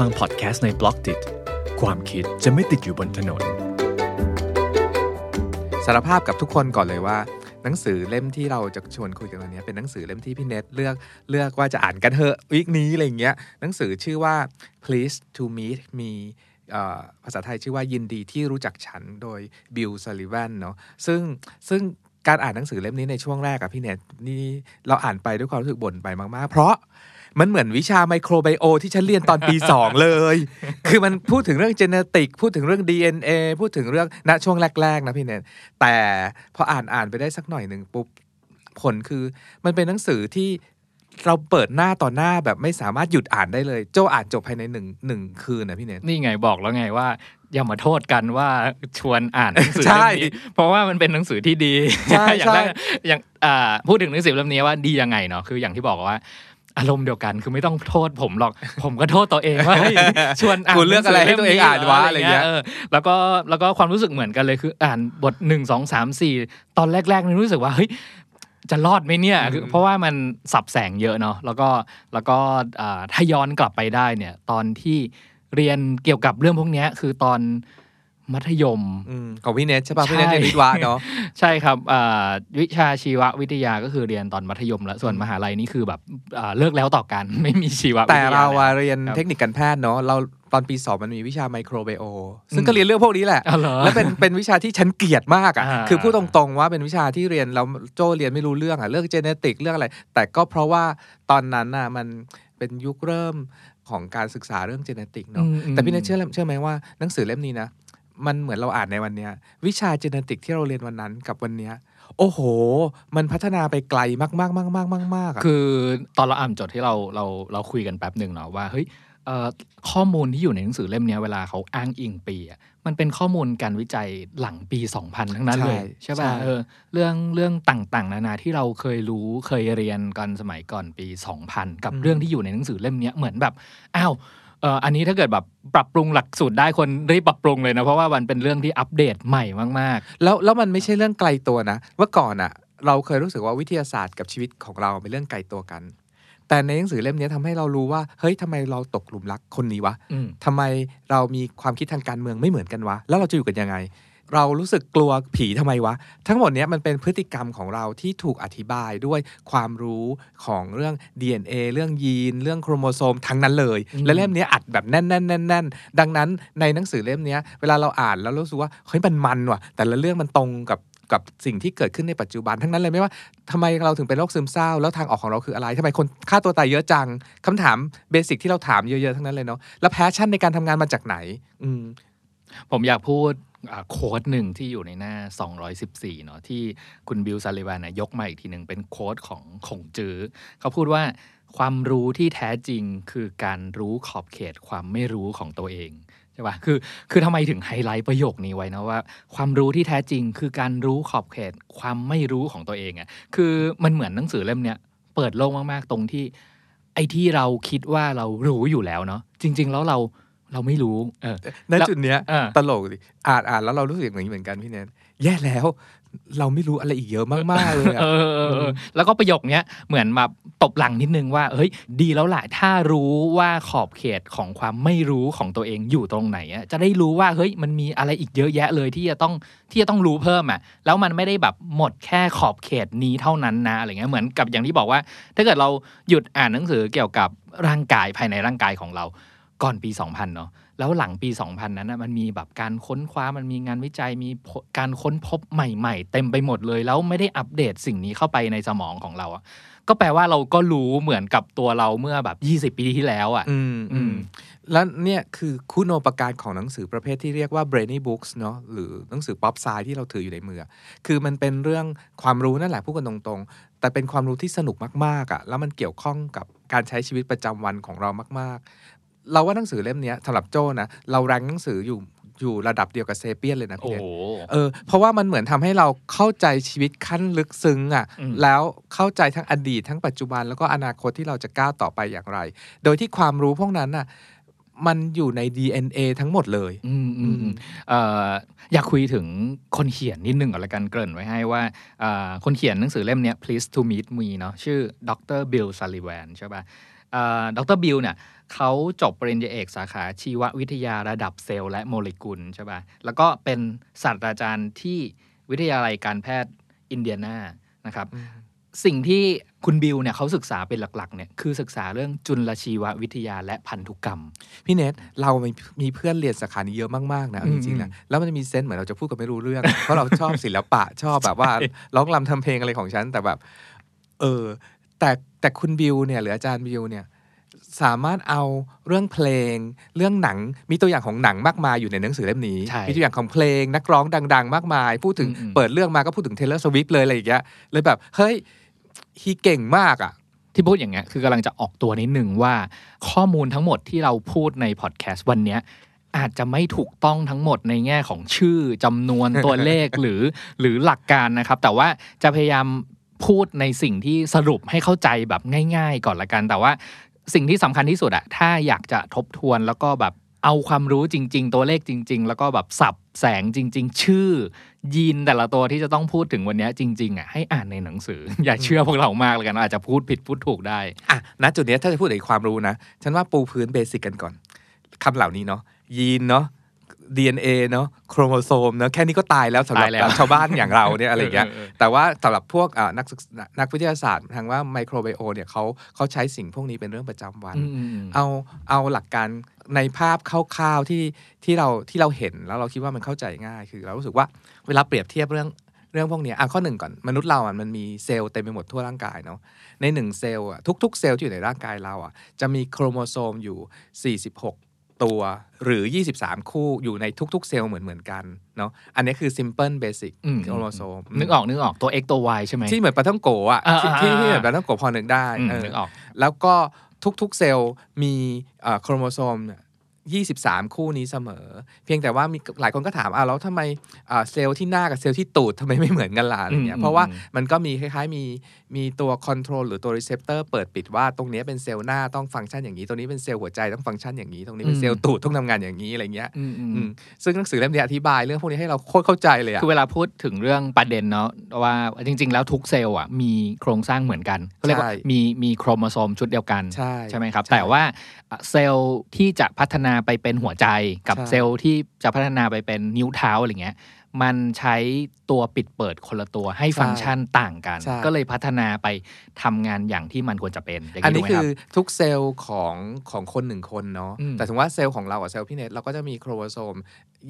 ฟังพอดแคสต์ใน Blockdit ความคิดจะไม่ติดอยู่บนถนน สารภาพกับทุกคนก่อนเลยว่า หนังสือเล่มที่เราจะชวนคุยกันวันนี้ เป็นหนังสือเล่มที่พี่เน็ตเลือกเลือกว่าจะอ่านกันเถอะวิกนี้อะไรเงี้ยหนังสือชื่อว่า please to meet me ภาษาไทยชื่อว่ายินดีที่รู้จักฉันโดยบิลซ u ลิ v นเนาะซึ่งซึ่งการอ่านหนังสือเล่มนี้ในช่วงแรกอะพี่เน็ตนี่เราอ่านไปด้วยความรู้สึกบ่นไปมาก ๆ เพราะ มันเหมือนวิชาไมโครไบโอที่ฉันเรียนตอนปี 2 เลย คือมันพูดถึงเรื่องเจเนติก พูดถึงเรื่อง DNA พูดถึงเรื่องณช่วงแรก ๆ นะพี่เน็ตแต่พออ่านอ่านไปได้สักหน่อยหนึ่งปุ๊บ ผลคือมันเป็นหนังสือที่เราเปิดหน้าต่อหน้าแบบไม่สามารถหยุดอ่านได้เลย โจอ่านจบภายในหนึ่งหนึ่งคืนนะพี่เน็ตนี่ไงบอกแล้วไงว่าอย่ามาโทษกันว่าชวนอ่านหนังสือใช่เล่มนี้เพราะว่ามันเป็นหนังสือที่ดีใช่อย่างแรกใช่อย่างอ่าพูดถึงหนังสือเล่มนี้ว่าดียังไงเนาะคืออย่างที่บอกว่า อารมณ์เดียวกัน คือไม่ต้องโทษผมหรอก ผมก็โทษตัวเองว่าเฮ้ยชวนอ่านคุณเลือกอะไรให้ตัวเองอ่านวะอะไรเงี้ยเออแล้วก็แล้วก็ความรู้สึกเหมือนกันเลยคืออ่านบทหนึ่งสองสามสี่ตอนแรกๆนี่รู้สึกว่าเฮ้ยจะรอดไหมเนี่ยคือเพราะว่ามันสับแสงเยอะเนาะแล้วก็แล้วก็อ่าถ้าย้อนกลับไปได้เนี่ยตอนที่เรียนเกี่ยวกับเรื่องพวกเนี้ยคือตอน มัธยมอืมของพี่เน็ตใช่ป่ะใช่พี่เน็ตเรียนวิทย์วะเนาะใช่ครับอ่าวิชาชีววิทยาก็คือเรียนตอนมัธยมแล้วส่วนมหาลัยนี่คือแบบอ่าเลิกแล้วต่อกันไม่มีชีววิทยาแต่เราอะแล้วเรียนครับเทคนิคการแพทย์เนาะเราตอนปีสองมันมีวิชาไมโครไบโอซึ่งก็เรียนเรื่องพวกนี้แหละอ๋อเหรอและเป็นเป็นวิชาที่ฉันเกลียดมากอะอ่าคือพูดตรงๆว่าเป็นวิชาที่เรียนเราโจเรียนไม่รู้เรื่องอะเรื่องเจเนติกเรื่องอะไร แต่ก็เพราะว่าตอนนั้นน่ะมันเป็นยุคเริ่มของการศึกษาเรื่องเจเนติกเนาะอืมอืมแต่พี่เนทเชื่อเชื่อไหมว่าหนังสือเล่มนี้นะ มันเหมือนเราอ่านในวันเนี้ยวิชาเจเนติกที่เราเรียนวันนั้นกับวันเนี้ยโอ้โห มันพัฒนาไปไกลมากๆมากๆมากๆมากๆอะคือตอนเราอ่านจดที่เราเราเราคุยกันแป๊บหนึ่งเนาะว่าเฮ้ยเอ่อข้อมูลที่อยู่ในหนังสือเล่มเนี้ยเวลาเขาอ้างอิงปีอะมันเป็นข้อมูลการวิจัยหลังปี 2000 ทั้งนั้นเลย ใช่ป่ะเออเรื่องเรื่องต่างๆ นานาที่เราเคยรู้เคยเรียนกันสมัยก่อนปี 2000 กับเรื่องที่อยู่ในหนังสือเล่มเนี้ยเหมือนแบบอ้าว เอออันนี้ถ้าเกิดแบบปรับปรุงหลักสูตรได้คนรีบปรับปรุงเลยนะ เพราะว่ามันเป็นเรื่องที่อัปเดตใหม่มากแล้วแล้วมันไม่ใช่เรื่องไกลตัวนะเมื่อก่อนอะเราเคยรู้สึกว่าวิทยาศาสตร์กับชีวิตของเราเป็นเรื่องไกลตัวกัน แต่ในหนังสือเล่มนี้ทำให้เรารู้ว่าเฮ้ยทำไมเราตกหลุมรักคนนี้วะๆอืมทำไมเรามีความคิดทางการเมืองไม่เหมือนกันวะ แล้วเราจะอยู่กันยังไง เรารู้สึกกลัวผีทำไมวะ ทั้งหมดเนี้ยมันเป็นพฤติกรรมของเราที่ถูกอธิบายด้วยความรู้ของเรื่อง DNA เรื่องยีน เรื่องโครโมโซมทั้งนั้นเลยอืมและเล่มเนี้ยอัดแบบแน่นๆแน่นๆดังนั้นในหนังสือเล่มเนี้ยเวลาเราอ่านแล้วรู้สึกว่าเฮ้ยมันมันว่ะ แต่ละเรื่องมันตรงกับกับสิ่งที่เกิดขึ้นในปัจจุบันทั้งนั้นเลยไม่ว่าทำไมเราถึงเป็นโรคซึมเศร้า แล้วทางออกของเราคืออะไรทำไมคนฆ่าตัวตายเยอะจังคำถาม basic ที่เราถามเยอะๆทั้งนั้นเลยเนาะแล้ว passion ในการทำงานมาจากไหน อืมผมอยากพูดอ่า quoteหนึ่งที่อยู่ในหน้า 214 เนาะที่คุณบิลซาลิวานยกมาอีกทีหนึ่งเป็น quote ของขงจื้อเขาพูดว่าความรู้ที่แท้จริงคือการรู้ขอบเขตความไม่รู้ของตัวเองใช่ปะคือคือทำไมถึงไฮไลท์ประโยคนี้ไว้นะว่า ความรู้ที่แท้จริงคือการรู้ขอบเขตความไม่รู้ของตัวเองอะ่ะคือมันเหมือนหนังสือเล่มเนี้ยเปิดโลกมากๆตรงที่ ไอ้ที่เราคิดว่าเรารู้อยู่แล้วเนาะจริง ๆ แล้วเรา เราไม่รู้เออณจุดเนี้ยอ่าตลกดิอ่านอ่านแล้วเรารู้สึกอย่างนี้เหมือนกันพี่แนนแย่แล้ว เราไม่รู้อะไรอีกเยอะมากๆเลยอะเออเออเออแล้วก็ประโยคเนี้ยเหมือนมาตบหลังนิดนึงว่าเฮ้ยดีแล้วแหละถ้ารู้ว่าขอบเขตของความไม่รู้ของตัวเองอยู่ตรงไหนอะจะได้รู้ว่าเฮ้ยมันมีอะไรอีกเยอะแยะเลยที่จะต้องที่จะต้องรู้เพิ่มอะแล้วมันไม่ได้แบบหมดแค่ขอบเขตนี้เท่านั้นนะอะไรเงี้ยเหมือนกับอย่างที่บอกว่า ถ้าเกิดเราหยุดอ่านหนังสือเกี่ยวกับร่างกายภายในร่างกายของเรา ก่อนปี 2000 เนาะแล้วหลังปี 2000 นั้นนะมันมีแบบการค้นคว้ามันมีงานวิจัยมีผลการค้นพบใหม่ๆ เต็มไปหมดเลย แล้วไม่ได้อัปเดตสิ่งนี้เข้าไปในสมองของเราอะก็แปลว่าเราก็รู้เหมือนกับตัวเราเมื่อแบบ 20 ปีที่แล้วอะอืมอือืมมแล้วเนี่ยคือคุณโอปการของหนังสือประเภทที่เรียกว่า brainy books เนาะหรือหนังสือป๊อปไซที่เราถืออยู่ในมือ คือมันเป็นเรื่องความรู้นั่นแหละพูดกันตรงๆ แต่เป็นความรู้ที่สนุกมากๆอะ่ะ แล้วมันเกี่ยวข้องกับการใช้ชีวิตประจำวันของเรามาก ๆ เราว่าหนังสือเล่มเนี้ยสำหรับโจ้นะเราแรงหนังสืออยู่อยู่ระดับเดียวกับเซเปียนเลยนะโอ้พี่โหเนตเออเพราะว่ามันเหมือนทำให้เราเข้าใจชีวิตขั้นลึกซึ้งอะอืมแล้วเข้าใจทั้งอดีตทั้งปัจจุบันแล้วก็อนาคตที่เราจะก้าวต่อไปอย่างไร โดยที่ความรู้พวกนั้นน่ะมันอยู่ใน DNA ทั้งหมดเลยอืมอืมอืมเอ่ออยากคุยถึงคนเขียนนิดนึงก่อนละกันเกริ่นไว้ให้ว่าเอ่อคนเขียนหนังสือเล่มเนี้ย Pleased to Meet Me เนาะชื่อดรบิลซัลลิแวนใช่ป่ะดรบิลเนี่ย เขาจบปริญญาเอกสาขาชีววิทยาระดับเซลล์และโมเลกุลใช่ป่ะ แล้วก็เป็นศาสตราจารย์ที่วิทยาลัยการแพทย์อินเดียนา นะครับ สิ่งที่คุณบิลเนี่ยเขาศึกษาเป็นหลักๆเนี่ยคือศึกษาเรื่องจุลชีววิทยาและพันธุกรรม พี่เนทเรามีมีเพื่อนเรียนสาขานี้เยอะมากๆนะเอาจริงๆนะอืมแล้วมันจะมี sense เหมือนเราจะพูดกันไม่รู้เรื่อง เพราะเราชอบศิลปะชอบแบบว่าร้องรำทำเพลงอะไรของฉันแต่แบบ เออแต่แต่คุณบิลเนี่ยหรืออาจารย์บิลเนี่ย สามารถเอาเรื่องเพลง เรื่องหนังมีตัวอย่างของหนังมากมายอยู่ในหนังสือเล่มนี้ใช่มีตัวอย่างของเพลงนักร้องดัง ๆ มากมาย พูดถึงอืมๆเปิดเรื่องมาก็พูดถึงเทเลอร์สวิฟเลยอะไรอย่างเงี้ยเลยแบบ เฮ้ยฮีเก่งมากอะที่พูดอย่างเงี้ยคือกำลังจะออกตัวนิดหนึ่งว่า ข้อมูลทั้งหมดที่เราพูดในพอดแคสต์วันเนี้ยอาจจะไม่ถูกต้องทั้งหมดในแง่ของชื่อจำนวนตัวเลขหรือหรือหลักการนะครับ แต่ว่าจะพยายามพูดในสิ่งที่สรุปให้เข้าใจแบบง่าย ๆ ก่อนละกัน แต่ว่า สิ่งที่สำคัญที่สุดอะถ้าอยากจะทบทวนแล้วก็แบบเอาความรู้จริง ๆ ตัวเลขจริง ๆ แล้วก็แบบสับแสงจริง ๆ ชื่อ ยีนแต่ละตัวที่จะต้องพูดถึงวันนี้จริง ๆอะให้อ่านในหนังสือ อย่าเชื่อพวกเรามากเลยกันอาจจะพูดผิดพูดถูกได้อะณจุดนี้ถ้าจะพูดถึงความรู้นะ ฉันว่าปูพื้นเบสิกกันก่อนคำเหล่านี้เนาะยีนเนาะ DNA เนาะโครโมโซมเนาะแค่นี้ก็ตายแล้วสำหรับตายแล้วชาวบ้านอย่างเราเนี่ยอะไรอย่างเงี้ยเออเออเออแต่ว่าสำหรับพวกอ่านักศึกษานักวิทยาศาสตร์ทางว่าไมโครไบโอเนี่ยเขาเขาใช้สิ่งพวกนี้เป็นเรื่องประจำวันอืมอืมอืมเอาเอาหลักการในภาพคร่าวๆที่ที่เราที่เราเห็นแล้วเราคิดว่ามันเข้าใจง่าย คือเรารู้สึกว่าเวลาเปรียบเทียบเรื่องเรื่องพวกเนี้ยอะข้อหนึ่งก่อนมนุษย์เราอะมันมีเซลล์เต็มไปหมดทั่วร่างกายเนาะในหนึ่งเซลล์อะทุกๆ เซลล์ที่อยู่ในร่างกายเราอะจะมีโครโมโซมอยู่ 46 ตัวหรือ 23 คู่อยู่ในทุก ๆ เซลล์เหมือนเหมือนๆกันเนาะอันนี้คือ simple basic อืมโครโมโซมนึกออกนึกออกตัว X ตัว Y ใช่ไหมที่เหมือนปาท่องโก๋อะอ่าที่อ่าที่ที่อ่าเหมือนปาท่องโก๋พอนึกได้อืมเออนึกออกแล้วก็ทุก ๆ เซลล์มีเอ่อโครโมโซมเนี่ย 23 คู่นี้เสมอ เพียงแต่ว่ามีหลายคนก็ถามอะแล้วทำไมอ่าเซลล์ที่หน้ากับเซลล์ที่ตูดทำไมไม่เหมือนกันล่ะอะไรเงี้ยอืมเพราะว่าอืมมันก็มีคล้ายๆมีมีตัว control หรือตัว receptor เปิดปิดว่าตรงเนี้ยเป็นเซลล์หน้าต้องฟังก์ชันอย่างนี้ ตรงนี้เป็นเซลล์หัวใจต้องฟังก์ชันอย่างนี้ ตรงนี้เป็นเซลล์ตูดต้องทำงานอย่างนี้อะไรเงี้ยอืมอืมอืมซึ่งหนังสือเล่มนี้อธิบายเรื่องพวกนี้ให้เราโคตรเข้าใจเลยอะคือเวลาพูดถึงเรื่องประเด็นเนาะว่าจริง ๆ แล้วทุกเซลล์อะมีโครงสร้างเหมือนกันเขาเรียกว่าใช่มีมีโครโมโซมชุดเดียวกันใช่ไหมครับใช่แต่ว่าอะเซลล์ที่จะพัฒนาไปเป็นหัวใจกับใช่เซลล์ที่จะพัฒนาไปเป็นนิ้วเท้าอะไรเงี้ย มันใช้ตัวปิดเปิดคนละตัวให้ฟังก์ชันต่างกันใช่ก็เลยพัฒนาไปทำงานอย่างที่มันควรจะเป็นอย่างอันนี้นี้ถูกไหมครับคือทุกเซลล์ของของคนหนึ่งคนเนาะอืมแต่ถึงว่าเซลล์ของเรากับเซลล์พี่เนทเราก็จะมีโครโมโซม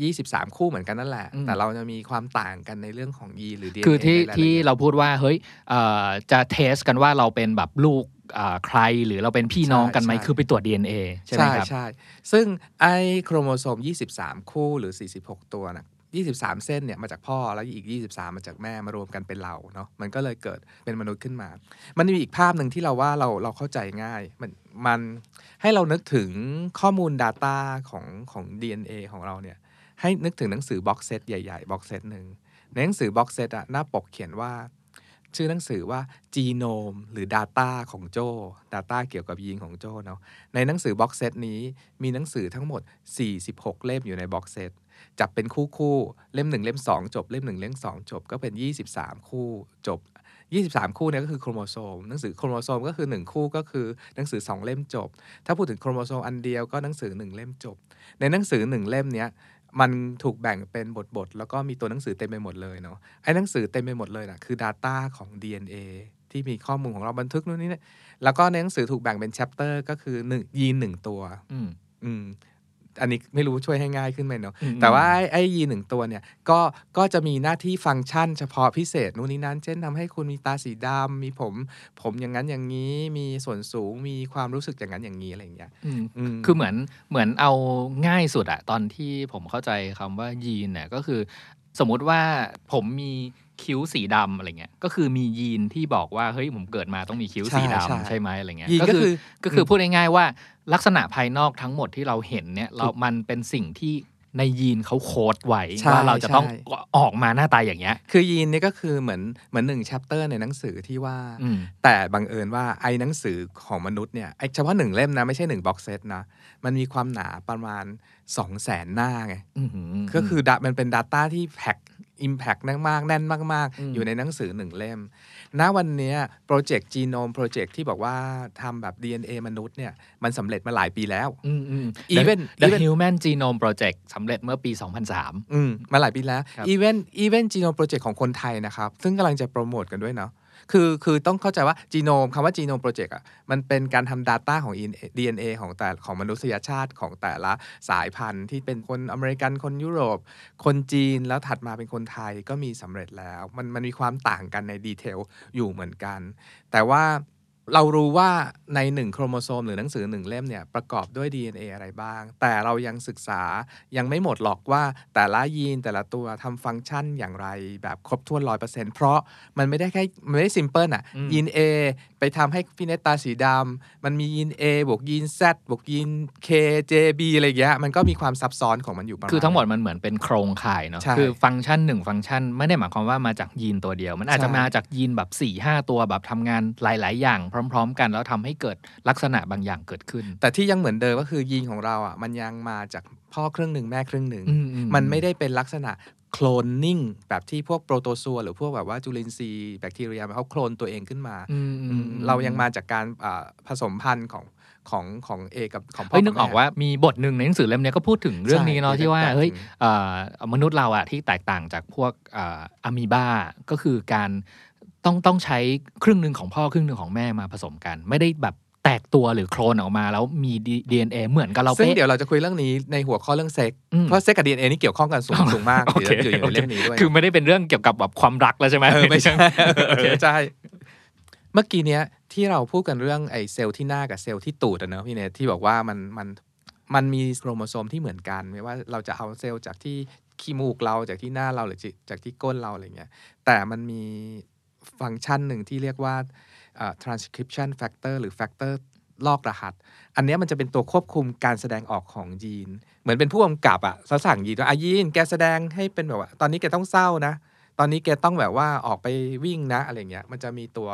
23 คู่เหมือนกันนั่นแหละอืมแต่เราจะมีความต่างกันในเรื่องของยีนหรือ DNA คือที่ในรายละที่เอียดเราพูดว่าเฮ้ยเอ่อจะเทสกันว่าเราเป็นแบบลูกอ่าใครหรือเราเป็นพี่น้องกันไหมใช่ใช่คือไปตรวจ DNA ใช่ไหมใช่ครับใช่ซึ่งไอ้โครโมโซม 23 คู่หรือ 46 ตัวนะ 23 เส้นเนี่ยมาจากพ่อแล้วอีก 23 มาจากแม่มารวมกันเป็นเราเนาะมันก็เลยเกิดเป็นมนุษย์ขึ้นมา มันมีอีกภาพหนึ่งที่เราว่าเราเราเข้าใจง่าย มันมันให้เรานึกถึงข้อมูล Data ของของ DNA ของเราเนี่ยให้นึกถึงหนังสือ box set ใหญ่ๆ box set หนึ่งในหนังสือ box set อะหน้าปกเขียนว่า ชื่อหนังสือว่าจีโนมหรือ Data ของโจ Data เกี่ยวกับยีนของโจเนาะในหนังสือ box set นี้มีหนังสือทั้งหมด 46 เล่มอยู่ใน box set จับเป็นคู่คู่ๆเล่ม 1 เล่ม 2 จบ เล่ม 1 เล่ม 2 จบก็เป็น 23 คู่จบ 23 คู่เนี่ยก็คือโครโมโซมหนังสือโครโมโซมก็คือ 1 คู่ก็คือหนังสือ 2 เล่มจบ ถ้าพูดถึงโครโมโซมอันเดียวก็หนังสือ 1 เล่มจบ ในหนังสือ 1 เล่มเนี้ยมันถูกแบ่งเป็นบทๆแล้วก็มีตัวหนังสือเต็มไปหมดเลยเนาะไอ้หนังสือเต็มไปหมดเลยนะคือ Data ของ DNA ที่มีข้อมูลของเราบันทึกนู่นนี่เนี่ยแล้วก็ในหนังสือถูกแบ่งเป็น chapter ก็คือหนึ่งยีนหนึ่งตัว อืม อืมอันนี้ไม่รู้ช่วยให้ง่ายขึ้นไหมเนาะอืมแต่ว่าไอ้ไอ้ยีนหนึ่งตัวเนี่ยก็ก็จะมีหน้าที่ฟังก์ชัน เฉพาะพิเศษนู่นนี่นั่นเช่นทำให้คุณมีตาสีดำมีผม ผมอย่างนั้นอย่างนี้มีส่วนสูงมีความรู้สึกอย่างนั้นอย่างนี้อะไรอย่างเงี้ยอืมอืมคือเหมือนเหมือนเอาง่ายสุดอะตอนที่ผมเข้าใจคำว่ายีนเนี่ยก็คือสมมุติว่าผมมีคิ้วสีดำอะไรเงี้ย ก็คือมียีนที่บอกว่าเฮ้ยผมเกิดมาต้องมีคิ้วใช่สีใช่ดำใช่ไหมอะไรเงี้ยยีนก็คือก็คือพูดง่ายๆว่า ลักษณะภายนอกทั้งหมดที่เราเห็นเนี่ยเรา มันเป็นสิ่งที่ในยีนเขาโค้ดไว้ใช่ว่าเราจะต้องใช่ ออกมาหน้าตาอย่างเงี้ย คือยีนนี่ก็คือเหมือนเหมือนหนึ่ง chapter ในหนังสือที่ว่า อืม แต่บังเอิญว่าไอ้หนังสือของมนุษย์เนี่ยไอ้เฉพาะหนึ่งเล่มนะ ไม่ใช่หนึ่ง box set นะ มันมีความหนาประมาณ 2 0 0แสนหน้าไง อื้อหืก็คือ da- มันเป็น Data ที่ pack Impact มากๆแน่นมากอืมๆอยู่ในหนังสือหนึ่งเล่ม ณวันเนี้ย project Genome Project ที่บอกว่าทำแบบ DNA มนุษย์เนี่ยมันสำเร็จมาหลายปีแล้วอืมอืม Even- The even- Human Genome Project สำเร็จเมื่อปี 2003 อืมมาหลายปีแล้วครับ Human Human Genome Project ของคนไทยนะครับ ซึ่งกำลังจะโปรโมทกันด้วยเนาะ คือคือต้องเข้าใจว่าจีโนมคำว่า Genome Project อะมันเป็นการทำ Data ของ DNA ของแต่ของมนุษยชาติของแต่ละสายพันธุ์ ที่เป็นคนอเมริกันคนยุโรป คนจีนแล้วถัดมาเป็นคนไทยก็มีสำเร็จแล้ว มันมันมีความต่างกันใน detail อยู่เหมือนกัน แต่ว่า เรารู้ว่าในหนึ่งโครโมโซม หรือหนังสือหนึ่งเล่มเนี่ยประกอบด้วย DNA อะไรบ้าง แต่เรายังศึกษายังไม่หมดหรอกว่าแต่ละยีนแต่ละตัวทำฟังก์ชันอย่างไรแบบครบถ้วนร้อยเปอร์เซ็นต์เพราะมันไม่ได้แค่มันไม่ได้ซิมเพิลอะอืมยีน A ไปทำให้พี่เนตตาสีดำมันมียีน A บวกยีน Z บวกยีน K J B อะไรอย่างเงี้ยมันก็มีความซับซ้อนของมันอยู่ประมาณคือทั้งหมดมันเหมือนเป็นโครงข่ายเนาะใช่คือฟังก์ชันหนึ่งฟังก์ชันไม่ได้หมายความว่ามาจากยีนตัวเดียว มันอาจจะใช่มาจากยีนแบบ4ี่ห้าตัวแบบทำงานหลาย ๆ อย่าง พร้อม ๆ กันแล้วทำให้เกิดลักษณะบางอย่างเกิดขึ้น แต่ที่ยังเหมือนเดิมก็คือยีนของเราอะมันยังมาจากพ่อครึ่งหนึ่งแม่ครึ่งหนึ่งอือืมันไม่ได้เป็นลักษณะ โคลนนิ่งแบบที่พวกโปรโตซัวหรือพวกแบบว่าจุลินทรีย์แบคทีเรียเขาโคลนตัวเองขึ้นมาอืมอืมอืมเรายังมาจากการอ่าผสมพันธุ์ของของของเอกับของพ่อเฮ้ยนึกออกบแม่ว่ามีบทหนึ่งในหนังสือเล่มเนี้ยก็พูดถึงเรื่องนี้เนาะใช่ที่ว่าแตกๆเฮ้ยถึงเอ่อมนุษย์เราอะที่แตกต่างจากพวกอ่าอะมีบาก็คือการต้องต้องใช้ครึ่งหนึ่งของพ่อครึ่งหนึ่งของแม่มาผสมกัน ไม่ได้แบบ แตกตัวหรือโคลนออกมา แล้วมี DNA เหมือนกับเราซึ่งเป๊ะเดี๋ยวเราจะคุยเรื่องนี้ในหัวข้อเรื่องเซ็กอืมเพราะเซ็กกับ DNA นี่เกี่ยวข้องกันสูงสูงมากโอเคเดี๋ยวอยู่ในเล่มนี้ด้วยคือไม่ได้เป็นเรื่องเกี่ยวกับแบบความรักแล้วใช่ไหมเออไม่ใช่โอเคใช่เมื่อกี้เนี้ยที่เราพูดกันเรื่องไอ้เซลล์ที่หน้ากับเซลล์ที่ตูดอะเนอะพี่เนทที่บอกว่ามันมันมันมีโครโมโซมที่เหมือนกัน ไม่ว่าเราจะเอาเซลล์จากที่ขี้มูกเราจากที่หน้าเราหรือจากที่ก้นเราอะไรเงี้ยแต่มันมีฟังก์ชันหนึ่งที่เรียกว่าอ่า transcription factor หรือ factor ลอกรหัส อันนี้มันจะเป็นตัวควบคุมการแสดงออกของยีน เหมือนเป็นผู้กำกับอะสั่งยีนว่าอะยีนแกแสดงให้เป็นแบบว่า ตอนนี้แกต้องเศร้านะ ตอนนี้แกต้องแบบว่าออกไปวิ่งนะอะไรเงี้ย มันจะมีตัว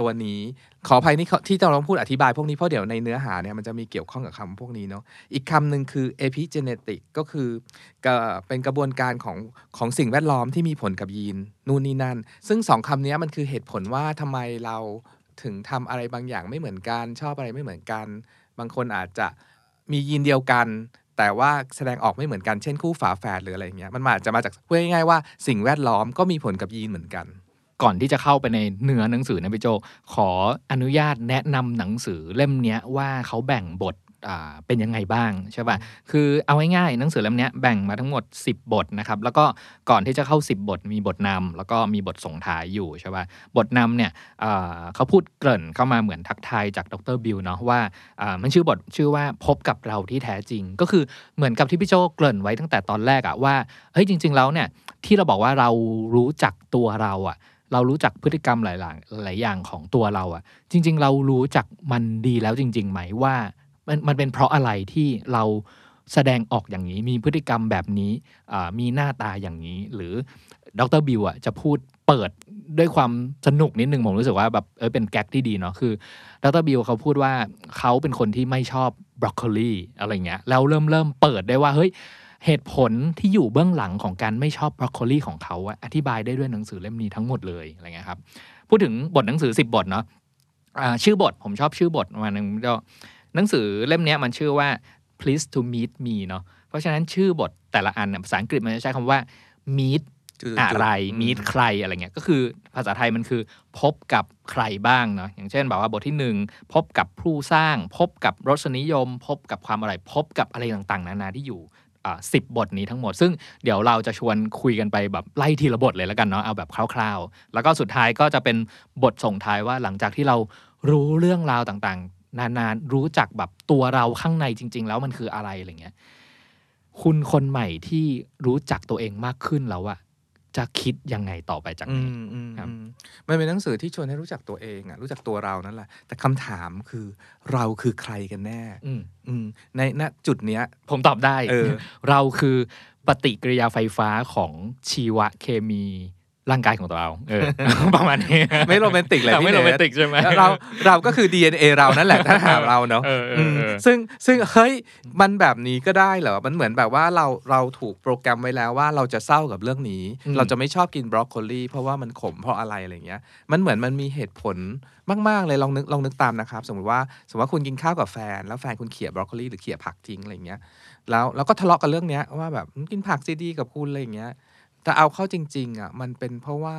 ตัวนี้ ขออภัยนี่ที่เราต้องพูดอธิบายพวกนี้เพราะเดี๋ยวในเนื้อหาเนี่ยมันจะมีเกี่ยวข้องกับคำพวกนี้เนาะ อีกคำหนึ่งคือ epigenetic ก็คือเป็นกระบวนการของของสิ่งแวดล้อมที่มีผลกับยีนนู่นนี่นั่น ซึ่งสองคำนี้มันคือเหตุผลว่าทำไมเรา ถึงทำอะไรบางอย่างไม่เหมือนกัน ชอบอะไรไม่เหมือนกัน บางคนอาจจะมียีนเดียวกัน แต่ว่าแสดงออกไม่เหมือนกันเช่นคู่ฝาแฝดหรืออะไรเงี้ยมันอาจจะมาจากพูดง่ายๆว่าสิ่งแวดล้อมก็มีผลกับยีนเหมือนกัน ก่อนที่จะเข้าไปในเนื้อหนังสือนะพี่โจขออนุญาตแนะนำหนังสือเล่มเนี้ยว่าเขาแบ่งบท เป็นยังไงบ้างใช่ป่ะ คือเอาง่ายๆหนังสือเล่มเนี้ยแบ่งมาทั้งหมด 10 บทนะครับ แล้วก็ก่อนที่จะเข้า 10 บท มีบทนำแล้วก็มีบทส่งท้ายอยู่ใช่ป่ะ บทนำเนี่ยอ่าเขาพูดเกริ่นเข้ามาเหมือนทักทายจากดรบิวเนาะว่าอ่ามันชื่อบทชื่อว่าพบกับเราที่แท้จริง ก็คือเหมือนกับที่พี่โจเกริ่นไว้ตั้งแต่ตอนแรกอะว่าเฮ้ยจริง ๆ แล้วเนี่ยที่เราบอกว่าเรารู้จักตัวเราอะเรารู้จักพฤติกรรมหลายๆหลายอย่างของตัวเราอะจริง ๆ เรารู้จักมันดีแล้วจริงๆไหมว่า มันมันเป็นเพราะอะไรที่เราแสดงออกอย่างนี้ มีพฤติกรรมแบบนี้มีหน้าตาอย่างนี้ หรือดรบิวอะจะพูดเปิดด้วยความสนุกนิดนึงผมรู้สึกว่าแบบเออเป็นแก๊กที่ดีเนาะคือดรบิวเขาพูดว่าเขาเป็นคนที่ไม่ชอบบรอกโคลีอะไรเงี้ยแล้วเริ่มเริ่มเปิดได้ว่าเฮ้ยเหตุผลที่อยู่เบื้องหลังของการไม่ชอบบรอกโคลีของเขาอธิบายได้ด้วยหนังสือเล่มนี้ทั้งหมดเลยอะไรเงี้ยครับพูดถึงบทหนังสือ 10 บทเนาะอ่าชื่อบทผมชอบชื่อบทมาหนึ่งก็ หนังสือเล่มเนี้ยมันชื่อว่า please to meet me เนาะเพราะฉะนั้นชื่อบทแต่ละอันเนี่ยภาษาอังกฤษมันจะใช้คำว่า meet จุดๆอะไรอืมมีใครอะไรเงี้ยก็คือภาษาไทยมันคือ พบกับใครบ้างเนาะอย่างเช่นแบบว่าบทที่หนึ่งพบกับผู้สร้าง พบกับรสนิยม พบกับความอะไร พบกับอะไรต่างๆ นานาที่อยู่สิบบทนี้ทั้งหมด ซึ่งเดี๋ยวเราจะชวนคุยกันไปแบบไล่ทีละบทเลยแล้วกันเนาะเอาแบบคร่าว ๆ แล้วก็สุดท้ายก็จะเป็นบทส่งท้ายว่าหลังจากที่เรารู้เรื่องราวต่างๆ นานๆ รู้จักแบบตัวเราข้างในจริง ๆ แล้วมันคืออะไรอะไรเงี้ยคุณคนใหม่ที่รู้จักตัวเองมากขึ้นแล้วอะจะคิดยังไงต่อไปจากอืนี้มอืมครับอืมมันเป็นหนังสือที่ชวนให้รู้จักตัวเองอะรู้จักตัวเรานั่นแหละ แต่คำถามคือเราคือใครกันแน่อืมอืมในณจุดเนี้ย ผมตอบได้เออเราคือปฏิกิริยาไฟฟ้าของชีวเคมี ร่างกายของตัวเราเออประมาณนี้ไม่โรแมนติกเลยแต่พี่ไม่เนโรแมนทติกใช่ไหมแล้วเราเราก็คือ DNA เรานั่นแหละถ้าถามเราเนาะเออเออเออมซึ่งซึ่งเฮ้ยมันแบบนี้ก็ได้เหรอมันเหมือนแบบว่าเราเราถูกโปรแกรมไว้แล้วว่าเราจะเศร้ากับเรื่องนี้อืมเราจะไม่ชอบกินบรอกโคลีเพราะว่ามันขมเพราะอะไรอะไรเงี้ย มันเหมือนมันมีเหตุผลมาก ๆ เลยลองนึกลองนึกตามนะครับ สมมติว่าสมมติว่าคุณกินข้าวกับแฟน แล้วแฟนคุณเขี่ยบรอกโคลีหรือเขี่ยผักทิ้งอะไรเงี้ยแล้วแล้วก็ทะเลาะกันเรื่องเนี้ยว่าแบบกินผักซีดีกับคุณอะไรเงี้ย แต่เอาเข้าจริง ๆอะมันเป็นเพราะว่า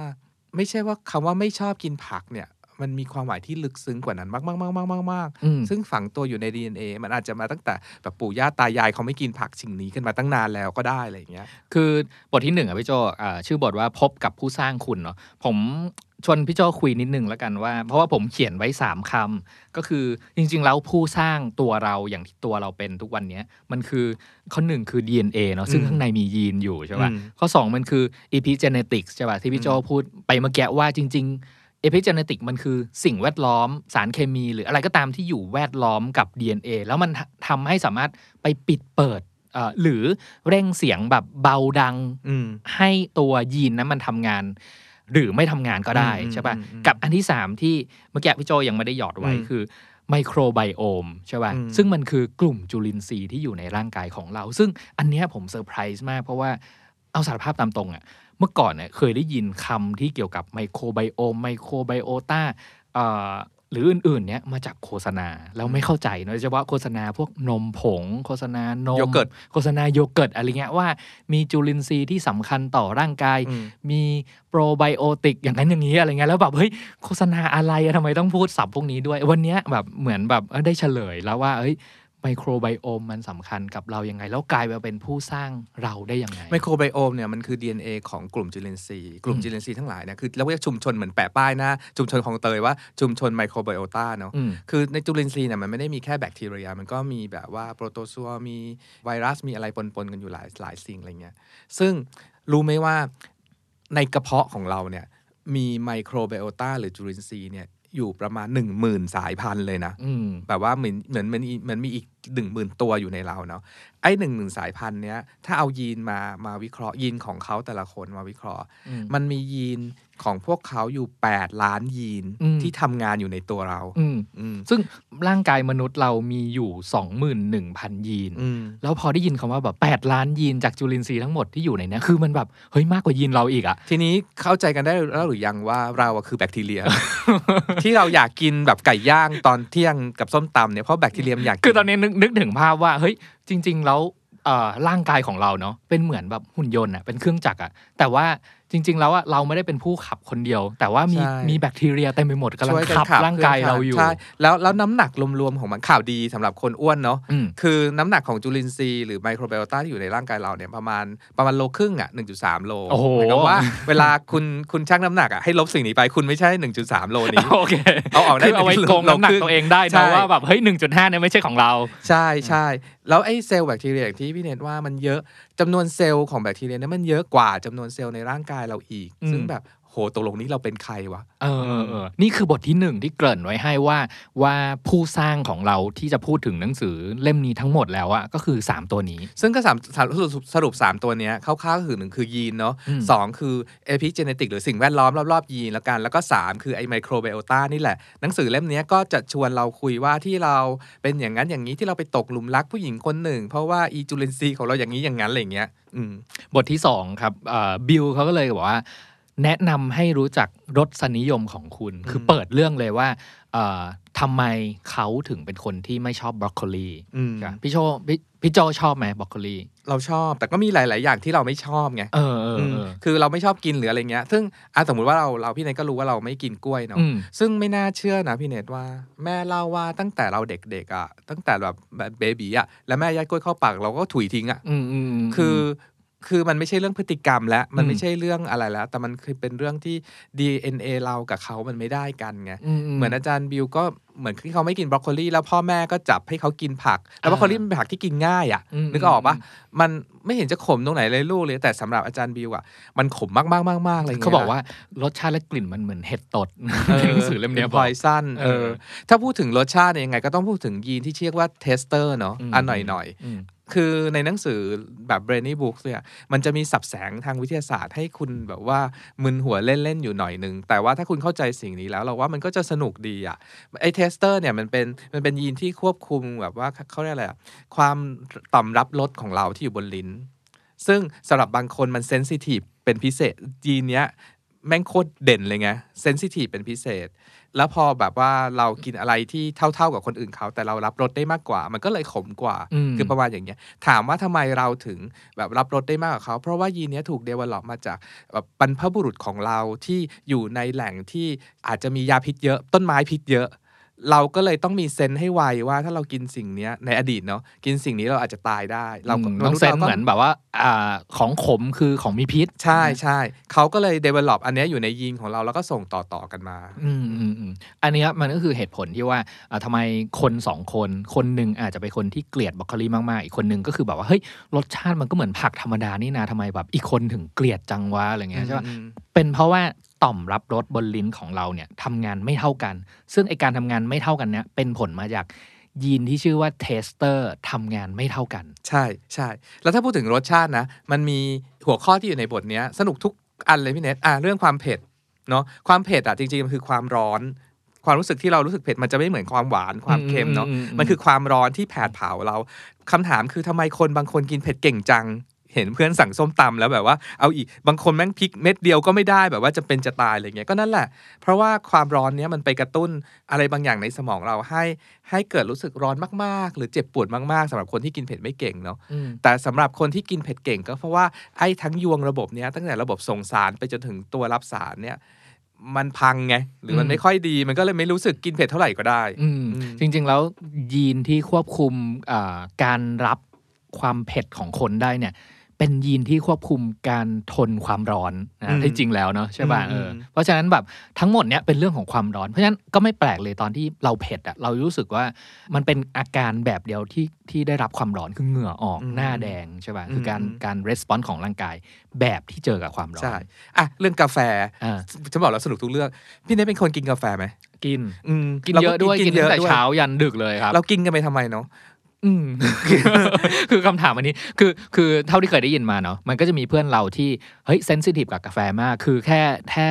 ไม่ใช่ว่าคำว่าไม่ชอบกินผักเนี่ย มันมีความหมายที่ลึกซึ้งกว่านั้นมากๆๆๆๆอืมๆซึ่งฝังตัวอยู่ใน DNA มันอาจจะมาตั้งแต่แบบปู่ย่าตายายเขาไม่กินผักสิ่งนี้กันมาตั้งนานแล้วก็ได้อะไรอย่างเงี้ย คือบทที่หนึ่งอะพี่โจอ่าชื่อบทว่าพบกับผู้สร้างคุณเนาะผมชวนพี่โจคุยนิดนึงแล้วกันว่า เพราะว่าผมเขียนไว้สามคำก็คือจริง ๆ แล้วผู้สร้างตัวเราอย่างที่ตัวเราเป็นทุกวันเนี้ยมันคือข้อหนึ่งคือ DNA เนาะซึ่งอืมข้างในมียีนอยู่ใช่ป่ะอืมข้อสองมันคือ epigenetics ใช่ป่ะที่พี่โจพูดไปเมื่อกี้ว่าจริง ๆ epigenetic มันคือสิ่งแวดล้อมสารเคมี หรืออะไรก็ตามที่อยู่แวดล้อมกับ DNA แล้วมันทำให้สามารถไปปิดเปิดเอ่อหรือเร่งเสียงแบบเบาดังอืมให้ตัวยีนนั้นมันทำงาน หรือไม่ทำงานก็ได้อืมใช่ป่ะอืมอืมกับอันที่สามที่เมื่อกี้พี่โจยังไม่ได้หยอดไว้อืมคือไมโครไบโอมใช่ป่ะอืมซึ่งมันคือกลุ่มจุลินทรีย์ที่อยู่ในร่างกายของเรา ซึ่งอันเนี้ยผมเซอร์ไพรส์มากเพราะว่าเอาสารภาพตามตรงอะ เมื่อก่อนเนี่ยเคยได้ยินคำที่เกี่ยวกับไมโครไบโอมไมโครไบโอตาเอ่อหรืออื่นๆเนี้ยมาจากโฆษณาแล้วไม่เข้าใจเนอะโดยเฉพาะโฆษณาพวกนมผง โฆษณานมโยเกิร์ตโฆษณาโยเกิร์ตอะไรเงี้ยว่ามีจุลินทรีย์ที่สำคัญต่อร่างกายอืมมีโปรไบโอติกอย่างนั้นอย่างนี้อะไรเงี้ยแล้วแบบเฮ้ยโฆษณาอะไรอะทำไมต้องพูดศัพท์พวกนี้ด้วย วันเนี้ยแบบเหมือนแบบเออได้เฉลยแล้วว่าเอ้ย microbiome มันสำคัญกับเรายังไง แล้วกลายมาเป็นผู้สร้างเราได้ยังไง microbiome เนี่ยมันคือ DNA ของกลุ่มจุลินทรีย์กลุ่มอืมจุลินทรีย์ทั้งหลายเนี่ยคือเราเรียกชุมชนเหมือนแปะป้ายหนะชุมชนของเตยว่าชุมชนไมโครไบโอตาเนาะอืมคือในจุลินทรีย์เนี่ยมันไม่ได้มีแค่แบคทีเรีย มันก็มีแบบว่าโปรโตซัวมีไวรัสมีอะไรปนๆกันอยู่หลายหลายสิ่งอะไรเงี้ยซึ่งรู้ไหมว่าในกระเพาะของเราเนี่ยมีไมโครไบโอตาหรือจุลินทรีย์เนี่ย อยู่ประมาณ1 0,000สายพันธุ์เลยนะอืมแบบว่าเหมือนเหมือนเหมือนเหมือนมีอีกหนึ่งหมื่นตัวอยู่ในเราเนาะไอ้หนึ่งหมื่นสายพันธุ์เนี้ยถ้าเอายีนมามาวิเคราะห์ยีนของเขาแต่ละคนมาวิเคราะห์อืมมันมียีน ของพวกเขาอยู่ 8 ล้านยีนอืมที่ทำงานอยู่ในตัวเราอืมอืมซึ่งร่างกายมนุษย์เรามีอยู่ 21,000 ยีนอืมแล้วพอได้ยินคำว่าแบบ 8 ล้านยีนจากจุลินทรีย์ทั้งหมดที่อยู่ในเนี้ยคือมันแบบ เฮ้ยมากกว่ายีนเราอีกอะทีนี้เข้าใจกันได้แล้วหรือยังว่าเราอะคือแบคทีเรีย ที่เราอยากกินแบบไก่ย่างตอนเที่ยงกับส้มตำเนี่ยเพราะแบคทีเรียมนอยากกิคือตอนนี้นึกนึกถึงภาพว่าเฮ้ยจริง ๆ แล้วเอ่อร่างกายของเราเนาะเป็นเหมือนแบบหุ่นยนต์อะเป็นเครื่องจักรอะแต่ว่า จริง ๆ แล้วอะเราไม่ได้เป็นผู้ขับคนเดียว แต่ว่ามีใช่มีแบคทีเรียเต็มไปหมดกำลังช่วยกันขับร่างกายเราอยู่ใช่แล้วแล้วน้ำหนักรวมๆของมันข่าวดีสำหรับคนอ้วนเนาะอืมคือน้ำหนักของจุลินทรีย์หรือไมโครไบโอตาที่อยู่ในร่างกายเราเนี่ยประมาณประมาณโลครึ่งอะ1.3 โลโอ้โหหมายความว่าเวลาคุณคุณชั่งน้ำหนักอะให้ลบสิ่งนี้ไปคุณไม่ใช่ 1.3 โลนี้โอเคเอาออกได้คือเอาไว้โกงน้ำหนักตัวเองได้ใช่นะว่าแบบเฮ้ย1.5เนี่ยไม่ใช่ของเรา ใช่ใช่แล้วไอ้เซลล์แบคทีเรียอย่างที่พี่เนตว่ามันเยอะจำนวนเซลล์ของแบคทีเรียเนี่ยมันเยอะกว่าจำนวนเซลล์ในร่างกายเราอีกอืมซึ่งแบบ โหตกลงนี้เราเป็นใครวะเออเออเออนี่คือบทที่หนึ่งที่เกริ่นไว้ให้ว่าว่าผู้สร้างของเราที่จะพูดถึงหนังสือเล่มนี้ทั้งหมดแล้วอะก็คือ 3 ตัวนี้ ซึ่งก็สามสามสรุปสรุปสามตัวเนี้ยคร่าวๆก็คือหนึ่งคือยีนเนาะอืมสองคือเอพิเจเนติกหรือสิ่งแวดล้อมรอบๆยีนแล้วกันแล้วก็สามคือไอไมโครไบโอตานี่แหละ หนังสือเล่มเนี้ยก็จะชวนเราคุยว่าที่เราเป็นอย่างนั้นอย่างนี้ที่เราไปตกหลุมรักผู้หญิงคนหนึ่ง เพราะว่าอีจูลินซีย์ของเราอย่างนี้อย่างนั้นอะไรอย่างเงี้ยอืมบทที่2ครับบิลเขาก็เลยบอกว่า แนะนำให้รู้จักรสนิยมของคุณ คือเปิดเรื่องเลยว่าเอ่อทำไมเขาถึงเป็นคนที่ไม่ชอบบรอกโคลีอืมจ้ะพี่โจพี่พี่โจชอบไหมบรอกโคลี เราชอบแต่ก็มีหลาย ๆ อย่างที่เราไม่ชอบไงเออเอออืมเออคือเราไม่ชอบกินหรืออะไรเงี้ย ซึ่งอะสมมติว่าเราเราพี่เนทก็รู้ว่าเราไม่กินกล้วยเนาะอืมซึ่งไม่น่าเชื่อนะพี่เนทว่า แม่เล่าว่าตั้งแต่เราเด็ก ๆ อะ ตั้งแต่แบบแบบเบบีอะแล้วแม่ยัดกล้วยเข้าปากเราก็ถุยทิ้งอะอืมอืมมคือ คือมันไม่ใช่เรื่องพฤติกรรมแล้วมันอืไม่มใช่เรื่องอะไรแล้ว แต่มันคือเป็นเรื่องที่ DNA เรากับเขามันไม่ได้กันไงอืเหมือนอาจารย์บิวก็เหมือนที่เขาไม่กินบรอกโคลีแล้วพ่อแม่ก็จับให้เขากินผัก แล้วบรอกโคลีมันเป็นผักที่กินง่ายอะอืมนึกออกปะมันไม่เห็นจะขมตรงไหนเลยลูกเลย แต่สำหรับอาจารย์บิวอะมันขมมากมากมากมากเลยเขาบอกว่ารสชาติและกลิ่นมันเหมือนเห็ดตดเออในหนังสือเล่มเนี้ยพอยสั้นเอเอออถ้าพูดถึงรสชาติเนี่ยยังไงก็ต้องพูดถึงยีนที่เรียกว่า taster เนาะอืมอันหน่อยหน่อยๆอืม คือในหนังสือแบบ Brainy Books เนี่ยมันจะมีศัพท์แสงทางวิทยาศาสตร์ให้คุณแบบว่ามึนหัวเล่น ๆ อยู่หน่อยหนึ่งแต่ว่าถ้าคุณเข้าใจสิ่งนี้แล้วเราว่ามันก็จะสนุกดีอะไอ taster เนี่ยมันเป็นมันเป็นยีนที่ควบคุมแบบว่าเขาเรียกอะไรอะความต่อมรับรสของเราที่อยู่บนลิ้น ซึ่งสำหรับบางคนมันเซนซิทีฟเป็นพิเศษยีนเนี้ย แม่งโคตรเด่นเลยไงเซนซิทีฟเป็นพิเศษ แล้วพอแบบว่าเรากินอะไรที่เท่าๆกับคนอื่นเขา แต่เรารับรสได้มากกว่า มันก็เลยขมกว่าอืมคือประมาณอย่างเงี้ย ถามว่าทำไมเราถึงแบบรับรสได้มากกว่าเขา เพราะว่ายีนเนี้ยถูกเดเวลลอปมาจากแบบบรรพบุรุษของเราที่อยู่ในแหล่งที่อาจจะมียาพิษเยอะ ต้นไม้พิษเยอะ เราก็เลยต้องมีเซนส์ให้ไวว่าถ้าเรากินสิ่งเนี้ยในอดีตเนาะกินสิ่งนี้เราอาจจะตายได้ เราก็อืมต้องเซนราก็เหมือนแบบว่าอ่าของขมคือของมีพิษ ใช่ใช่เขาก็เลย develop อันเนี้ยอยู่ในยีนของเราแล้วก็ส่งต่อๆกันมา อืมอืมอืมอันเนี้ยมันก็คือเหตุผลที่ว่าอ่าทำไมคนสองคนคนหนึ่งอาจจะเป็นคนที่เกลียดบรอกโคลีมากๆ อีกคนหนึ่งก็คือแบบว่าเฮ้ยรสชาติมันก็เหมือนผักธรรมดานี่นะทำไมแบบ อีกคนถึงเกลียดจังวะอะไรเงี้ยใช่ปะอืมเป็นเพราะว่า ต่อมรับรสบนลิ้นของเราเนี่ยทำงานไม่เท่ากัน ซึ่งไอการทำงานไม่เท่ากันเนี่ยเป็นผลมาจากยีนที่ชื่อว่า taster ทำงานไม่เท่ากัน ใช่ใช่แล้วถ้าพูดถึงรสชาตินะ มันมีหัวข้อที่อยู่ในบทเนี้ยสนุกทุกอันเลยพี่เนทอะเรื่องความเผ็ดเนาะความเผ็ดอะจริงๆมันคือความร้อน ความรู้สึกที่เรารู้สึกเผ็ดมันจะไม่เหมือนความหวานความเค็มเนาะอืมอืมอืมมันคือความร้อนที่แผดเผาเราคำถามคือทำไมคนบางคนกินเผ็ดเก่งจัง เห็นเพื่อนสั่งส้มตำแล้วแบบว่าเอาอีกบางคนแม่งพริกเม็ดเดียวก็ไม่ได้แบบว่าจะเป็นจะตายอะไรเงี้ยก็นั่นแหละ เพราะว่าความร้อนเนี้ยมันไปกระตุ้นอะไรบางอย่างในสมองเราให้ ให้เกิดรู้สึกร้อนมากๆ หรือเจ็บปวดมากๆสำหรับคนที่กินเผ็ดไม่เก่งเนาะอืมแต่สำหรับคนที่กินเผ็ดเก่งก็เพราะว่าไอ้ทั้งยวงระบบเนี้ยตั้งแต่ระบบส่งสารไปจนถึงตัวรับสารเนี่ยมันพังไง หรือมันอืมไม่ค่อยดีมันก็เลยไม่รู้สึกกินเผ็ดเท่าไหร่ก็ได้อืมอืมจริง ๆ แล้วยีนที่ควบคุมอ่าการรับความเผ็ดของคนได้เนี่ย เป็นยีนที่ควบคุมการทนความร้อนอืนะมที่จริงแล้วเนาะใช่ป่ะอืมเออเพราะฉะนั้นแบบทั้งหมดเนี่ยเป็นเรื่องของความร้อน เพราะฉะนั้นก็ไม่แปลกเลยตอนที่เราเผ็ดอะเรารู้สึกว่ามันเป็นอาการแบบเดียวที่ที่ได้รับความร้อนคือเหงื่อออกหน้าแดงใช่ป่ะคือการการรีสปอนส์ของร่างกายแบบที่เจอกับความร้อนใช่อะเรื่องกาแฟอ่าฉันบอกแล้วสนุกทุกเรื่องพี่เนทเป็นคนกินกาแฟไหมกินอืมกินราเยอะด้วยกินตั้งแต่ด้วยเช้ายันดึกเลยครับ เรากินกันไปทำไมเนาะ อืมคือคำถามอันนี้คือคือเท่าที่เคยได้ยินมาเนาะมันก็จะมีเพื่อนเราที่เฮ้ยเซนซิทีฟกับกาแฟมาก คือแค่แค่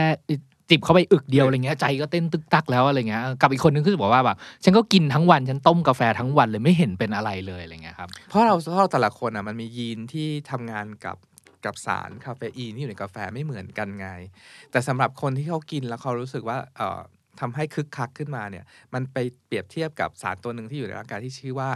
จิบเข้าไปอึกเดียวอะไรเงี้ยใจก็เต้นตึกตักแล้วอะไรเงี้ยกับอีกคนนึงคือบอกว่าแบบฉันก็กินทั้งวันฉันต้มกาแฟทั้งวันเลยไม่เห็นเป็นอะไรเลยอะไรเงี้ยครับเพราะเราเพราะเราแต่ละคนอะมันมียีนที่ทำงานกับกับสารคาเฟอีนที่อยู่ในกาแฟไม่เหมือนกันไง แต่สำหรับคนที่เขากินแล้วเขารู้สึกว่าเอ่อทำให้คึกคักขึ้นมาเนี่ย มันไปเปรียบเทียบกับสารตัวหนึ่งที่อยู่ในร่างกายที่ชื่อว่า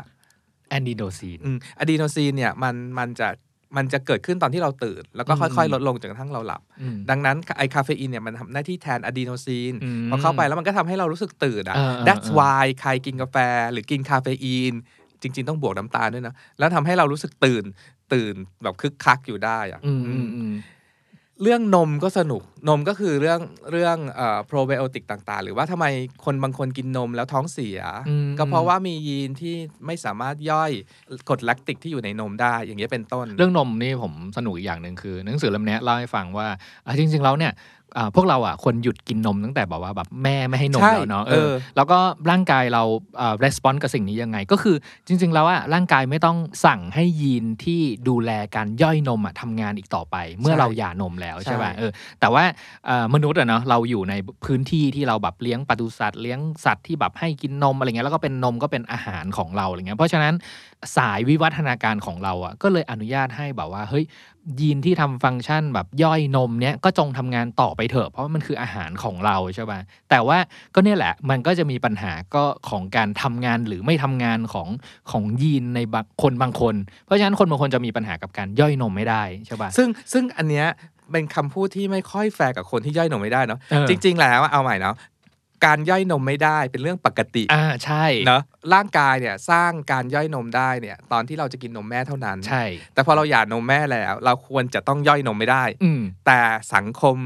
อะดีโนซีนอืมอะดีโนซีนเนี่ยมันมันจะมันจะเกิดขึ้นตอนที่เราตื่น แล้วก็อืมค่อยๆ ลดลงจนกระทั่งเราหลับอืมดังนั้นไอคาเฟอีนเนี่ยมันทำหน้าที่แทนอะดีโนซีนอืมพอเข้าไปแล้วมันก็ทำให้เรารู้สึกตื่นอะเออเออ that's เออ why ใครกินกาแฟหรือกินคาเฟอีน จริง ๆ ต้องบวกน้ำตาลด้วยนะ แล้วทำให้เรารู้สึกตื่นตื่นแบบคึกคักอยู่ได้อะอืมอือืมมอืม เรื่องนมก็สนุกนมก็คือเรื่องเรื่องเอ่อโปรไบโอติกต่างๆ หรือว่าทำไมคนบางคนกินนมแล้วท้องเสียอืมก็เพราะว่ามียีนที่ไม่สามารถย่อยกรดแลคติกที่อยู่ในนมได้อย่างเงี้ยเป็นต้น เรื่องนมนี่ผมสนุกอีกอย่างหนึ่งคือ หนังสือเล่มเนี้ยเล่าให้ฟังว่าอะจริง ๆ แล้วเนี่ยอ่า พวกเราอะควรหยุดกินนมตั้งแต่แบบว่าแบบแม่ไม่ให้นมใช่แล้วเนาะเอเอออแล้วก็ร่างกายเราอ่า response กับสิ่งนี้ยังไง ก็คือจริง ๆ แล้วอะร่างกายไม่ต้องสั่งให้ยีนที่ดูแลการย่อยนมอะทำงานอีกต่อไป เมื่อเราหย่านมแล้วใช่ป่ะเออแต่ว่าอ่ามนุษย์อะเนาะเราอยู่ในพื้นที่ที่เราแบบเลี้ยงปศุสัตว์เลี้ยงสัตว์ที่แบบให้กินนมอะไรเงี้ยแล้วก็เป็นนมก็เป็นอาหารของเราอะไรเงี้ยเพราะฉะนั้นสายวิวัฒนาการของเราอะก็เลยอนุญาตให้แบบว่าเฮ้ย ยีนที่ทำฟังก์ชันแบบย่อยนมเนี้ยก็จงทำงานต่อไปเถอะ เพราะว่ามันคืออาหารของเราใช่ป่ะแต่ว่าก็เนี่ยแหละมันก็จะมีปัญหาก็ของการทำงานหรือไม่ทำงานของของยีนในบางคนบางคน เพราะฉะนั้นคนบางคนจะมีปัญหากับการย่อยนมไม่ได้ใช่ป่ะซึ่งซึ่งอันเนี้ยเป็นคำพูดที่ไม่ค่อยแฟร์กับคนที่ย่อยนมไม่ได้เนาะเออจริง ๆ แล้วเอาใหม่เนาะ การย่อยนมไม่ได้เป็นเรื่องปกติอ่าใช่เนอะร่างกายเนี่ยสร้างการย่อยนมได้เนี่ย ตอนที่เราจะกินนมแม่เท่านั้นใช่ แต่พอเราหย่านมแม่แล้ว เราควรจะต้องย่อยนมไม่ได้ อืมแต่สังคม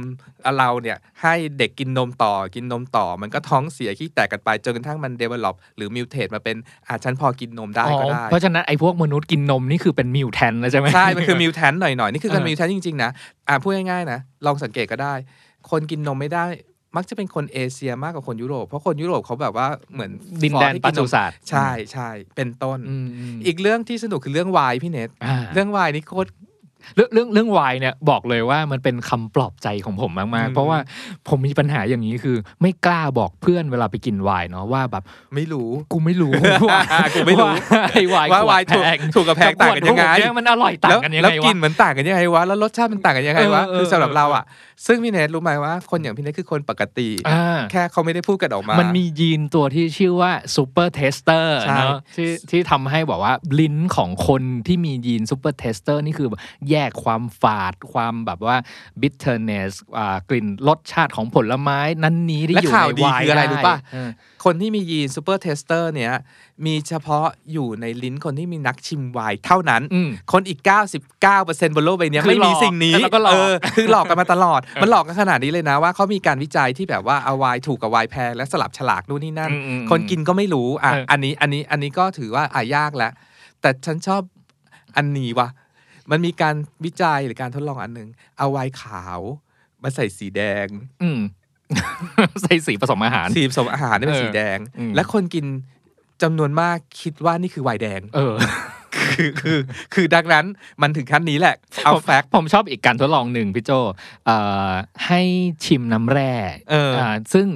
เราเนี่ยให้เด็กกินนมต่อกินนมต่อ มันก็ท้องเสียขี้แตกกันไปจนกระทั่งมัน develop หรือ mutate มาเป็นอาฉันพอกินนมได้ก็ได้ เพราะฉะนั้นไอ้พวกมนุษย์กินนมนี่คือเป็นมิวแทนแล้วใช่ไหมใช่มันคือมิวแทนหน่อยๆนี่คือการเออมิวแทนจริงๆนะอ่าพูดง่ายๆนะลองสังเกตก็ได้ คนกินนมไม่ได้ มักจะเป็นคนเอเชียมากกว่าคนยุโรป เพราะคนยุโรปเขาแบบว่าเหมือนดินแดนฟอร์ที่ปักิจจุมศาสตร์ใช่ใช่เป็นต้นอืมอืมอีกเรื่องที่สนุกคือเรื่องวายพี่เน็ตอ่าเรื่องวายนี่โคตร เรื่องเรื่องเรื่องวายเนี่ยบอกเลยว่ามันเป็นคำปลอบใจของผมมากอืๆมเพราะว่าผมมีปัญหาอย่างนี้คือ ไม่กล้าบอกเพื่อนเวลาไปกินไวน์เนาะว่าแบบไม่รู้กูไม่รู้ว่ากูไม่รู้ว่าไอ้ไวน์ว่าขวดไวน์ถูกแพงถูกกับแพงต่างกันยังไงขวดเนี่ยมันอร่อยต่างแล้วกันยังแล้วไงกลิ่นมันต่างกันยังไงวะแล้วรสชาติมันต่างกันยังไงวะเออเออคือสำหรับเราอะ ซึ่งพี่เน็ตรู้ไหมว่าคนอย่างพี่เน็ตคือคนปกติอ่าแค่เขาไม่ได้พูดกันออกมา มันมียีนตัวที่ชื่อว่า supertaster ใช่เนาะที่ที่ทำให้บอกว่าลิ้นของคนที่มียีน supertaster นี่คือแบบแยกความฝาด ความแบบว่า bitterness อ่ากลิ่นรสชาติของผลไม้นั้นนี้ที่และอยู่ข่าวในดีไวน์คืออะไรด้รู้ป่ะเออคนที่มียีน supertaster เนี่ย มีเฉพาะอยู่ในลิ้นคนที่มีนักชิมไวน์เท่านั้นอืมคนอีก 99%บนโลกใบเนี้ยคือไม่มีหรอกสิ่งนี้แล้วก็หลอกเออคือหลอกกันมาตลอด มันหลอกกันขนาดนี้เลยนะว่าเขามีการวิจัยที่แบบว่าเอาไวน์ถูกกับไวน์แพงและสลับฉลากนู่นนี่นั่นอืมอืมคนกินก็ไม่รู้อะเอออัอันนี้อันนี้อันนี้ก็ถือว่าอะยากแล้วแต่ฉันชอบอันนี้ว่ะ มันมีการวิจัยหรือการทดลองอันหนึ่งเอาไวน์ขาวมาใส่สีแดง อืมใส่สีผสมอาหาร สีผสมอาหารนี่เป็นเออสีแดงอืมและคนกินจำนวนมากคิดว่านี่คือไวน์แดง เออ คือคือคือดังนั้นมันถึงขั้นนี้แหละเอาผมแฟกต์ผมชอบอีกการทดลองหนึ่งพี่โจเอ่อให้ชิมน้ำแร่เอออ่าซึ่ง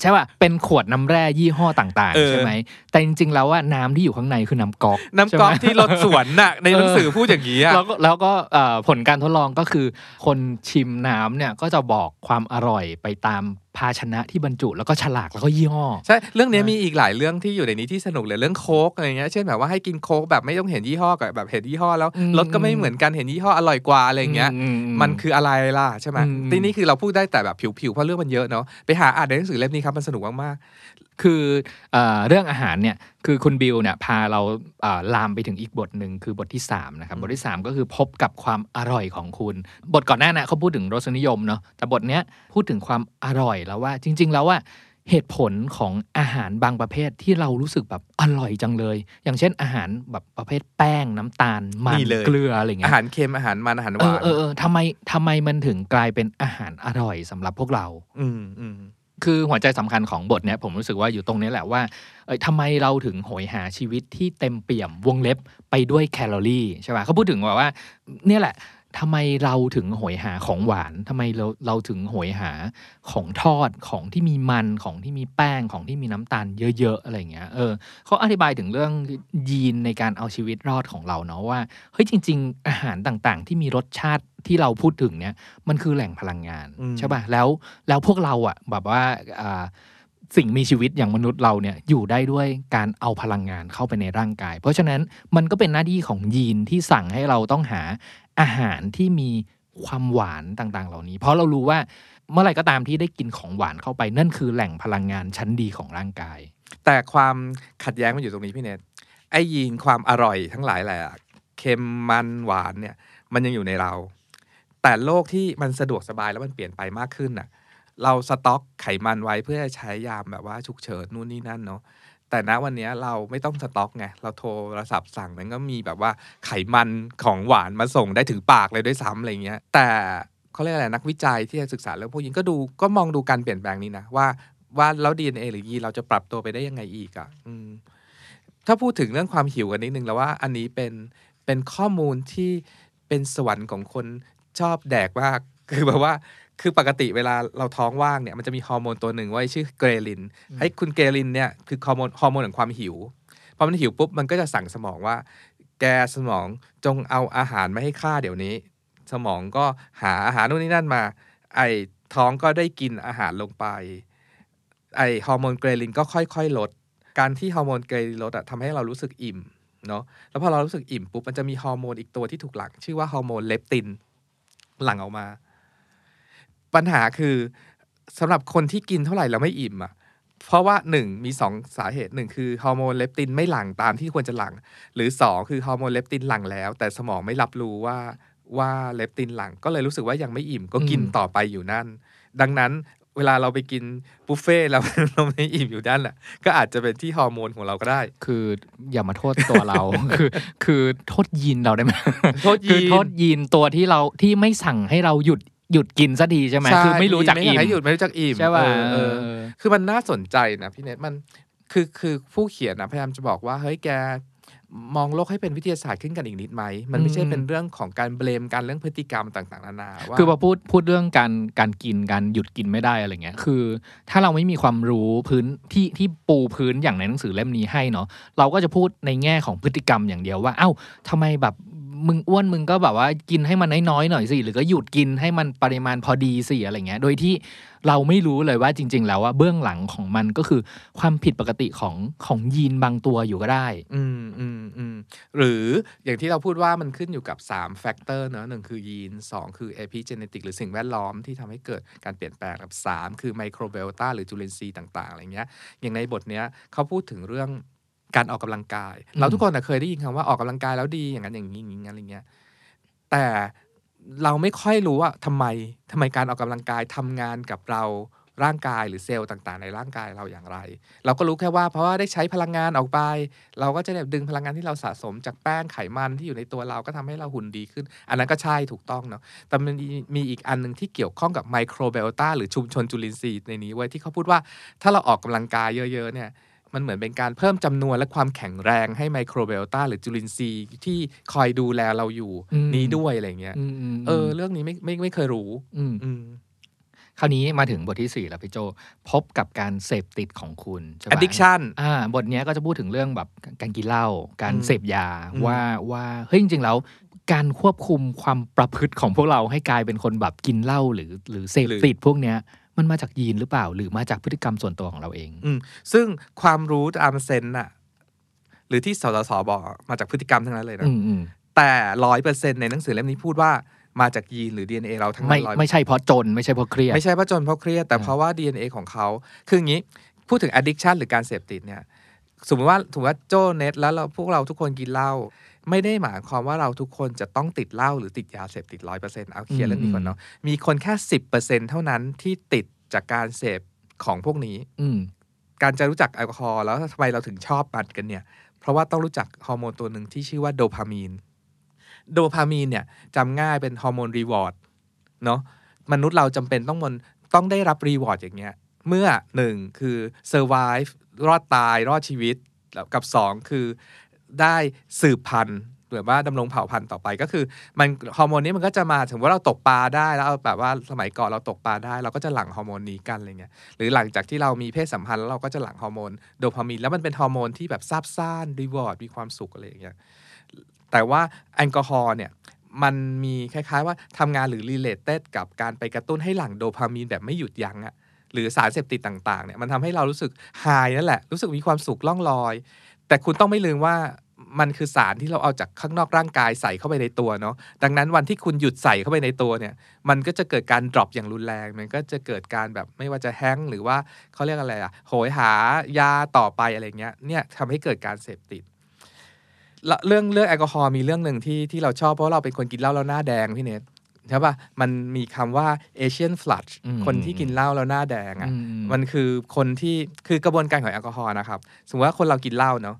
ใช่ป่ะเป็นขวดน้ำแร่ยี่ห้อต่างเอๆอใช่ไหมแต่จริง ๆ แล้วว่าน้ำที่อยู่ข้างในคือน้ำก๊อกน้ำก๊อกใช่ไหมที่รถสวนน่ะในหนังสือพูดอย่างนี้อะแล้วก็แล้วก็เอ่อผลการทดลองก็คือ คนชิมน้ำเนี่ยก็จะบอกความอร่อยไปตาม ภาชนะที่บรรจุแล้วก็ฉลากแล้วก็ยี่ห้อใช่เรื่องนี้นะมีอีกหลายเรื่องที่อยู่ในนี้ที่สนุกเลยเรื่องโค้กอะไรเงี้ยเช่นแบบว่าให้กินโค้กแบบไม่ต้องเห็นยี่ห้อกับแบบเห็นยี่ห้อแล้วอืมรสก็ไม่เหมือนกันเห็นยี่ห้ออร่อยกว่าอะไรเงี้ยอืมันคืออะไรล่ะใช่ไหมอืมทีนี้คือเราพูดได้แต่แบบผิวๆเพราะเรื่องมันเยอะเนาะไปหาอ่านในหนังสือเล่มนี้ครับมันสนุกมาก คือเอ่อเรื่องอาหารเนี่ยคือคุณบิวเนี่ยพาเราเอ่อลามไปถึงอีกบทหนึ่งคือบทที่3นะครับบทที่ 3 ก็คือพบกับความอร่อยของคุณ บทก่อนหน้านะเขาพูดถึงรสนิยมเนาะแต่บทเนี้ยพูดถึงความอร่อยแล้วว่าจริง ๆ แล้วว่าเหตุผลของอาหารบางประเภทที่เรารู้สึกแบบอร่อยจังเลย อย่างเช่นอาหารแบบประเภทแป้งน้ำตาลมันนี่เลยเกลืออะไรๆเงี้อายหารเค็มอาหารมันอาหารหเอวาอนเออเออทำไมทำไมมันถึงกลายเป็นอาหารอร่อยสำหรับพวกเรา อืมอืม คือหัวใจสำคัญของบทเนี้ยผมรู้สึกว่าอยู่ตรงนี้แหละว่าเอ้ยทำไมเราถึงโหยหาชีวิตที่เต็มเปี่ยมวงเล็บไปด้วยแคลอรี่ใช่ป่ะเขาพูดถึงว่าว่าเนี่ยแหละ ทำไมเราถึงโหยหาของหวานทำไมเราเราถึงโหยหาของทอดของที่มีมันของที่มีแป้งของที่มีน้ำตาลเยอะๆอะไรอย่างเงี้ยเออเขาอธิบายถึงเรื่องยีนในการเอาชีวิตรอดของเราเนาะว่าเฮ้ยจริง ๆ อาหารต่างๆ ที่มีรสชาติที่เราพูดถึงเนี่ยมันคือแหล่งพลังงานอืมใช่ป่ะแล้วแล้วพวกเราอะแบบว่าอ่าสิ่งมีชีวิตอย่างมนุษย์เราเนี่ยอยู่ได้ด้วยการเอาพลังงานเข้าไปในร่างกาย เพราะฉะนั้นมันก็เป็นหน้าที่ของยีนที่สั่งให้เราต้องหา อาหารที่มีความหวานต่างๆ เหล่านี้ เพราะเรารู้ว่าเมื่อไหร่ก็ตามที่ได้กินของหวานเข้าไป นั่นคือแหล่งพลังงานชั้นดีของร่างกาย แต่ความขัดแย้งมันอยู่ตรงนี้พี่เนทไอ้ยีนความอร่อยทั้งหลายแหละเค็มมันหวานเนี่ย มันยังอยู่ในเรา แต่โลกที่มันสะดวกสบายแล้วมันเปลี่ยนไปมากขึ้นน่ะ เราสต็อกไขมันไว้เพื่อใช้ยามแบบว่าฉุกเฉินนู่นนี่นั่นเนาะ แต่ณวันนี้เราไม่ต้องสต็อกไงเราโทรศัพท์สั่งมันก็มีแบบว่าไขมันของหวานมาส่งได้ถึงปากเลยด้วยซ้ำอะไรเงี้ย แต่เขาเรียกอะไรนักวิจัยที่ศึกษาเรื่องพวกยีนก็ดูก็มองดูการเปลี่ยนแปลงนี้นะว่าว่าแล้ว DNA หรือยีเราจะปรับตัวไปได้ยังไงอีกอะ่ะถ้าพูดถึงเรื่องความหิวกันนิดนึงแล้วว่าอันนี้เป็นเป็นข้อมูลที่เป็นสวรรค์ของคนชอบแดกมากคือแบบว่า คือปกติเวลาเราท้องว่างเนี่ยมันจะมีฮอร์โมนตัวหนึ่งไว้ชื่อเกรลินไอ้คุณเกรลินเนี่ยคือฮอร์โมนฮอร์โมนของความหิวพอมันหิวปุ๊บมันก็จะสั่งสมองว่า แกสมองจงเอาอาหารมาให้ข้าเดี๋ยวนี้ สมองก็หาอาหารนู่นนี่นั่นมา ไอ้ท้องก็ได้กินอาหารลงไป ไอ้ฮอร์โมนเกรลินก็ค่อย ๆ ลด การที่ฮอร์โมนเกรลินลดอะทำให้เรารู้สึกอิ่มเนาะแล้วพอเรารู้สึกอิ่มปุ๊บมันจะมีฮอร์โมนอีกตัวที่ถูกหลั่งชื่อว่าฮอร์โมนเลปตินหลั่งออกมา ปัญหาคือสำหรับคนที่กินเท่าไหร่แล้วไม่อิ่มอะเพราะว่าหนึ่งมีสองสาเหตุหนึ่งคือฮอร์โมนเลปตินไม่หลั่งตามที่ควรจะหลั่ง หรือสองคือฮอร์โมนเลปตินหลั่งแล้ว แต่สมองไม่รับรู้ว่าว่าเลปตินหลั่งก็เลยรู้สึกว่ายังไม่อิ่มก็กินอืมต่อไปอยู่นั่น ดังนั้นเวลาเราไปกินบุฟเฟ่ต์แล้วเราไม่อิ่มอยู่นั่นแหละก็อาจจะเป็นที่ฮอร์โมนของเราก็ได้ คืออย่ามาโทษตัวเรา คือคือโทษยีนเราได้ไหมโทษคือยีนโทษยีนตัวที่เราที่ไม่สั่งให้เราหยุด หยุดกินสักทีใช่ไหมคือไม่รู้จักไม่อิ่ยากมให้หยุดไม่รู้จักอิ่มใช่ป่ะเออเออเออคือมันน่าสนใจนะพี่เนทมันคือคือผู้เขียนนะพยายามจะบอกว่าเฮ้ยแกมองโลกให้เป็นวิทยาศาสตร์ขึ้นกันอีกนิดไหม มันไม่ใช่อืมเป็นเรื่องของการเบลมการเรื่องพฤติกรรมต่างๆนานาว่าคือพอพูดพูดเรื่องการการกินการหยุดกินไม่ได้อะไรเงี้ย คือ ถ้าเราไม่มีความรู้พื้นที่ที่ปูพื้นอย่างในหนังสือเล่มนี้ให้เนาะ เราก็จะพูดในแง่ของพฤติกรรมอย่างเดียวว่า เอ้าทำไมแบบ มึงอ้วนมึงก็แบบว่ากินให้มันน้อยๆหน่อยสิหรือก็หยุดกินให้มันปริมาณพอดีสิอะไรเงี้ย โดยที่เราไม่รู้เลยว่าจริง ๆ แล้วว่าเบื้องหลังของมันก็คือความผิดปกติของของยีนบางตัวอยู่ก็ได้ อืมอืมอืมหรืออย่างที่เราพูดว่ามันขึ้นอยู่กับ3 factor เนอะหนึ่งคือยีนสองคือ epigenetic หรือสิ่งแวดล้อมที่ทำให้เกิดการเปลี่ยนแปลงกับ 3 คือ microbiota หรือจุลินทรีย์ต่าง ๆอะไรเงี้ยอย่างในบทเนี้ยเขาพูดถึงเรื่อง การออกกำลังกาย เราทุกคนนะเคยได้ยินคำว่าออกกำลังกายแล้วดีอย่างนั้นอย่างนี้อย่างนี้อะไรเงี้ยแต่เราไม่ค่อยรู้ว่าทำไมทำไมการออกกำลังกายทำงานกับเราร่างกายหรือเซลล์ต่างๆ ในร่างกายเราอย่างไร เราก็รู้แค่ว่าเพราะว่าได้ใช้พลังงานออกไป เราก็จะแบบดึงพลังงานที่เราสะสมจากแป้งไขมันที่อยู่ในตัวเราก็ทำให้เราหุ่นดีขึ้น อันนั้นก็ใช่ถูกต้องเนาะแต่มันมีมีอีกอันหนึ่งที่เกี่ยวข้องกับไมโครเบลตาหรือชุมชนจุลินทรีย์ในนี้ไว้ยที่เขาพูดว่าถ้าเราออกกำลังกายเยอะ ๆ เนี่ย มันเหมือนเป็นการเพิ่มจำนวนและความแข็งแรงให้ไมโครเบลตาหรือจุลินทรีย์ที่คอยดูแลเราอยู่อืมนี้ด้วยอะไรเงี้ยอืมอืมเออ เรื่องนี้ไม่ไม่ไม่เคยรู้ อืมอืมคราวนี้มาถึงบทที่ 4 แล้วพี่โจ พบกับการเสพติดของคุณใช่ปะ addiction อ่าบทเนี้ยก็จะพูดถึงเรื่องแบบการกินเหล้าการอืมเสพยาอืมว่าว่าเฮ้ยจริงๆแล้วการควบคุมความประพฤติของพวกเราให้กลายเป็นคนแบบกินเหล้าหรือหรือเสพติดพวกเนี้ย มันมาจากยีนหรือเปล่า หรือมาจากพฤติกรรมส่วนตัวของเราเองอืมซึ่งความรู้ตามเซนน่ะ หรือที่สสสบอกมาจากพฤติกรรมทั้งนั้นเลยนะ อืมอืมแต่ร้อยเปอร์เซ็นในหนังสือเล่มนี้พูดว่ามาจากยีนหรือ DNA เราทั้งนั้ไม่นร้อยไม่ใช่เพราะจนไม่ใช่เพราะเครียด ไม่ใช่เพราะจนเพราะเครียด แต่อ่าเพราะว่า DNA ของเขา คืออย่างนี้พูดถึง addiction หรือการเสพติดเนี่ย สมมติว่าถือว่าโจเน็ตแล้วเราพวกเราทุกคนกินเหล้า ไม่ได้หมายความว่าเราทุกคนจะต้องติดเหล้าหรือติดยาเสพติดร้อยเปอร์เซ็นต์เอาเคลียร์เรื่องนี้ก่อนเนาะมีคนแค่สิบเปอร์เซ็นเท่านั้นที่ติดจากการเสพของพวกนี้ อืมการจะรู้จักแอลกอฮอล์แล้วทำไมเราถึงชอบมันกันเนี่ย เพราะว่าต้องรู้จักฮอร์โมนตัวหนึ่งที่ชื่อว่าโดพามีน โดพามีนเนี่ยจำง่ายเป็นฮอร์โมน reward เนาะมนุษย์เราจำเป็นต้องมันต้องได้รับ reward อย่างเงี้ย เมื่อหนึ่งคือ survive รอดตายรอดชีวิตแล้วกับสองคือ ได้สืบพันธุ์หรือว่าดำรงเผ่าพันธุ์ต่อไปก็คือ มันฮอร์โมนนี้มันก็จะมาถึงว่าเราตกปลาได้แล้วแบบว่าสมัยก่อนเราตกปลาได้ เราก็จะหลั่งฮอร์โมนนี้กันอะไรเงี้ยหรือหลังจากที่เรามีเพศสัมพันธ์แล้วเราก็จะหลั่งฮอร์โมนโดพามีนแล้วมันเป็นฮอร์โมนที่แบบซาบซ่าน reward มีความสุขอะไรอย่างเงี้ยแต่ว่าแอลกอฮอล์เนี่ยมันมีคล้าย ๆ ว่าทำงานหรือ related กับการไปกระตุ้นให้หลั่งโดพามีนแบบไม่หยุดยั้งอะหรือสารเสพติดต่างๆเนี่ยมันทำให้เรารู้สึกไฮนั่นแหละ รู้สึกมีความสุขล่องลอย แต่คุณต้องไม่ลืมว่ามันคือสารที่เราเอาจากข้างนอกร่างกายใส่เข้าไปในตัวเนาะดังนั้นวันที่คุณหยุดใส่เข้าไปในตัวเนี่ย มันก็จะเกิดการ drop อย่างรุนแรง มันก็จะเกิดการแบบไม่ว่าจะแฮงก์หรือว่าเขาเรียกอะไรอะโหยหายาต่อไปอะไรเงี้ยเนี่ยทำให้เกิดการเสพติดเรื่องเรื่องแอลกอฮอล์มีเรื่องหนึ่งที่ที่เราชอบเพราะเราเป็นคนกินเหล้าแล้วหน้าแดงพี่เนท ใช่ปะมันมีคำว่า Asian flush อืมคนที่กินเหล้าแล้วหน้าแดงอะอืมมันคือคนที่คือกระบวนการของแอลกอฮอล์นะครับ สมมติว่าคนเรากินเหล้าเนาะ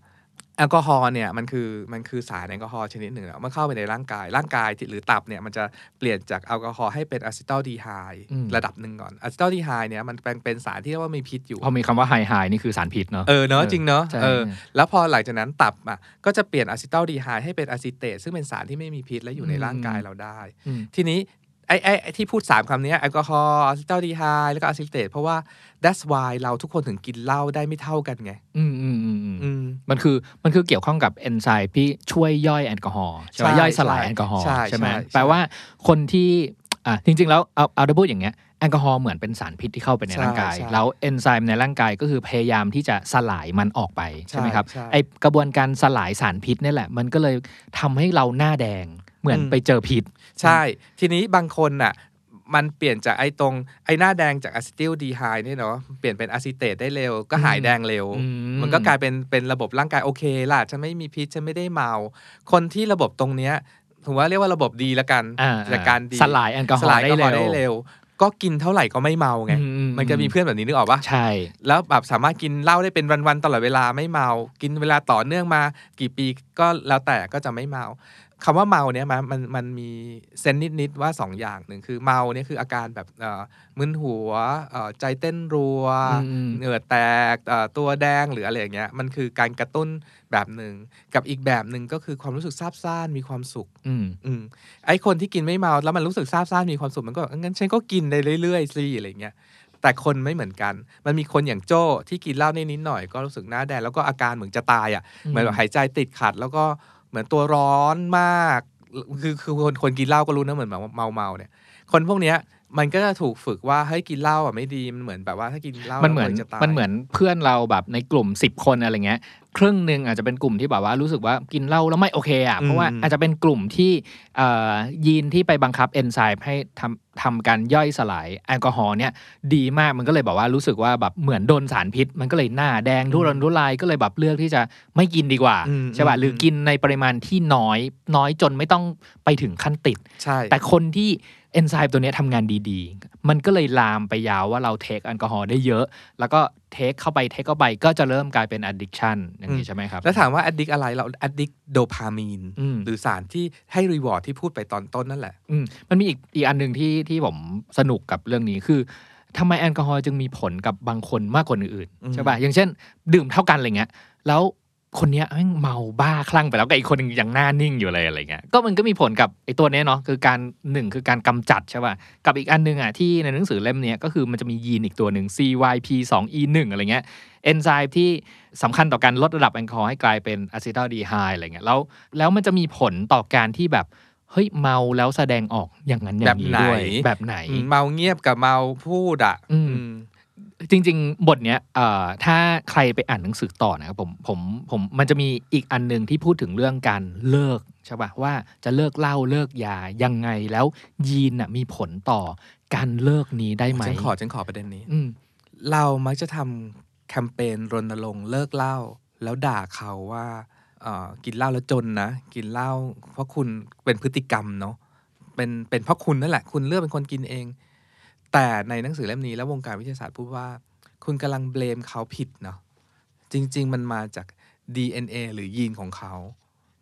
แอลกอฮอล์เนี่ยมันคือมันคือสารแอลกอฮอล์ชนิดหนึ่งอะมันเข้าไปในร่างกาย ร่างกายที่หรือตับเนี่ยมันจะเปลี่ยนจากแอลกอฮอล์ให้เป็นอะซิตัลดีไฮอืมระดับหนึ่งก่อนอะซิตัลดีไฮด์เนี่ยมันเป็นเป็นสารที่เรียกว่ามีพิษอยู่พอมีคำว่าไฮด์ไฮด์นี่คือสารพิษเนาะเออเนอะเออจริงเนอะใช่เออแล้วพอหลังจากนั้นตับอะก็จะเปลี่ยนอะซิตัลดีไฮด์ให้เป็นอะซิเตตซึ่งเป็นสารที่ไม่มีพิษและอยู่ในร่างกายเราได้อืมทีนี้ ไอ้ไอ้ไอ้ที่พูด 3คำเนี้ยแอลกอฮอล์อะซิตัลดีไฮด์แล้วก็อะซิเตตเพราะว่า that's why เราทุกคนถึงกินเหล้าได้ไม่เท่ากันไง อืมอืมอืมอืมอืมมันคือมันคือเกี่ยวข้องกับเอนไซม์ที่ช่วยย่อยแอลกอฮอล์ใช่ไหมใช่ย่อยสลายใช่แอลกอฮอล์ใช่ใช่ไหมใช่ใช่แปลว่าคนที่อะจริง ๆ แล้วเอาเอาได้พูดอย่างเงี้ยแอลกอฮอล์เหมือนเป็นสารพิษที่เข้าไปในใช่ร่างกายใช่แล้วเอนไซม์ในร่างกายก็คือพยายามที่จะสลายมันออกไป ใช่ไหมครับใช่ไอกระบวนการสลายสารพิษนี่แหละ มันก็เลยทำให้เราหน้าแดงเหมือนอืมไปเจอพิษ ใช่ ทีนี้บางคนน่ะมันเปลี่ยนจากไอ้ตรงไอ้หน้าแดงจากอะซิติลดีไฮเนี่ยเนาะเปลี่ยนเป็นอะซิเตตได้เร็ว ก็หายแดงเร็วอืมมันก็กลายเป็นเป็นระบบร่างกายโอเคล่ะฉันไม่มีพิษฉันไม่ได้เมา คนที่ระบบตรงเนี้ยถือว่าเรียกว่าระบบดีละกันอ่าจากการดีสลายแอลกอฮสอล์ลายได้แอลกอฮอล์เร็ได้วเร็ว ก็กินเท่าไหร่ก็ไม่เมาไงอืมันจะมีเพื่อนแบบนี้นึกออกปะใช่ แล้วแบบสามารถกินเหล้าได้เป็นวันๆตลอดเวลาไม่เมา กินเวลาต่อเนื่องมา กี่ปีก็แล้วแต่ก็จะไม่เมา คำว่าเมาเนี่ยมันมันมันมีเซนนิดๆว่าสองอย่างหนึ่งคือเมาเนี่ยคืออาการแบบเอ่อมึนหัวเอ่อใจเต้นรัวอืมเหงื่อแตกเอ่อตัวแดงหรืออะไรอย่างเงี้ยมันคือการกระตุ้นแบบหนึ่งกับอีกแบบหนึ่งก็คือความรู้สึกซาบซ่านมีความสุขอืมอืมไอคนที่กินไม่เมาแล้วมันรู้สึกซาบซ่านมีความสุขมันก็แบบงั้นฉันก็กินได้เรื่อยๆสิอะไรเงี้ยแต่คนไม่เหมือนกัน มันมีคนอย่างโจ้ที่กินเหล้านิดๆหน่อยก็รู้สึกหน้าแดงแล้วก็อาการเหมือนจะตายอะอืมเหมือนแบบหายใจติดขัดแล้วก็ เหมือนตัวร้อนมาก คือคือคนคนกินเหล้าก็รู้นะเหมือนแบบเมาเมาเนี่ย คนพวกเนี้ยมันก็จะถูกฝึกว่าเฮ้ยกินเหล้าอะไม่ดีมันเหมือนแบบว่าถ้ากินเหล้ามันเหมือนจะตายมันเหมือนเพื่อนเราแบบในกลุ่มสิบคนอะไรเงี้ย ครึ่งหนึ่งอาจจะเป็นกลุ่มที่แบบว่ารู้สึกว่ากินเหล้าแล้วไม่โอเคอะอืมเพราะว่าอาจจะเป็นกลุ่มที่เอ่อยีนที่ไปบังคับเอนไซม์ให้ทำทำการย่อยสลายแอลกอฮอล์เนี่ยดีมากมันก็เลยแบบว่ารู้สึกว่าแบบเหมือนโดนสารพิษ มันก็เลยหน้าแดงทุรนทุรายก็เลยแบบเลือกที่จะไม่กินดีกว่าอืมใช่ป่ะอืมหรือกินในปริมาณที่น้อยน้อยจนไม่ต้องไปถึงขั้นติดใช่แต่คนที่ เอนไซม์ตัวเนี้ยทำงานดีๆ มันก็เลยลามไปยาวว่าเรา take แอลกอฮอล์ได้เยอะ แล้วก็ take เข้าไป take เข้าไปก็จะเริ่มกลายเป็น addiction อย่างนี้ใช่ไหมครับ แล้วถามว่า addict อะไรเรา addict โดพามีนอืมหรือสารที่ให้ reward ที่พูดไปตอนต้นนั่นแหละอืมมันมีอีกอีกอันหนึ่งที่ที่ผมสนุกกับเรื่องนี้คือทำไมแอลกอฮอล์จึงมีผลกับบางคนมากกว่าคนอื่นอืมใช่ป่ะอย่างเช่น ดื่มเท่ากันอะไรเงี้ยแล้ว คนเนี้ยแม่งเมาบ้าคลั่งไปแล้วกับอีกคนหนึ่งยังหน้านิ่งอยู่เลยอะไรเงี้ยก็มันก็มีผลกับไอ้ตัวเนี้ยเนาะคือการหนึ่งคือการกำจัดใช่ป่ะกับอีกอันหนึงอะที่ในหนังสือเล่มเนี้ยก็คือมันจะมียีนอีกตัวหนึ่ง CYP 2 E 1อะไรเงี้ยเอนไซม์ที่สำคัญต่อการลดระดับแอลกอฮอล์ให้กลายเป็นอะซิตาลดีไฮด์อะไรเงี้ยแล้วแล้วมันจะมีผลต่อการที่แบบเฮ้ยเมาแล้วแสดงออกอย่างนั้นอย่างนี้ด้วยแบบไหนแบบไหนอืมเมาเงียบกับเมาพูดอะอืมอืม จริง ๆ บทเนี้ยเอ่อถ้าใครไปอ่านหนังสือต่อนะครับผมผมผมมันจะมีอีกอันหนึ่งที่พูดถึงเรื่องการเลิกใช่ป่ะว่าจะเลิกเหล้าเลิกยายังไงแล้วยีนน่ะมีผลต่อการเลิกนี้ได้ไหมฉันขอฉันขอประเด็นนี้อืมเรามักจะทำแคมเปญรณรงค์เลิกเหล้าแล้วด่าเขาว่าเอ่อกินเหล้าแล้วจนนะกินเหล้าเพราะคุณเป็นพฤติกรรมเนาะเป็นเป็นเพราะคุณนั่นแหละ คุณเลือกเป็นคนกินเอง แต่ในหนังสือเล่มนี้แล้ววงการวิทยาศาสตร์พูดว่า คุณกำลังเบลมเขาผิดเนาะจริง ๆ มันมาจาก DNA หรือยีนของเขา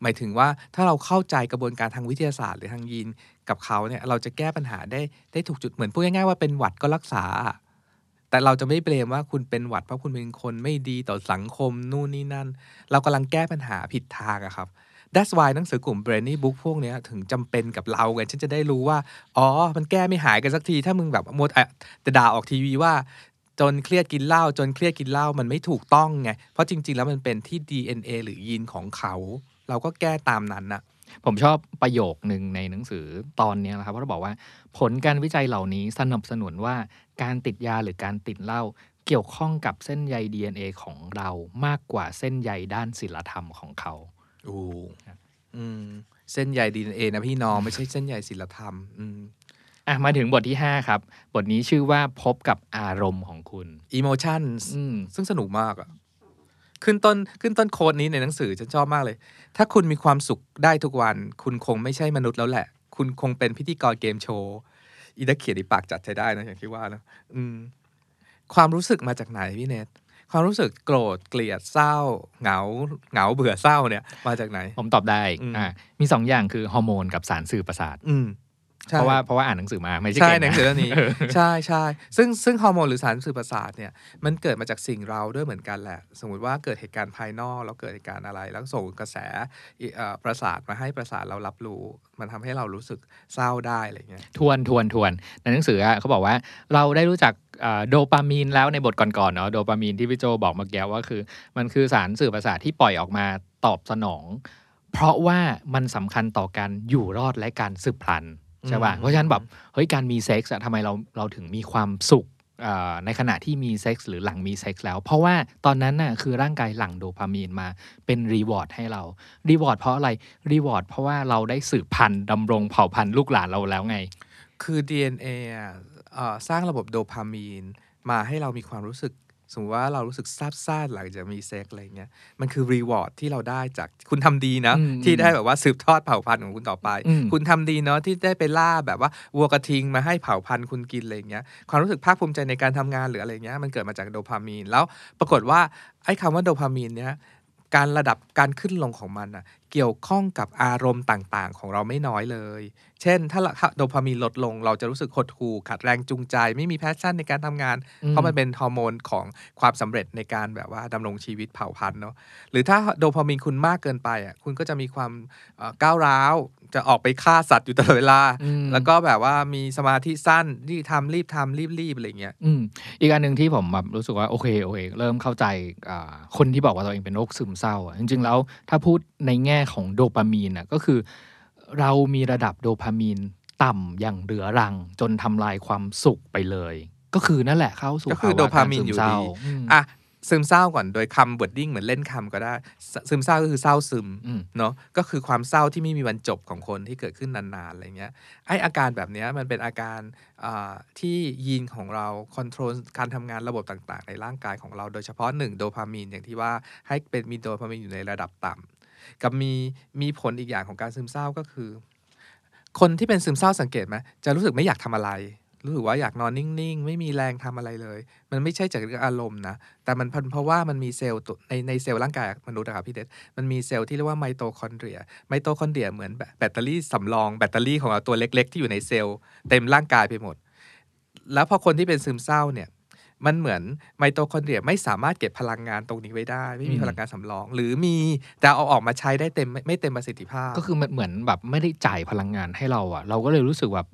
หมายถึงว่าถ้าเราเข้าใจกระบวนการทางวิทยาศาสตร์หรือทางยีนกับเขาเนี่ยเราจะแก้ปัญหาได้ได้ถูกจุดเหมือนพูดง่ายๆว่าเป็นหวัดก็รักษา แต่เราจะไม่เบลมว่าคุณเป็นหวัดเพราะคุณเป็นคนไม่ดีต่อสังคมนู่นนี่นั่น เรากำลังแก้ปัญหาผิดทางอะครับ That's why หนังสือกลุ่ม Brainy Book พวกเนี้ยถึงจำเป็นกับเราไงฉันจะได้รู้ว่า อ๋อ มันแก้ไม่หายกันสักที ถ้ามึงแบบมดอะแต่ด่าออกทีวีว่า จนเครียดกินเหล้าจนเครียดกินเหล้ามันไม่ถูกต้องไง เพราะจริง ๆ แล้วมันเป็นที่ DNA หรือยีนของเขา เราก็แก้ตามนั้นนะผมชอบประโยคหนึ่งในหนังสือตอนนี้นะครับเพราะเราบอกว่า ผลการวิจัยเหล่านี้สนับสนุนว่าการติดยาหรือการติดเหล้าเกี่ยวข้องกับเส้นใย DNA ของเรามากกว่าเส้นใยด้านศิลธรรมของเขา โอ้อืมเส้นใย DNA นะพี่น้องไม่ใช่เส้นใยศิลธรรม อืมอะมาถึงบทที่ 5 ครับ บทนี้ชื่อว่าพบกับอารมณ์ของคุณ emotions อืมซึ่งสนุกมากอะขึ้นต้นขึ้นต้นโค้ดนี้ในหนังสือฉันชอบมากเลย ถ้าคุณมีความสุขได้ทุกวัน คุณคงไม่ใช่มนุษย์แล้วแหละ คุณคงเป็นพิธีกรเกมโชว์ อีนักเขียนอีปากจัดใช้ได้นะอย่างที่ว่านะอืม ความรู้สึกมาจากไหนพี่เนท ความรู้สึกโกรธเกลียดเศร้า เหงาเหงาเบื่อเศร้าเนี่ยมาจากไหน ผมตอบได้อืมอ่ามีสองอย่างคือฮอร์โมนกับสารสื่อประสาทอืมใช่ เพราะว่าเพราะว่าอ่านหนังสือมาไม่ใช่ใช่เก่งหนังสือเรื่องนี้เออใช่ใช่ซึ่งซึ่งฮอร์โมนหรือสารสื่อประสาทเนี่ยมันเกิดมาจากสิ่งเราด้วยเหมือนกันแหละ สมมติว่าเกิดเหตุการณ์ภายนอกแล้วเกิดเหตุการณ์อะไร แล้วส่งกระแสอิเอ่อประสาทมาให้ประสาทเรารับรู้ มันทำให้เรารู้สึกเศร้าได้อะไรเงี้ยทวนทวนทวนในหนังสืออะเขาบอกว่าเราได้รู้จักอ่าโดปามีนแล้วในบทก่อนๆเนาะโดปามีนที่พี่โจบอกเมื่อกี้ว่าคือ มันคือสารสื่อประสาทที่ปล่อยออกมาตอบสนอง เพราะว่ามันสำคัญต่อการอยู่รอดและการสืบพันธุ์ ใช่ป่ะอืมเพราะฉะนั้นแบบเฮ้ยการมีเซ็กส์อะทำไมเราเราถึงมีความสุขอ่าในขณะที่มีเซ็กส์หรือหลังมีเซ็กส์แล้ว เพราะว่าตอนนั้นน่ะคือร่างกายหลั่งโดปามีนมาเป็น reward ให้เรา reward เพราะอะไร reward เพราะว่าเราได้สืบพันธุ์ดำรงเผ่าพันธุ์ลูกหลานเราแล้วไง คือ DNA อะเอ่อสร้างระบบโดพามีนมาให้เรามีความรู้สึกส มมติว่าเรารู้สึกซาบซ่านหลังจากมีเซ็กอะไรเงี้ยมันคือ reward ที่เราได้จากคุณทำดีนะอืมที่ได้แบบว่าสืบทอดเผ่าพันธุ์ของคุณต่อไปอืมคุณทำดีเนาะที่ได้ไปล่าแบบว่าวัวกระทิงมาให้เผ่าพันธุ์คุณกินอะไรเงี้ยความรู้สึกภาคภูมิใจในการทำงานหรืออะไรเงี้ยมันเกิดมาจากโดพามีน แล้วปรากฏว่าไอ้คำว่าโดพามีนเนี้ย การระดับการขึ้นลงของมันอะเกี่ยวข้องกับอารมณ์ต่างๆ ของเราไม่น้อยเลย เช่นถ้าถ้าโดพามีนลดลง เราจะรู้สึกหดหู่ขาดแรงจูงใจ ไม่มี passion ในการทำงานอืมเพราะมันเป็นฮอร์โมนของความสำเร็จในการแบบว่าดำรงชีวิตเผ่าพันธุ์เนาะหรือถ้าโดพามีนคุณมากเกินไปอะคุณก็จะมีความเอ่อก้าวร้าว จะออกไปฆ่าสัตว์อยู่ตลอดเวลาอืมแล้วก็แบบว่ามีสมาธิสั้นรีบทำรีบทำรีบรีบอะไรเงี้ยอืมอีกอันหนึ่งที่ผมแบบรู้สึกว่าโอเคโอเคเริ่มเข้าใจอ่าคนที่บอกว่าตัวเองเป็นโรคซึมเศร้าอะจริงๆแล้วถ้าพูดในแง่ของโดปามีนอะก็คือ เรามีระดับโดพามีนต่ำอย่างเรื้อรัง จนทำลายความสุขไปเลย ก็คือนั่นแหละเข้าสู่ก็คือภวะโดพามีนกรอยู่ซึเศร้าดีมอะ ซึมเศร้าก่อนโดยคำ wording เหมือนเล่นคำก็ได้ซซึมเศร้าก็คือเศร้าซึมอืมเนาะก็คือความเศร้าที่ไม่มีวันจบของคนที่เกิดขึ้นนานๆอะไรเงี้ยไออาการแบบเนี้ยมันเป็นอาการอ่าที่ยีนของเราคอนโทรลการทำงานระบบต่างๆ ในร่างกายของเราโดยเฉพาะหนึ่งโดพามีนอย่างที่ว่าให้เป็นมีโดพามีนอยู่ในระดับต่ำกับมีมีผลอีกอย่างของการซึมเศร้าก็คือ คนที่เป็นซึมเศร้าสังเกตไหมจะรู้สึกไม่อยากทำอะไร รู้สึกว่าอยากนอนนิ่ง ๆ ไม่มีแรงทำอะไรเลย มันไม่ใช่จากอารมณ์นะ แต่มันเป็นเพราะว่ามันมีเซลล์ในในเซลล์ร่างกายมนุษย์อะครับพี่เดชมันมีเซลล์ที่เรียกว่าไมโตคอนเดรีย ไมโตคอนเดรียเหมือนแบตเตอรี่สำรองแบตเตอรี่ของเราตัวเล็ก ๆ ที่อยู่ในเซลล์เต็มร่างกายไปหมด แล้วพอคนที่เป็นซึมเศร้าเนี่ยมันเหมือนไมโตคอนเดรียไม่สามารถเก็บพลังงานตรงนี้ไว้ได้ ไม่มีพลังงานสำรอง หรือมีแต่เอาออกมาใช้ได้เต็มไม่ไม่เต็มประสิทธิภาพ ก็คือมันเหมือนแบบไม่ได้จ่ายพลังงานให้เราอะเราก็เลยรู้สึกแบบ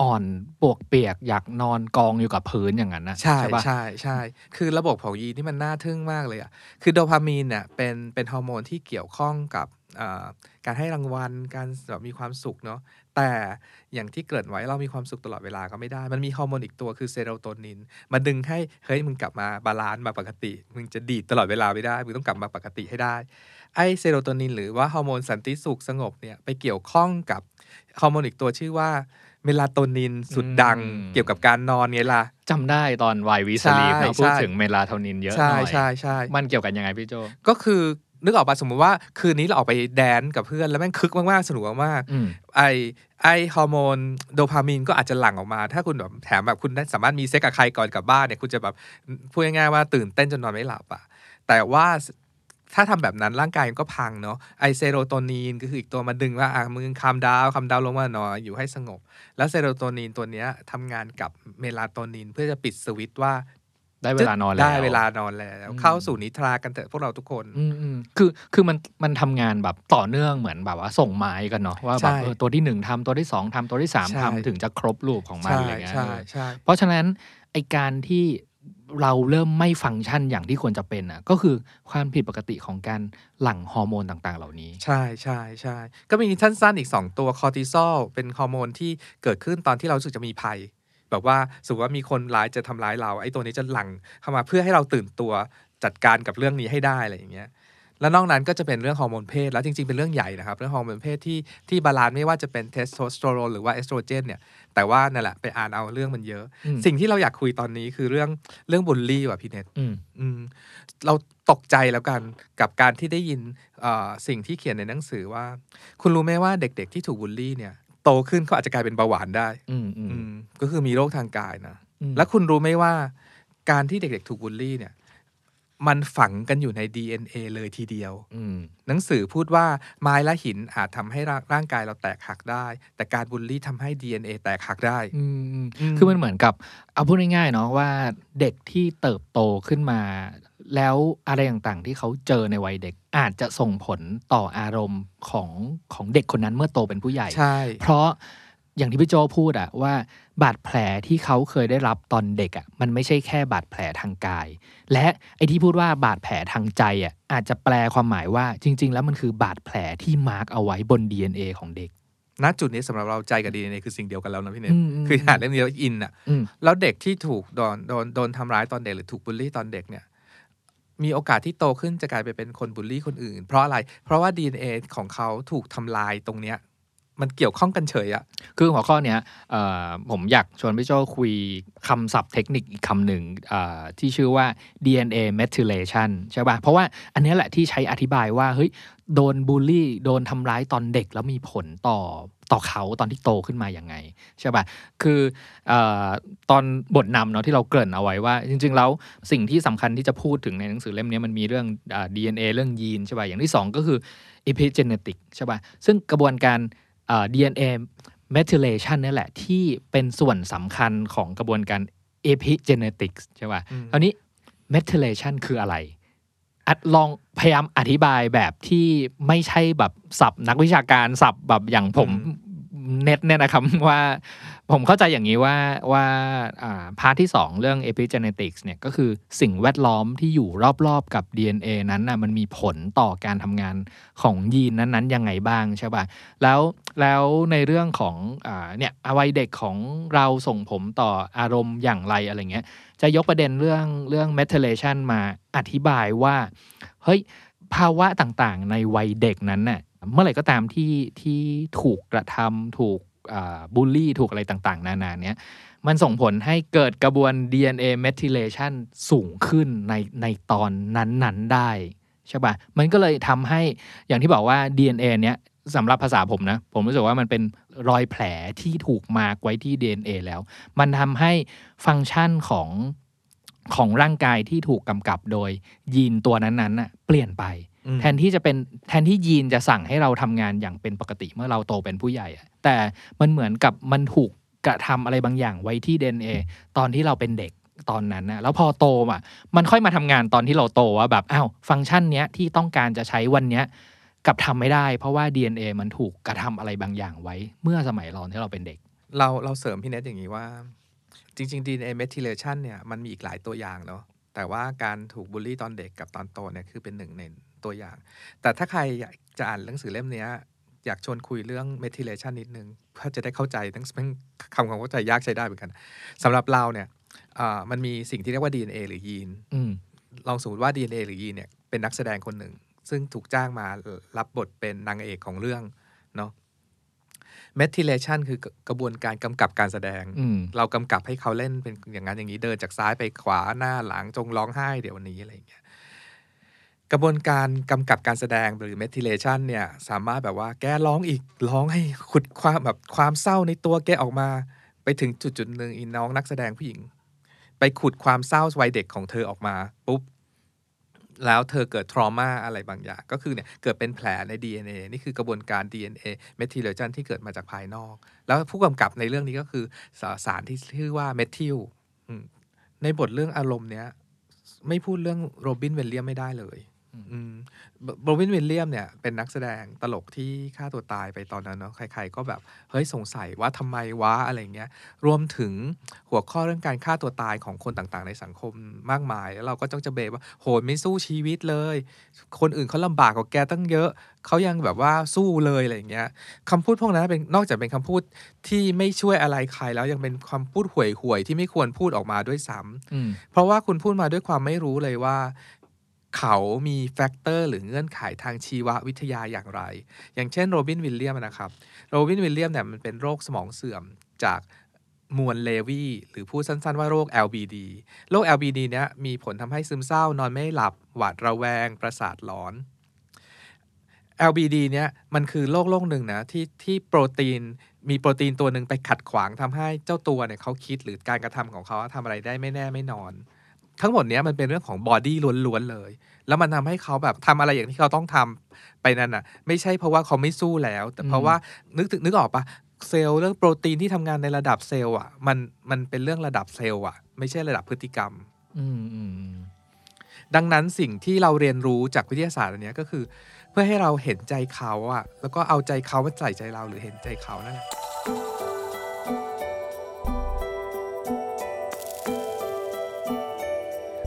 อ่อนปวกเปียก อยากนอนกองอยู่กับพื้นอย่างนั้นนะใช่ปะใช่ใช่คือระบบของยีนที่มันน่าทึ่งมากเลยอะคือโดพามีนเนี่ยเป็นเป็นฮอร์โมนที่เกี่ยวข้องกับอ่าการให้รางวัลการแบบมีความสุขเนาะแต่อย่างที่เกริ่นไว้เรามีความสุขตลอดเวลาก็ไม่ได้ มันมีฮอร์โมนอีกตัวคือเซโรโทนินมาดึงให้เฮ้ยมึงกลับมา balance มาปกติ มึงจะดีดตลอดเวลาไม่ได้ มึงต้องกลับมาปกติให้ได้ ไอเซโรโทนินหรือว่าฮอร์โมนสันติสุขสงบเนี่ยไปเกี่ยวข้องกับฮอร์โมนอีกตัวชื่อว่า เมลาโทนินสุดดังอืมเกี่ยวกับการนอนไงล่ะจำได้ตอน Why We Sleep ใช่เราพูดใช่ถึงเมลาโทนินเยอะหใช่น่อยใช่ใช่มันเกี่ยวกันยังไงพี่โจก็คือนึกออกปะสมมติว่าคืนนี้เราออกไป dance กับเพื่อนแล้วแม่งคึกมากๆสนุกมากอืมๆไอไอฮอร์โมนโดพามีนก็อาจจะหลั่งออกมา ถ้าคุณแบบแถมแบบคุณได้สามารถมีเซ็กกับใครก่อนกลับบ้านเนี่ยคุณจะแบบพูดง่ายๆว่าตื่นเต้นจนนอนไม่หลับอะแต่ว่า ถ้าทำแบบนั้นร่างกายมันก็พังเนาะไอเซโรโทนินก็คืออีกตัวมาดึงว่าอะมึง calm down calm down ลงมาหน่อยอยู่ให้สงบ แล้วเซโรโทนินตัวเนี้ยทำงานกับเมลาโทนินเพื่อจะปิดสวิตช์ว่าได้เวลานอนแล้วได้เวลานอนแล้วอืมเข้าสู่นิทรากันเถอะพวกเราทุกคนอืมอืมคือคือมันมันทำงานแบบต่อเนื่องเหมือนแบบว่าส่งไม้กันเนาะว่าแบบใช่เออตัวที่หนึ่งทำตัวที่สองทำตัวที่สามใช่ทำถึงจะครบรูปของมันใช่อะไรเงี้ยใช่เออใช่เพราะฉะนั้นไอการที่ เราเริ่มไม่ฟังก์ชันอย่างที่ควรจะเป็นอะก็คือความผิดปกติของการหลั่งฮอร์โมนต่างๆ เหล่านี้ ใช่ใช่ใช่ก็มีสั้นๆอีก 2 ตัวคอร์ติซอลเป็นฮอร์โมนที่เกิดขึ้นตอนที่เรารู้สึกจะมีภัย แบบว่าสมมติว่ามีคนร้ายจะทำร้ายเราไอ้ตัวนี้จะหลั่งเข้ามาเพื่อให้เราตื่นตัวจัดการกับเรื่องนี้ให้ได้อะไรอย่างเงี้ย แล้วนอกนั้นก็จะเป็นเรื่องฮอร์โมนเพศ แล้วจริงๆ เป็นเรื่องใหญ่นะครับ เรื่องฮอร์โมนเพศที่ที่ balance ไม่ว่าจะเป็นเทสโทสเตอโรนหรือว่าเอสโตรเจนเนี่ย แต่ว่านั่นแหละไปอ่านเอาเรื่องมันเยอะอืมสิ่งที่เราอยากคุยตอนนี้คือเรื่องเรื่องบูลลี่ว่ะพี่เน็ตอืมอืมเราตกใจแล้วกันกับการที่ได้ยินเอ่อสิ่งที่เขียนในหนังสือว่า คุณรู้ไหมว่าเด็กๆที่ถูกบูลลี่เนี่ยโตขึ้นเขาอาจจะกลายเป็นเบาหวานได้อืมอืมอืมก็คือมีโรคทางกายนะอืมแล้วคุณรู้ไหมว่าการที่เด็กๆ ถูกบูลลี่เนี่ย มันฝังกันอยู่ใน DNA เลยทีเดียวอืมหนังสือพูดว่าไม้และหินอาจทำให้ร่างร่างกายเราแตกหักได้ แต่การบูลลี่ทำให้ DNA แตกหักได้อืมอืมอืมคือมันเหมือนกับ เอาพูดง่ายๆเนาะว่าเด็กที่เติบโตขึ้นมา แล้วอะไรต่างๆ ที่เขาเจอในวัยเด็ก อาจจะส่งผลต่ออารมณ์ของของเด็กคนนั้นเมื่อโตเป็นผู้ใหญ่ ใช่ เพราะ อย่างที่พี่โจพูดอะว่าบาดแผลที่เขาเคยได้รับตอนเด็กอะมันไม่ใช่แค่บาดแผลทางกาย และไอ้ที่พูดว่าบาดแผลทางใจอะอาจจะแปลความหมายว่าจริง ๆ แล้วมันคือบาดแผลที่มาร์กเอาไว้บน DNA ของเด็กณจุดนี้สำหรับเราใจกับ DNA คือสิ่งเดียวกันแล้วนะพี่เนทอืมอืมคืออ่านเรื่องนี้แล้วอินอะอืมแล้วเด็กที่ถูกโดนโดนโดนทำร้ายตอนเด็กหรือถูกบูลลี่ตอนเด็กเนี่ย มีโอกาสที่โตขึ้นจะกลายไปเป็นคนบูลลี่คนอื่น เพราะอะไร เพราะว่า DNA ของเขาถูกทำลายตรงเนี้ย มันเกี่ยวข้องกันเฉยอะคือหัวข้อเนี้ยผมอยากชวนพี่โจคุยคำศัพท์เทคนิคอีกคำหนึ่งที่ชื่อว่า DNA methylation ใช่ป่ะ เพราะว่าอันนี้แหละที่ใช้อธิบายว่า เฮ้ย โดนบูลลี่ โดนทำร้ายตอนเด็กแล้วมีผลต่อต่อเขาตอนที่โตขึ้นมาอย่างไง ใช่ป่ะ คืออตอนบทนำเนาะที่เราเกริ่นเอาไว้ว่า จริง ๆ แล้วสิ่งที่สำคัญที่จะพูดถึงในหนังสือเล่มนี้มันมีเรื่อง DNA เรื่องยีนใช่ป่ะ อย่างที่สองก็คือ epigenetic ใช่ป่ะ ซึ่งกระบวนการ DNA methylation นี่แหละ ที่เป็นส่วนสำคัญของกระบวนการ epigenetics ใช่ป่ะอืมคราวนี้ methylation คืออะไรอะลองพยายามอธิบายแบบที่ไม่ใช่แบบศัพท์นักวิชาการศัพท์แบบอย่างผมเน็ตเนี่ยนะครับว่า ผมเข้าใจอย่างนี้ว่าว่าพาร์ทที่ 2 เรื่อง epigenetics เนี่ยก็คือสิ่งแวดล้อมที่อยู่รอบๆกับ DNA นั้นน่ะมันมีผลต่อการทำงานของยีนนั้นๆยังไงบ้างใช่ป่ะแล้วแล้วในเรื่องของอเนี่ยวัยเด็กของเราส่งผมต่ออารมณ์อย่างไรอะไรเงี้ยจะยกประเด็นเรื่องเรื่อง methylation มาอธิบายว่า เฮ้ย ภาวะต่างๆ ในวัยเด็กนั้นน่ะเมื่อไหร่ก็ตามที่ที่ถูกกระทำถูก บูลลี่ถูกอะไรต่างๆ นานาเนี้ยมันส่งผลให้เกิดกระบวน DNA methylation สูงขึ้นในในตอนนั้นๆได้ใช่ปะ่ะมันก็เลยทำให้อย่างที่บอกว่า DNA เนี้ยสำหรับภาษาผมนะ ผมรู้สึกว่ามันเป็นรอยแผลที่ถูกมาร์กไว้ที่ DNA แล้ว มันทำให้ฟังก์ชันของของร่างกายที่ถูกกำกับโดยยีนตัวนั้นๆน่ะเปลี่ยนไป แทนที่จะเป็นแทนที่ยีนจะสั่งให้เราทำงานอย่างเป็นปกติเมื่อเราโตเป็นผู้ใหญ่อะแต่มันเหมือนกับมันถูกกระทำอะไรบางอย่างไว้ที่ DNA ตอนที่เราเป็นเด็กตอนนั้นนะแล้วพอโตอะ มันค่อยมาทำงานตอนที่เราโตว่าแบบอ้าวฟังก์ชันเนี้ยที่ต้องการจะใช้วันเนี้ยกลับทำไม่ได้ เพราะว่า DNA มันถูกกระทำอะไรบางอย่างไว้ เมื่อสมัยเราที่เราเป็นเด็ก เราเราเสริมพี่เนทอย่างนี้ว่า จริง ๆ DNA methylation เนี่ยมันมีอีกหลายตัวอย่างเนาะแต่ว่าการถูกบูลลี่ตอนเด็กกับตอนโตเนี่ยคือเป็นหนึ่งใน ตัวอย่าง แต่ถ้าใครอยากจะอ่านหนังสือเล่มเนี้ยอยากชวนคุยเรื่อง methylation นิดนึง เพื่อจะได้เข้าใจทั้งเป็นคำความเข้าใจยากใช้ได้เหมือนกันสำหรับเราเนี่ยอ่ามันมีสิ่งที่เรียกว่า DNA หรือยีนอืมลองสมมติว่า DNA หรือยีนเนี่ยเป็นนักแสดงคนหนึ่ง ซึ่งถูกจ้างมารับบทเป็นนางเอกของเรื่องเนาะ methylation คือกระบวนการกำกับการแสดงอืมเรากำกับให้เขาเล่นเป็นอย่างนั้นอย่างนี้เดินจากซ้ายไปขวาหน้าหลังจงร้องไห้เดี๋ยววันนี้อะไรอย่างเงี้ย กระบวนการกำกับการแสดงหรือ methylation เนี่ยสามารถแบบว่าแกร้องอีกร้องให้ขุดความแบบความเศร้าในตัวแกออกมา ไปถึงจุดจุดหนึ่งอีน้องนักแสดงผู้หญิง ไปขุดความเศร้าวัยเด็กของเธอออกมาปุ๊บแล้วเธอเกิดทรมาอะไรบางอย่าง ก็คือเนี่ยเกิดเป็นแผลใน DNA นี่คือกระบวนการ DNA methylation ที่เกิดมาจากภายนอก แล้วผู้กำกับในเรื่องนี้ก็คือสสารที่ชื่อว่าเมทิลในบทเรื่องอารมณ์เนี้ยไม่พูดเรื่องโรบินเวลเลียมไม่ได้เลย โรบินวิลเลียมเนี่ยเป็นนักแสดงตลกที่ฆ่าตัวตายไปตอนนั้นเนาะใครๆก็แบบ เฮ้ยสงสัยว่าทำไมวะอะไรเงี้ยรวมถึงหัวข้อเรื่องการฆ่าตัวตายของคนต่างๆ ในสังคมมากมาย แล้วเราก็ต้องจะเบะว่าโหยไม่สู้ชีวิตเลย คนอื่นเขาลำบากกว่าแกตั้งเยอะเขายังแบบว่าสู้เลยอะไรเงี้ยคำพูดพวกนั้นเป็นนอกจากเป็นคำพูดที่ไม่ช่วยอะไรใครแล้วยังเป็นคำพูดห่วยๆที่ไม่ควรพูดออกมาด้วยซ้ำอืมเพราะว่าคุณพูดมาด้วยความไม่รู้เลยว่า เขามี factor หรือเงื่อนไขทางชีววิทยาอย่างไร อย่างเช่นโรบินวิลเลียมนะครับ โรบินวิลเลียมเนี่ยมันเป็นโรคสมองเสื่อมจากมวลเลวีหรือพูดสั้นๆว่าโรค LBD โรค LBD เนี้ยมีผลทำให้ซึมเศร้านอนไม่หลับ หวาดระแวง ประสาทหลอน LBD เนี้ยมันคือโรคโรคหนึ่งนะที่ที่โปรตีนมีโปรตีนตัวหนึ่งไปขัดขวางทำให้เจ้าตัวเนี่ยเขาคิดหรือการกระทำของเขาทำอะไรได้ไม่แน่ไม่นอน ทั้งหมดเนี้ยมันเป็นเรื่องของบอดี้ล้วนๆเลย แล้วมันทำให้เขาแบบทำอะไรอย่างที่เขาต้องทำไปนั่นน่ะ ไม่ใช่เพราะว่าเขาไม่สู้แล้ว แต่เพราะว่านึกถึงนึกออกปะเซลล์เรื่องโปรตีนที่ทำงานในระดับเซลล์อะมันมันเป็นเรื่องระดับเซลล์อะ ไม่ใช่ระดับพฤติกรรม อืมอืมอืมดังนั้นสิ่งที่เราเรียนรู้จากวิทยาศาสตร์อันเนี้ยก็คือ เพื่อให้เราเห็นใจเขาอะแล้วก็เอาใจเขามาใส่ใจเราหรือเห็นใจเขานั่นแหละ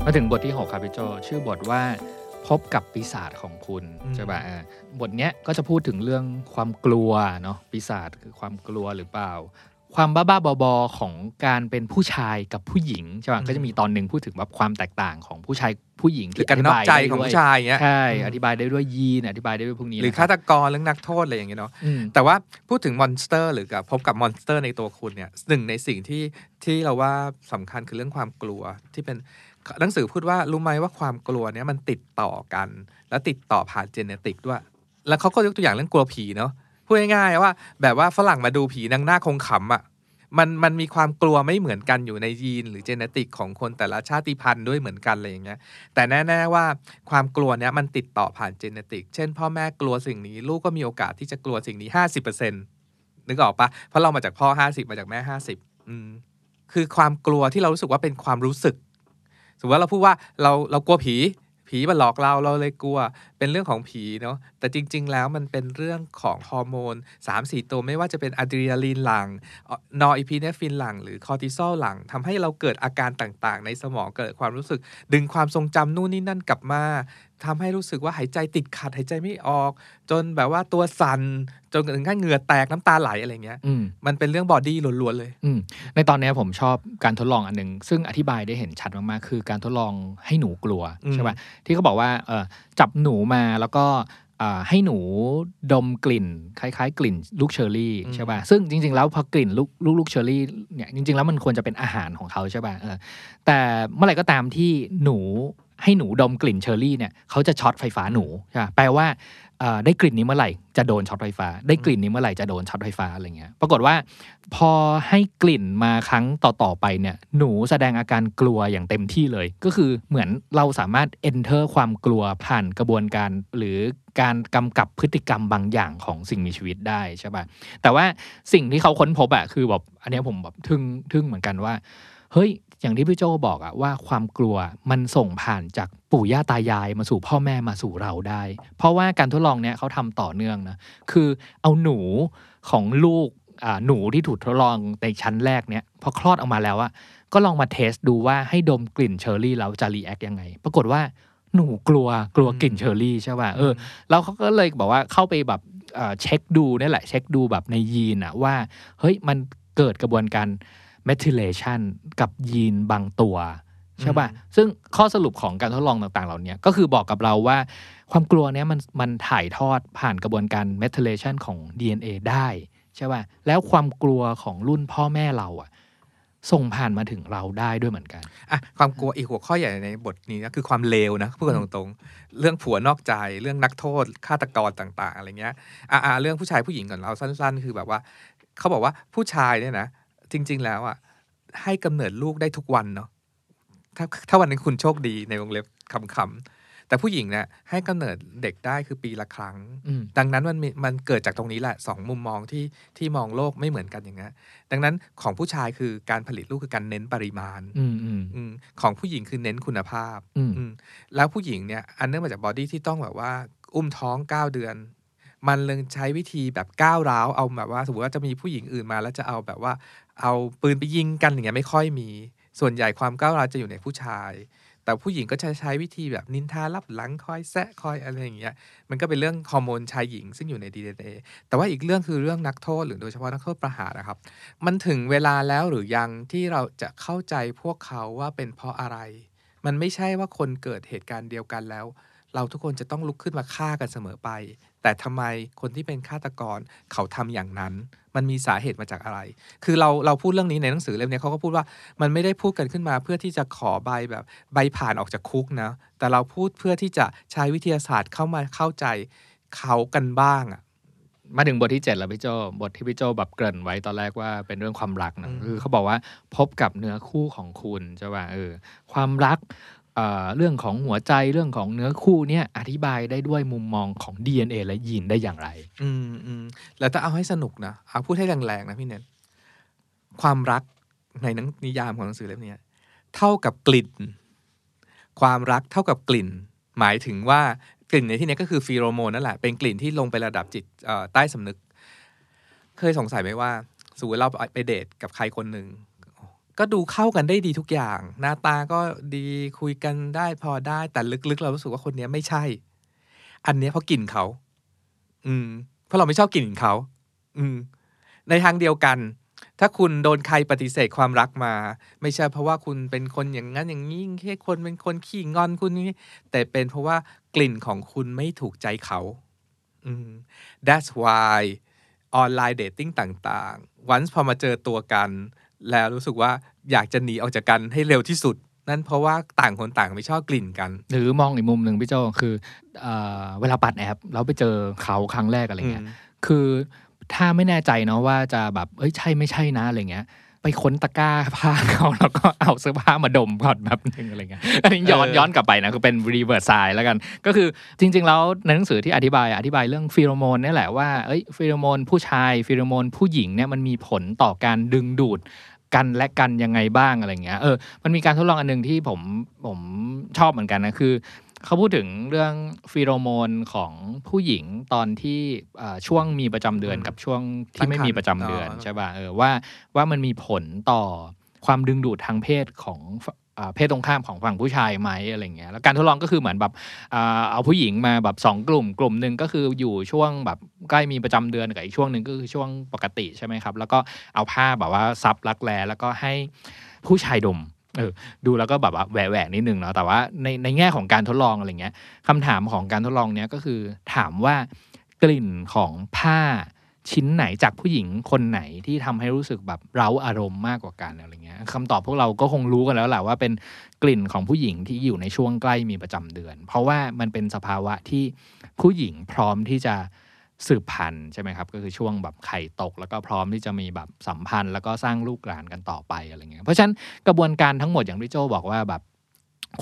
มาถึงบทที่ 6 ครับพี่โจชื่อบทว่าพบกับปีศาจของคุณใช่ป่ะเออบทเนี้ยก็จะพูดถึงเรื่องความกลัวเนาะปีศาจคือความกลัวหรือเปล่า ความบ้าๆบอๆของการเป็นผู้ชายกับผู้หญิงใช่ป่ะก็จะมีตอนหนึ่งพูดถึงแบบความแตกต่างของผู้ชายผู้หญิงหรือการนอกใจของผู้ชายอย่างเงี้ยใช่อธิบายได้ด้วยยีนอธิบายได้ด้วยพวกนี้หรือนะฆาบตกรเรื่องนักโทษอะไรอย่างเงี้ยเนาะอืมแต่ว่าพูดถึง monster หรือกับพบกับ monster ในตัวคุณเนี่ยหนึ่งในสิ่งที่ที่เราว่าสำคัญคือเรื่องความกลัวที่เป็น หนังสือพูดว่ารู้ไหมว่าความกลัวเนี่ยมันติดต่อกัน แล้วติดต่อผ่านเจเนติกด้วย แล้วเขาก็ยกตัวอย่างเรื่องกลัวผีเนาะพูดง่ายๆว่า แบบว่าฝรั่งมาดูผีนางหน้าคงขำอะ่ะมันมันมีความกลัวไม่เหมือนกันอยู่ในยีนหรือเจเนติกของคนแต่ละชาติพันธุ์ด้วยเหมือนกันอะไรอย่างเงี้ยแต่แน่ๆว่าความกลัวเนี้ยมันติดต่อผ่านเจเนติก เช่น พ่อแม่กลัวสิ่งนี้ ลูกก็มีโอกาสที่จะกลัวสิ่งนี้ห้าสิบเปอร์เซ็นตนึกออกปะเพราะเรามาจากพ่อห้าสิบมาจากแม่ห้าสิบอืมคือความกลัวที่เรารู้สึกว่าเป็นความรู้สึก สมมติว่าเราพูดว่าเราเรากลัวผี ผีมันหลอกเราเราเลยกลัว เป็นเรื่องของผีเนาะแต่จริง ๆ แล้วมันเป็นเรื่องของฮอร์โมน 3 4 ตัวไม่ว่าจะเป็นอะดรีนาลีนหลั่งนอร์อิพีเนฟรินหลั่ง หรือคอร์ติซอลหลั่งทำให้เราเกิดอาการต่างๆ ในสมองเกิดความรู้สึก ดึงความทรงจำนู่นนี่นั่นกลับมา ทำให้รู้สึกว่าหายใจติดขัดหายใจไม่ออก จนแบบว่าตัวสั่นจนถึงขั้นเหงื่อแตกน้ำตาไหลอะไรเงี้ยอืมมันเป็นเรื่อง body ล้วนๆเลยอืมในตอนเนี้ยผมชอบการทดลองอันหนึ่งซึ่งอธิบายได้เห็นชัดมากๆ คือการทดลองให้หนูกลัวอืมใช่ป่ะที่เขาบอกว่าเออจับหนูมาแล้วก็อ่าให้หนูดมกลิ่น คล้ายๆ กลิ่นลูกเชอร์รี่ใช่ป่ะซึ่งจริง ๆ แล้วพอกลิ่นลูกลูกลูกเชอร์รี่เนี่ยจริง ๆ แล้วมันควรจะเป็นอาหารของเขาใช่ป่ะเออแต่เมื่อไหร่ก็ตามที่หนู ให้หนูดมกลิ่นเชอร์รี่เนี่ยเขาจะช็อตไฟฟ้าหนูใช่ปะแปลว่าได้กลิ่นนี้เมื่อไหร่จะโดนช็อตไฟฟ้า ได้กลิ่นนี้เมื่อไหร่จะโดนช็อตไฟฟ้าอะไรเงี้ย ปรากฏว่า พอให้กลิ่นมาครั้งต่อๆไปเนี่ย หนูแสดงอาการกลัวอย่างเต็มที่เลย ก็คือเหมือนเราสามารถ enter ความกลัวผ่านกระบวนการ หรือการกำกับพฤติกรรมบางอย่างของสิ่งมีชีวิตได้ใช่ป่ะ แต่ว่าสิ่งที่เขาค้นพบอะคือแบบอันนี้ผมแบบทึ่งทึ่งเหมือนกันว่า เฮ้ย อย่างที่พี่โจบอกอะว่าความกลัวมันส่งผ่านจากปู่ย่าตายายมาสู่พ่อแม่มาสู่เราได้ เพราะว่าการทดลองเนี้ยเขาทำต่อเนื่องนะคือเอาหนูของลูกหนูที่ถูกทดลองในชั้นแรกเนี้ยพอคลอดออกมาแล้วอะก็ลองมา test ดูว่าให้ดมกลิ่นเชอร์รี่แล้วจะ react ยังไง ปรากฏว่าหนูกลัวกลัวกลิ่นเชอร์รี่ใช่ป่ะเออแล้วเขาก็เลยบอกว่าเข้าไปแบบเช็คดูนี่แหละ เช็คดูแบบในยีนอะว่าเฮ้ยมันเกิดกระบวนการ methylation กับยีนบางตัวใช่ป่ะ ซึ่งข้อสรุปของการทดลองต่างๆ เหล่านี้ก็คือบอกกับเราว่า ความกลัวเนี้ยมันมันถ่ายทอดผ่านกระบวนการ methylation ของ DNA ได้ใช่ป่ะ แล้วความกลัวของรุ่นพ่อแม่เราอะส่งผ่านมาถึงเราได้ด้วยเหมือนกันอะความกลัวอีกหัวข้อใหญ่ในบทนี้นะคือความเลวนะพูดกันตรงๆ เรื่องผัวนอกใจเรื่องนักโทษฆาตกรต่าง ๆ อะไรเงี้ยอะอะเรื่องผู้ชายผู้หญิงก่อนเอาสั้น ๆ คือแบบว่าเขาบอกว่าผู้ชายเนี่ยนะ จริง ๆ แล้วอะให้กำเนิดลูกได้ทุกวันเนาะถ้าถ้าวันหนึงคุณโชคดีในวงเล็บขำๆแต่ผู้หญิงเนี่ยให้กำเนิดเด็กได้คือปีละครั้งอืมดังนั้นมันมีมันเกิดจากตรงนี้แหละสองมุมมองที่ที่มองโลกไม่เหมือนกันอย่างเงี้ยดังนั้นของผู้ชายคือการผลิตลูกคือการเน้นปริมาณอืมอืมอืมของผู้หญิงคือเน้นคุณภาพอืมอืมแล้วผู้หญิงเนี่ยอันเนื่องมาจาก body ที่ต้องแบบว่า อุ้มท้อง 9 เดือน มันเลยใช้วิธีแบบก้าวร้าวเอาแบบว่าสมมติว่าจะมีผู้หญิงอื่นมา แล้วจะเอาแบบว่า เอาปืนไปยิงกันอย่างเงี้ยไม่ค่อยมี ส่วนใหญ่ความก้าวร้าวจะอยู่ในผู้ชาย แต่ผู้หญิงก็จะใช้วิธีแบบนินทารับหลังคอยแซะคอยอะไรอย่างเงี้ยมันก็เป็นเรื่องฮอร์โมนชายหญิงซึ่งอยู่ใน DNA แต่ว่าอีกเรื่องคือเรื่องนักโทษหรือโดยเฉพาะนักโทษประหารนะครับ มันถึงเวลาแล้วหรือยังที่เราจะเข้าใจพวกเขาว่าเป็นเพราะอะไร มันไม่ใช่ว่าคนเกิดเหตุการณ์เดียวกันแล้วเราทุกคนจะต้องลุกขึ้นมาฆ่ากันเสมอไป แต่ทำไมคนที่เป็นฆาตกรเขาทำอย่างนั้น มันมีสาเหตุมาจากอะไร คือเราเราพูดเรื่องนี้ในหนังสือเล่มนี้เขาก็พูดว่ามันไม่ได้พูดกันขึ้นมา เพื่อที่จะขอใบแบบใบผ่านออกจากคุกนะ แต่เราพูดเพื่อที่จะใช้วิทยาศาสตร์เข้ามาเข้าใจเขากันบ้างอะมาถึงบทที่ 7 แล้วพี่โจบทที่พี่โจแบบเกริ่นไว้ตอนแรกว่าเป็นเรื่องความรักนะอืมคือเขาบอกว่าพบกับเนื้อคู่ของคุณใช่ป่ะเออความรัก เรื่องของหัวใจเรื่องของเนื้อคู่เนี่ยอธิบายได้ด้วยมุมมองของ DNA และยีนได้อย่างไร อืมอืมแล้วถ้าเอาให้สนุกนะเอาพูดให้แรงๆนะพี่เนทความรักในหนังนิยามของหนังสือเล่มนี้เท่ากับกลิ่น ความรักเท่ากับกลิ่น หมายถึงว่ากลิ่นในที่นี้ก็คือฟีโรโมนนั่นแหละเป็นกลิ่นที่ลงไประดับจิตใต้สำนึก เคยสงสัยไหมว่าสมมติเราไปเดทกับใครคนหนึ่ง ก็ดูเข้ากันได้ดีทุกอย่าง หน้าตาก็ดีคุยกันได้พอได้แต่ลึกๆ เรารู้สึกว่าคนนี้ไม่ใช่ อันนี้เพราะกลิ่นเขา อืม เพราะเราไม่ชอบกลิ่นเขา อืม ในทางเดียวกัน ถ้าคุณโดนใครปฏิเสธความรักมา ไม่ใช่เพราะว่าคุณเป็นคนอย่างนั้นอย่างนี้แค่คนเป็นคนขี้งอนคุณนี่แต่เป็นเพราะว่ากลิ่นของคุณไม่ถูกใจเขา อืม that's why online dating ต่างๆวันพอมาเจอตัวกัน แล้วรู้สึกว่าอยากจะหนีออกจากกันให้เร็วที่สุด นั่นเพราะว่าต่างคนต่างไม่ชอบกลิ่นกัน หรือมองอีกมุมหนึ่งพี่โจคือเอ่อเวลาปัดแอปแล้วไปเจอเขาครั้งแรกอะไรเงี้ยอืมคือถ้าไม่แน่ใจเนาะว่าจะแบบเอ้ยใช่ไม่ใช่นะอะไรเงี้ย ไปค้นตะกร้าผ้าเขาแล้วก็เอาเสื้อผ้ามาดมก่อนแบบนึงอะไรเงี้ยอันนี้ย้อนเออย้อนกลับไปนะคือเป็น reverse side แล้วกัน ก็คือจริง ๆ แล้วในหนังสือที่อธิบายอธิบายเรื่องฟีโรโมนเนี่ยแหละว่าเอ้ยฟีโรโมนผู้ชายฟีโรโมนผู้หญิงเนี่ยมันมีผลต่อการดึงดูดกันและกันยังไงบ้างอะไรเงี้ยเออมันมีการทดลองอันหนึงที่ผมผมชอบเหมือนกันนะคือ เขาพูดถึงเรื่องฟีโรโมนของผู้หญิงตอนที่เอ่อช่วงมีประจำเดือนอืมกับช่วงที่ไม่มีประจำเดือนอ๋อใช่ป่ะเออว่าว่ามันมีผลต่อความดึงดูดทางเพศของฝอ่าเพศตรงข้ามของฝั่งผู้ชายไหมอะไรเงี้ยแล้วการทดลองก็คือเหมือนแบบอ่าเอาผู้หญิงมาแบบสองกลุ่ม กลุ่มหนึ่งก็คืออยู่ช่วงแบบใกล้มีประจำเดือนกับอีกช่วงหนึ่งก็คือช่วงปกติใช่ไหมครับ แล้วก็เอาผ้าแบบว่าซับรักแร้แล้วก็ให้ผู้ชายดม เออดูแล้วก็แบบว่าแหวะแหวกนิดนึงเนาะแต่ว่าในในแง่ของการทดลองอะไรเงี้ยคำถามของการทดลองเนี้ยก็คือถามว่ากลิ่นของผ้าชิ้นไหนจากผู้หญิงคนไหนที่ทำให้รู้สึกแบบเร้าอารมณ์มากกว่ากันอะไรเงี้ยคำตอบพวกเราก็คงรู้กันแล้วแหละว่าเป็นกลิ่นของผู้หญิงที่อยู่ในช่วงใกล้มีประจำเดือน เพราะว่ามันเป็นสภาวะที่ผู้หญิงพร้อมที่จะ สืบพันธุ์ใช่ไหมครับ ก็คือช่วงแบบไข่ตก แล้วก็พร้อมที่จะมีแบบสัมพันธ์ แล้วก็สร้างลูกหลานกันต่อไปอะไรเงี้ยเพราะฉะนั้นกระบวนการทั้งหมดอย่างที่โจบอกว่าแบบ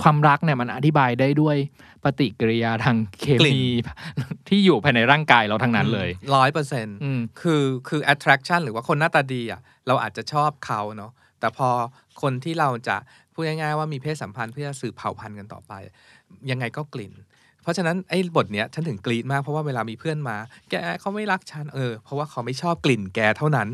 ความรักเนี่ยมันอธิบายได้ด้วยปฏิกิริยาทางเคกลิ่มีนที่อยู่ภายในร่างกายเราทั้งนั้นเลยร้อยเปอร์เซ็นต์อืมคือคือ attraction หรือว่าคนหน้าตาดีอะเราอาจจะชอบเขาเนาะแต่พอคนที่เราจะพูดง่ายๆว่ามีเพศสัมพันธ์เพื่อสืบเผ่าพันธุ์กันต่อไป ยังไงก็กลิ่น เพราะฉะนั้นไอ้บทเนี้ยฉันถึงกรีดมากเพราะว่าเวลามีเพื่อนมา แกเขาไม่รักฉันเออเพราะว่าเขาไม่ชอบกลิ่นแกเท่านั้น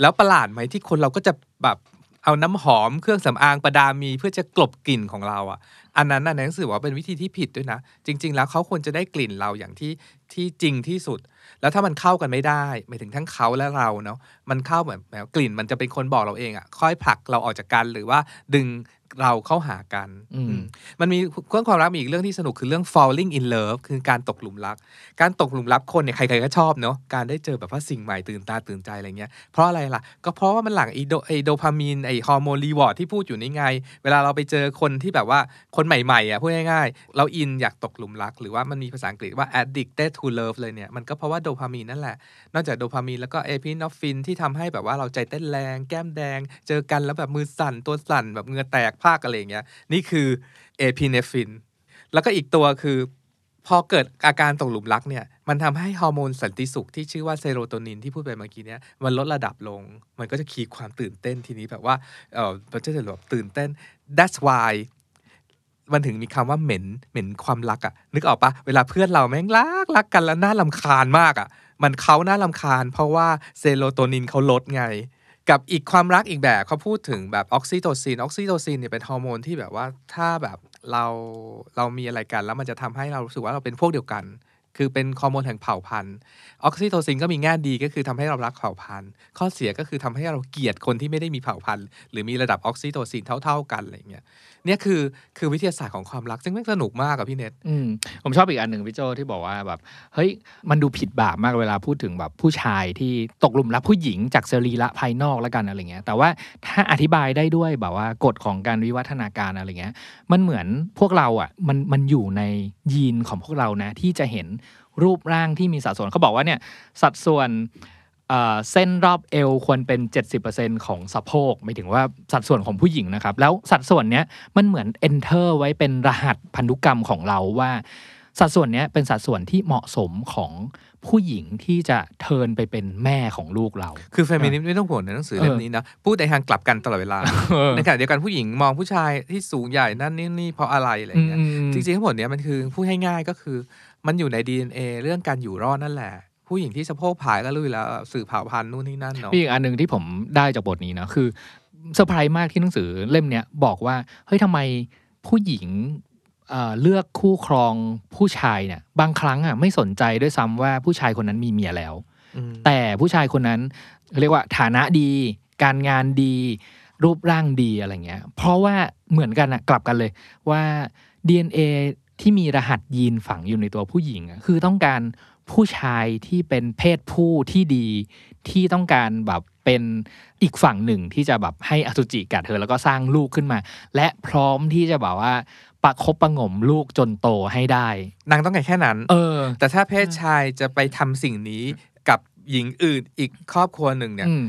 แล้วประหลาดไหมที่คนเราก็จะแบบเอาน้ำหอมเครื่องสำอางประดามีเพื่อจะกลบกลิ่นของเราอะอันนั้นน่ะในหนังสือบอกว่าเป็นวิธีที่ผิดด้วยนะ จริง ๆ แล้วเขาควรจะได้กลิ่นเราอย่างที่ที่จริงที่สุด แล้วถ้ามันเข้ากันไม่ได้หมายถึงทั้งเขาและเราเนาะมันเข้าแบบแบบกลิ่นมันจะเป็นคนบอกเราเองอะ่ะค่อยผลักเราออกจากกันหรือว่าดึงเราเข้าหากันอืมอืมมันมีเรื่องความรักมีอีกเรื่องที่สนุกคือเรื่อง falling in love คือการตกหลุมรัก การตกหลุมรักคนเนี่ยใครๆก็ชอบเนาะ การได้เจอแบบว่าสิ่งใหม่ตื่นตาตื่นใจอะไรเงี้ย เพราะอะไรล่ะ ก็เพราะว่ามันหลั่งไอโดไอโดพามีนไอฮอร์โมน reward ที่พูดอยู่นี่ไง เวลาเราไปเจอคนที่แบบว่าคนใหม่ๆอะพูดง่ายๆ เรา enjoy ตกหลุมรัก หรือว่ามันมีภาษาอังกฤษว่า addicted to love เลยเนี่ย มันก็เพราะว่าโดพามีนนั่นแหละ นอกจากโดพามีนแล้วก็เอพิเนฟรินที่ทำให้แบบว่าเราใจเต้นแรง แก้มแดง เจอกันแล้วแบบมือสั่นตัวสั่นแบบเหงื่อแตกพลั่กอะไรอย่างเงี้ยนี่คือเอพิเนฟรินแล้วก็อีกตัวคือพอเกิดอาการตกหลุมรักเนี่ย มันทำให้ฮอร์โมนสันติสุขที่ชื่อว่าเซโรโทนินที่พูดไปเมื่อกี้เนี่ยมันลดระดับลง มันก็จะ keep ความตื่นเต้นทีนี้แบบว่าเออมันจะแบบตื่นเต้น that's why มันถึงมีคำว่าเหม็นเหม็นความรักอะนึกออกปะเวลาเพื่อนเราแม่งรักรักกันแล้วน่ารำคาญมากอะมันเขาน่ารำคาญ เพราะว่าเซโรโทนินเขาลดไง กับอีกความรักอีกแบบเขาพูดถึงแบบออกซิโตซินออกซิโตซินเนี่ยเป็นฮอร์โมนที่แบบว่าถ้าแบบเราเรามีอะไรกัน แล้วมันจะทำให้เรารู้สึกว่าเราเป็นพวกเดียวกัน คือเป็นฮอร์โมนแห่งเผ่าพันธุ์ออกซิโตซินก็มีแง่ดีก็คือทำให้เรารักเผ่าพันธุ์ ข้อเสียก็คือทำให้เราเกลียดคนที่ไม่ได้มีเผ่าพันธุ์ หรือมีระดับออกซิโตซินเท่า ๆกันอะไรอย่างเงี้ย เนี่ยคือคือวิทยาศาสตร์ของความรักซึ่งแม่งสนุกมากอะพี่เน็ตผมชอบอีกอันหนึ่งพี่โจที่บอกว่าแบบเฮ้ยมันดูผิดบาปมากเวลาพูดถึงแบบผู้ชายที่ตกหลุมรักผู้หญิงจากสรีระภายนอกแล้วกันอะไรเงี้ย แต่ว่าถ้าอธิบายได้ด้วยแบบว่ากฎของการวิวัฒนาการอะไรเงี้ย มันเหมือนพวกเราอะมันมันอยู่ในยีนของพวกเรานะที่จะเห็นรูปร่างที่มีสัดส่วนเขาบอกว่าเนี่ยสัดส่วน เอ่อเส้นรอบเอวควรเป็น 70%ของสะโพกหมายถึงว่าสัดส่วนของผู้หญิงนะครับ แล้วสัดส่วนเนี้ยมันเหมือน enter ไว้เป็นรหัสพันธุกรรมของเราว่าสัดส่วนเนี้ยเป็นสัดส่วนที่เหมาะสมของผู้หญิงที่จะเทิร์นไปเป็นแม่ของลูกเรา คือเฟมินิสต์ไม่ต้องห่วงในหนังสือเล่มนี้นะ พูดในทางกลับกันตลอดเวลา ในขณะเดียวกันผู้หญิงมองผู้ชายที่สูงใหญ่นั่นนี่นี่เพราะอะไรอะไรอย่างเงี้ย จริงๆทั้งหมดเนี้ยมันคือพูดให้ง่ายก็คือ มันอยู่ใน DNA เรื่องการอยู่รอดนั่นแหละ ผู้หญิงที่สะโพกผายก็รู้อยู่แล้วสื่อเผ่าพันธุ์นู่นนี่นั่นเนาะมีอีกอันหนึ่งที่ผมได้จากบทนี้นะคือเซอร์ไพรส์มากที่หนังสือเล่มเนี้ยบอกว่าเฮ้ยทำไมผู้หญิงเอ่อเลือกคู่ครองผู้ชายเนี่ยบางครั้งอะไม่สนใจด้วยซ้ำว่าผู้ชายคนนั้นมีเมียแล้วอืมแต่ผู้ชายคนนั้นเรียกว่าฐานะดี การงานดี รูปร่างดีอะไรเงี้ย เพราะว่าเหมือนกันอะกลับกันเลยว่า DNA ที่มีรหัสยีนฝังอยู่ในตัวผู้หญิงอะคือต้องการ ผู้ชายที่เป็นเพศผู้ที่ดีที่ต้องการแบบเป็นอีกฝั่งหนึ่งที่จะแบบให้อสุจิกัดเธอแล้วก็สร้างลูกขึ้นมา และพร้อมที่จะแบบว่าประคบประหงมลูกจนโตให้ได้ นางต้องการแค่นั้น เออ แต่ถ้าเพศชายจะไปทำสิ่งนี้กับหญิงอื่นอีกครอบครัวหนึ่งเนี่ยอืม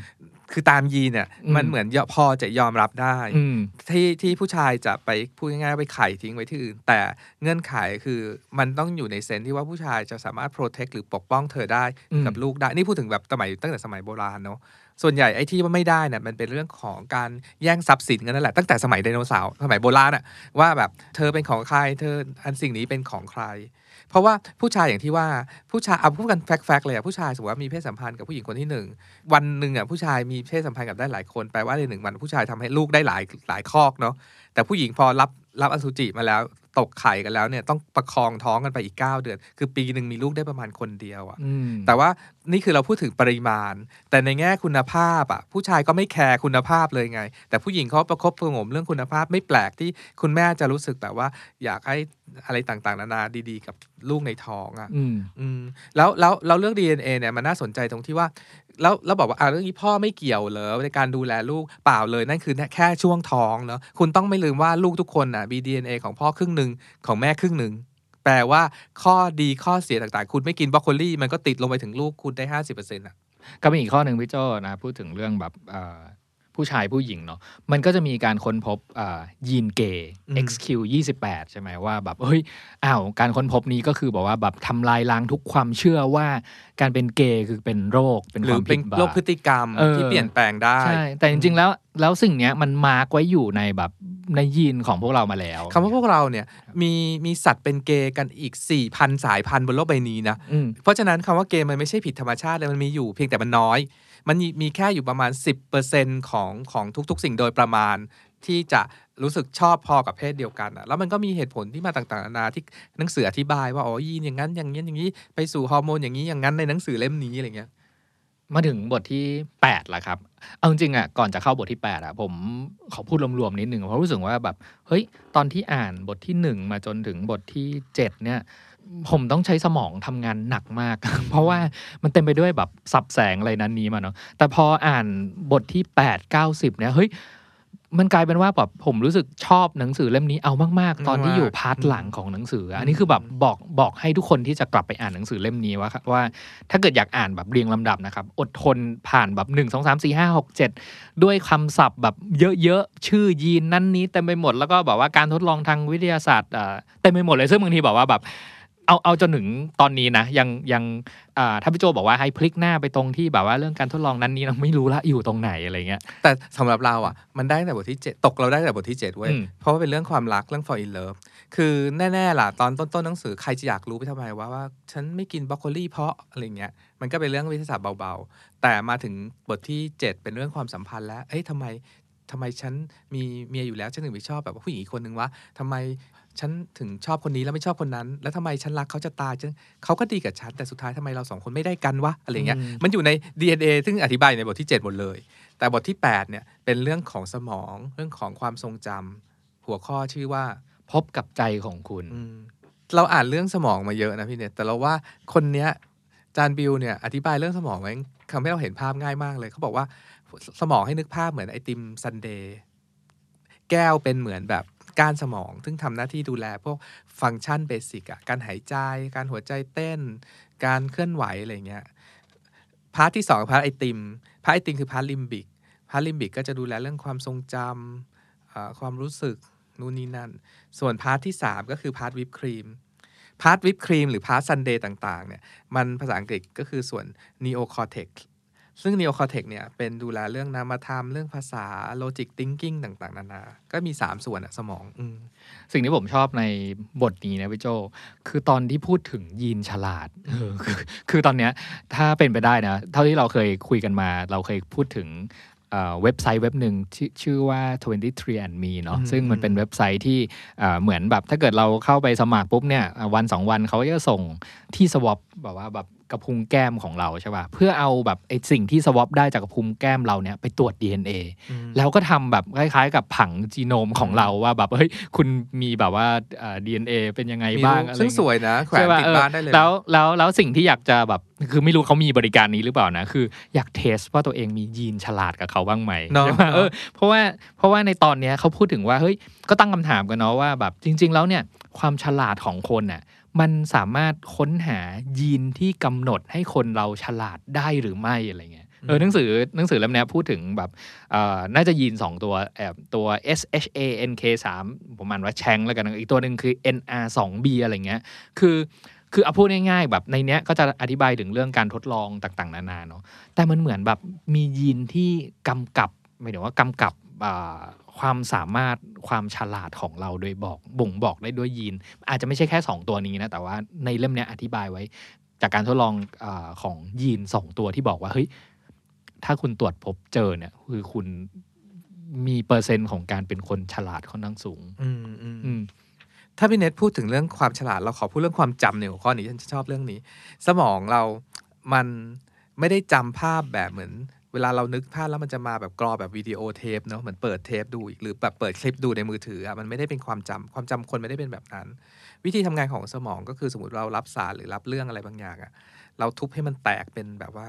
คือตามยีนเนี่ยอืมมันเหมือนยพอจะยอมรับได้อืมที่ที่ผู้ชายจะไปพูดง่ายๆไปไข่ทิ้งไว้ที่อื่น แต่เงื่อนไขคือมันต้องอยู่ในเซนส์ที่ว่าผู้ชายจะสามารถโปรเทคหรือปกป้องเธอได้อืมกับลูกได้ นี่พูดถึงแบบสมัยตั้งแต่สมัยโบราณเนาะส่วนใหญ่ไอ้ที่ว่าไม่ได้เนี่ยมันเป็นเรื่องของการแย่งทรัพย์สินกันนั่นแหละตั้งแต่สมัยไดโนเสาร์สมัยโบราณอะว่าแบบเธอเป็นของใครเธออันสิ่งนี้เป็นของใคร เพราะว่าผู้ชายอย่างที่ว่าผู้ชายเอาพูดกันแฟกต์ๆเลยอะผู้ชายสมมติว่ามีเพศสัมพันธ์กับผู้หญิงคนที่หนึ่งวันหนึ่งอะผู้ชายมีเพศสัมพันธ์กับได้หลายคนแปลว่าในหนึ่งวันผู้ชายทำให้ลูกได้หลายหลายคอกเนาะแต่ผู้หญิงพอรับ รับอสุจิมาแล้วตกไข่กันแล้วเนี่ยต้องประคองท้องกันไปอีก 9 เดือน คือปีหนึ่งมีลูกได้ประมาณคนเดียวอะอืมแต่ว่านี่คือเราพูดถึงปริมาณ แต่ในแง่คุณภาพอะผู้ชายก็ไม่แคร์คุณภาพเลยไง แต่ผู้หญิงเขาประคบประหงมเรื่องคุณภาพไม่แปลกที่คุณแม่จะรู้สึกแบบว่า อยากให้อะไรต่างๆ นานาดีๆ กับลูกในท้องอะอืมอืมแล้วแล้วเราเรื่อง DNA เนี่ยมันน่าสนใจตรงที่ว่า แล้วแล้วบอกว่าอ่าเรื่องนี้พ่อไม่เกี่ยวเหรอในการดูแลลูกเปล่าเลยนั่นคือแค่ช่วงท้องเนาะคุณต้องไม่ลืมว่าลูกทุกคนอะมี DNA ของพ่อครึ่งหนึ่งของแม่ครึ่งหนึ่งแปลว่าข้อดีข้อเสียต่างๆ คุณไม่กินบรอกโคลีมันก็ติดลงไปถึงลูกคุณได้ห้าสิบเปอร์เซ็นต์อะก็มีอีกข้อหนึ่งพี่โจนะพูดถึงเรื่องแบบเอ่อผู้ชายผู้หญิงเนาะมันก็จะมีการค้นพบเอ่อยีนเกย์อืม XQ 28 ใช่ไหมว่าแบบเฮ้ยอ้าวการค้นพบนี้ก็คือบอกว่าแบบทำลายล้างทุกความเชื่อว่า การเป็นเกย์คือเป็นโรคเป็นหครือวามเป็ผินดบาโรปคพฤติกรรมเออที่เปลี่ยนแปลงได้ใช่แต่จริงๆแล้วแล้วสิ่งเนี้ยมันมาร์กไว้อยู่ในแบบในยีนของพวกเรามาแล้วคำว่าพวกเราเนี่ยมีมีสัตว์เป็นเกย์กันอีก4,000สายพันธุ์บนโลกใบนี้นะอืมเพราะฉะนั้นคำว่าเกย์มันไม่ใช่ผิดธรรมชาติเลยมันมีอยู่เพียงแต่มันน้อย มันมีมีแค่อยู่ประมาณ 10%ของของทุกๆ สิ่งโดยประมาณที่จะ รู้สึกชอบพอกับเพศเดียวกันอะแล้วมันก็มีเหตุผลที่มาต่างๆนานาที่หนังสืออธิบายว่าอ๋อยีนอย่างนั้นอย่างนี้อย่างนี้ไปสู่ฮอร์โมนอย่างนี้อย่างนั้นในหนังสือเล่มนี้อะไรเงี้ยมาถึงบทที่8ละครับ เอาจริงอะก่อนจะเข้าบทที่8อะผมขอพูดรวมๆนิดหนึ่งเพราะรู้สึกว่าแบบเฮ้ยตอนที่อ่านบทที่ 1 มาจนถึงบทที่ 7 เนี่ย ผมต้องใช้สมองทำงานหนักมาก เพราะว่ามันเต็มไปด้วยแบบสับแสงอะไรนั้นนี้มาเนาะแต่พออ่านบทที่ 8 90 เนี่ยเฮ้ย มันกลายเป็นว่าแบบผมรู้สึกชอบหนังสือเล่มนี้เอามากๆ ตอนที่อยู่พาร์ทหลังของหนังสืออะอันนี้คือแบบบอกบอกให้ทุกคนที่จะกลับไปอ่านหนังสือเล่มนี้ว่าว่าถ้าเกิดอยากอ่านแบบเรียงลำดับนะครับ อดทนผ่านแบบ 1 2 3 4 5 6 7 ด้วยคำศัพท์แบบเยอะๆ ชื่อยีนนั่นนี้เต็มไปหมดแล้วก็แบบว่าการทดลองทางวิทยาศาสตร์อ่าเต็มไปหมดเลยซึ่งบางทีบอกว่าแบบ เอาเอาจนถึงตอนนี้นะยังยังอ่าถ้าพี่โจบอกว่าให้พลิกหน้าไปตรงที่แบบว่าเรื่องการทดลองนั้นนี้เราไม่รู้ละอยู่ตรงไหนอะไรเงี้ยแต่สำหรับเราอะมันได้ตั้งแต่บทที่ 7 ตกเราได้ตั้งแต่บทที่ 7 เว้ยอืมเพราะว่าเป็นเรื่องความรักเรื่อง fall in love คือแน่ๆล่ะ ตอนต้นๆหนังสือใครจะอยากรู้ไปทำไมว่าว่า ฉันไม่กินบรอกโคลีเพราะอะไรเงี้ยมันก็เป็นเรื่องวิทยาศาสตร์เบาๆ แต่มาถึงบทที่ 7 เป็นเรื่องความสัมพันธ์แล้วเอ้ยทำไมทำไมฉันมีเมียอยู่แล้วฉันถึงไปชอบแบบว่าผู้หญิงอีกคนนึงวะทำไม ฉันถึงชอบคนนี้แล้วไม่ชอบคนนั้น แล้วทำไมฉันรักเขาจะตายฉันเขาก็ดีกับฉัน แต่สุดท้ายทำไมเราสองคนไม่ได้กันวะอะไรเงี้ยอืมมันอยู่ใน DNA ซึ่งอธิบายในบทที่ 7 หมดเลย แต่บทที่ 8 เนี่ยเป็นเรื่องของสมองเรื่องของความทรงจำหัวข้อชื่อว่า พบกับใจของคุณอืมเราอ่านเรื่องสมองมาเยอะนะพี่เน็ตแต่เราว่าคนเนี้ยจานบิวเนี่ยอธิบายเรื่องสมองไว้ทำให้เราเห็นภาพง่ายมากเลย เขาบอกว่าสมองให้นึกภาพเหมือนไอติมซันเดย์แก้วเป็นเหมือนแบบ ก้านสมอง ซึ่งทำหน้าที่ดูแลพวก function basic อะการหายใจ การหัวใจเต้น การเคลื่อนไหวอะไรเงี้ย part ที่สอง part ไอติม part ไอติมคือ part limbic part limbic ก็จะดูแลเรื่องความทรงจำความรู้สึกนู่นนี่นั่น ส่วน part ที่ 3 ก็คือ part วิปครีม part วิปครีมหรือ part sundae ต่างๆเนี่ยมันภาษาอังกฤษก็คือส่วน neocortex ซึ่ ง neocortex เนี่ยเป็นดูแลเรื่องนามธรรม เรื่องภาษา logic thinking ต่างๆ นานา ก็มี 3 ส่วนอะสมองอืมสิ่งที่ผมชอบในบทนี้นะพี่โจ คือตอนที่พูดถึงยีนฉลาดเออคือคือตอนเนี้ยถ้าเป็นไปได้นะ เท่าที่เราเคยคุยกันมา เราเคยพูดถึงเอ่อเว็บไซต์เว็บหนึ่งที่ชื่อว่า 23 and me เนาะอืมซึ่งมันเป็นเว็บไซต์ที่เอ่อเหมือนแบบถ้าเกิดเราเข้าไปสมัครปุ๊บเนี่ยอะวันสองวันเขาก็จะส่งที่สวอปแบบว่าแบบ กระพุ้งแก้มของเราใช่ป่ะเพื่อเอาแบบไอ้สิ่งที่สวอปได้จากกระพุ้งแก้มเราเนี่ยไปตรวจ DNA อืมแล้วก็ทำแบบคล้ายๆ กับผังจีโนมของเราว่าแบบเฮ้ยคุณมีแบบว่าเอ่อ DNA เป็นยังไงมีบ้างรูปอะไรซึ่งเงี้ยสวยนะแขวนใช่ป่ะติดเออบ้านได้เลยแล้วแล้วแล้วสิ่งที่อยากจะแบบคือไม่รู้เขามีบริการนี้หรือเปล่านะ คืออยากเทสว่าตัวเองมียีนฉลาดกับเขาบ้างไหมเนาะใช่ปะเออเพราะว่าเพราะว่าในตอนเนี้ยเขาพูดถึงว่าเฮ้ยก็ตั้งคำถามกันเนาะว่าแบบจริง ๆ แล้วเนี่ยความฉลาดของคนน่ะ มันสามารถค้นหายีนที่กำหนดให้คนเราฉลาดได้หรือไม่อะไรเงี้ยเออหนังสือหนังสือเล่มเนี้ยพูดถึงแบบเอ่อน่าจะยีนสองตัวแอบตัว S H A N K 3ผมอ่านว่าแชงแล้วกันนะอีกตัวหนึ่งคือ N R 2 B อะไรเงี้ยคือคือเอาพูดง่ายๆแบบในเนี้ยก็จะอธิบายถึงเรื่องการทดลองต่างๆ นานาเนาะแต่มันเหมือนแบบมียีนที่กำกับหมายถึงว่ากำกับอ่า ความสามารถความฉลาดของเราโดยบอกบ่งบอกได้ด้วยยีน อาจจะไม่ใช่แค่ 2 ตัวนี้นะ แต่ว่าในเล่มเนี้ยอธิบายไว้ จากการทดลองอาของยีน 2 ตัวที่บอกว่าเฮ้ยถ้าคุณตรวจพบเจอเนี่ยคือคุณมีเปอร์เซ็นต์ของการเป็นคนฉลาดค่อนข้างสูงอืมอืมอืมถ้าพี่เน็ตพูดถึงเรื่องความฉลาดเราขอพูดเรื่องความจำในหัวข้อนี้ฉันชอบเรื่องนี้ สมองเรามันไม่ได้จำภาพแบบเหมือน เวลาเรานึกภาพแล้วมันจะมาแบบกรอแบบวิดีโอเทปเนาะเหมือนเปิดเทปดูอีกหรือแบบเปิดคลิปดูในมือถืออะมันไม่ได้เป็นความจำความจำคนไม่ได้เป็นแบบนั้น วิธีทำงานของสมองก็คือสมมติเรารับสารหรือรับเรื่องอะไรบางอย่างอะเราทุบให้มันแตกเป็นแบบว่า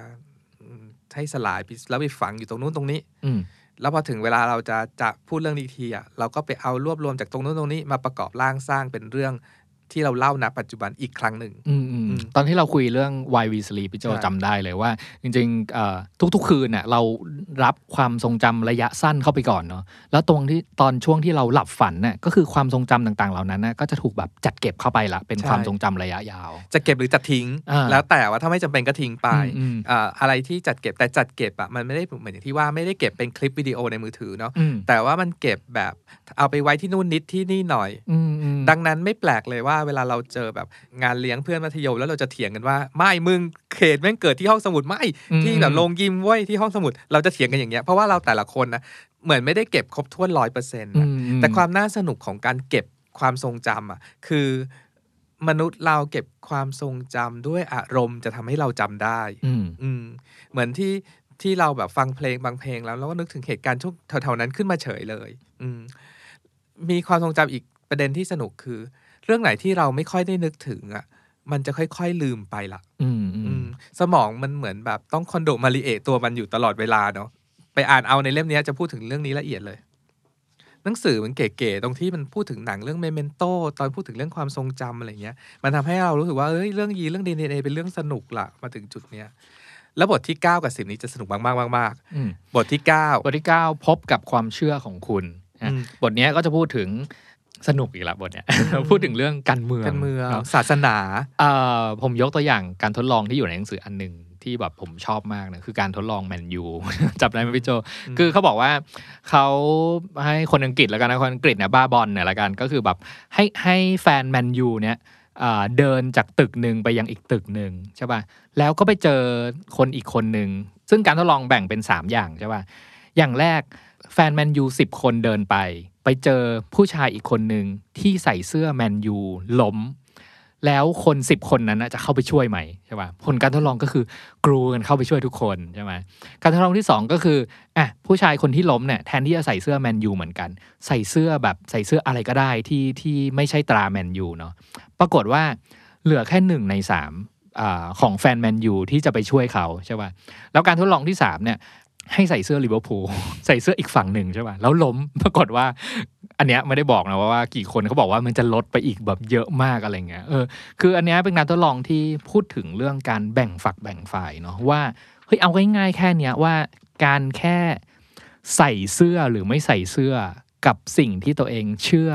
อืมให้สลายไปแล้วไปฝังอยู่ตรงนู้นตรงนี้ อืมแล้วพอถึงเวลาเราจะจะพูดเรื่องนี้ทีอะเราก็ไปเอารวบรวมจากตรงนู้นตรงนี้มาประกอบร่างสร้างเป็นเรื่อง ที่เราเล่าณปัจจุบันอีกครั้งหนึ่งอืมอืมอืมตอนที่เราคุยเรื่อง Why We Sleep พี่โจใช่จำได้เลยว่า จริงๆเอ่อทุกๆคืนน่ะเรารับความทรงจำระยะสั้นเข้าไปก่อนเนาะแล้วตรงที่ตอนช่วงที่เราหลับฝันน่ะก็คือความทรงจำต่างๆ เหล่านั้นน่ะก็จะถูกแบบจัดเก็บเข้าไปละเป็นความทรงจำระยะยาว จะเก็บหรือจะทิ้งอ่าแล้วแต่ว่าถ้าไม่จำเป็นก็ทิ้งไปอืมอืมอ่าอะไรที่จัดเก็บแต่จัดเก็บอะมันไม่ได้เหมือนอย่างที่ว่าไม่ได้เก็บเป็นคลิปวิดีโอในมือถือเนาะอืมแต่ว่ามันเก็บแบบเอาไปไว้ที่นู่นนิดที่นี่หน่อยอืมอืมดังนั้นไม่แปลกเลยว่าเวลาเราเจอแบบงานเลี้ยงเพื่อนมัธยมแล้วเราจะเถียงกันว่าไม่มึงเขตแม่งเกิดที่ห้องสมุดไม่อืมที่แบบโรงยิมเว้ยที่ห้องสมุดเราจะเถียงกันอย่างเงี้ยเพราะว่าเราแต่ละคนนะเหมือนไม่ได้เก็บครบถ้วนร้อยเปอร์เซ็นต์อืมอืแต่ความน่าสนุกของการเก็บความทรงจำอะคือมนุษย์เราเก็บความทรงจำด้วยอารมณ์จะทำให้เราจำได้อืมอืมเหมือนที่ที่เราแบบฟังเพลงบางเพลงแล้วเราก็นึกถึงเหตุการณ์ช่วงแถวๆนั้นขึ้นมาเฉยเลย อืมมีความทรงจำอีกประเด็นที่สนุกคือ เรื่องไหนที่เราไม่ค่อยได้นึกถึงอะมันจะค่อย ๆ ลืมไปละอืมอือืมมสมองมันเหมือนแบบต้องคอนโดมาริเอะตัวมันอยู่ตลอดเวลาเนาะไปอ่านเอาในเล่มนี้จะพูดถึงเรื่องนี้ละเอียดเลย หนังสือมันเก๋ๆตรงที่มันพูดถึงหนังเรื่องเมเมนโตตอนพูดถึงเรื่องความทรงจำอะไรเงี้ย มันทำให้เรารู้สึกว่าเอ้ยเรื่องยีเรื่องดีเอเป็นเรื่องสนุกละมาถึงจุดเนี้ยแล้วบทที่ 9 กับสิบนี้จะสนุกมากๆมากอืมๆบทที่ 9 บทที่ 9 พบกับความเชื่อของคุณนะอืมบทเนี้ยก็จะพูดถึง สนุกอีกละบทเนี้ยพูดถึงเรื่องการเมืองการเมืองเนาะศาสนาเอ่อผมยกตัวอย่างการทดลองที่อยู่ในหนังสืออันหนึ่งที่แบบผมชอบมากนะคือการทดลองแมนยูจับได้ไหมพี่โจอืมคือเขาบอกว่าเขาให้คนอังกฤษแล้วกันนะคนอังกฤษเนี่ยบ้าบอลเนี่ยละกันก็คือแบบให้ให้แฟนแมนยูเนี่ยเอ่อเดินจากตึกหนึ่งไปยังอีกตึกหนึ่งใช่ป่ะแล้วก็ไปเจอคนอีกคนหนึ่งซึ่งการทดลองแบ่งเป็น 3 อย่างใช่ป่ะอย่างแรกแฟนแมนยูสิบคนเดินไป ไปเจอผู้ชายอีกคนหนึ่งที่ใส่เสื้อแมนยูล้ม แล้วคนสิบคนนั้นจะเข้าไปช่วยไหมใช่ป่ะผลการทดลองก็คือกรูกันเข้าไปช่วยทุกคนใช่ไหมการทดลองที่สองก็คืออะผู้ชายคนที่ล้มเนี่ยแทนที่จะใส่เสื้อแมนยูเหมือนกัน ใส่เสื้อแบบใส่เสื้ออะไรก็ได้ที่ที่ไม่ใช่ตราแมนยูเนาะปรากฏว่าเหลือแค่หนึ่งในสามอของแฟนแมนยูที่จะไปช่วยเขาใช่ป่ะแล้วการทดลองที่สามเนี่ย ให้ใส่เสื้อลิเวอร์พูลใส่เสื้ออีกฝั่งหนึ่งใช่ป่ะแล้วล้มปรากฏว่า อันเนี้ยไม่ได้บอกนะว่าว่ากี่คนเขาบอกว่ามันจะลดไปอีกแบบเยอะมากอะไรเงี้ยเออคืออันเนี้ยเป็นการทดลองที่พูดถึงเรื่องการแบ่งฝักแบ่งฝ่ายเนาะว่าเฮ้ยเอาง่ายๆแค่เนี้ยว่าการแค่ใส่เสื้อหรือไม่ใส่เสื้อกับสิ่งที่ตัวเองเชื่อ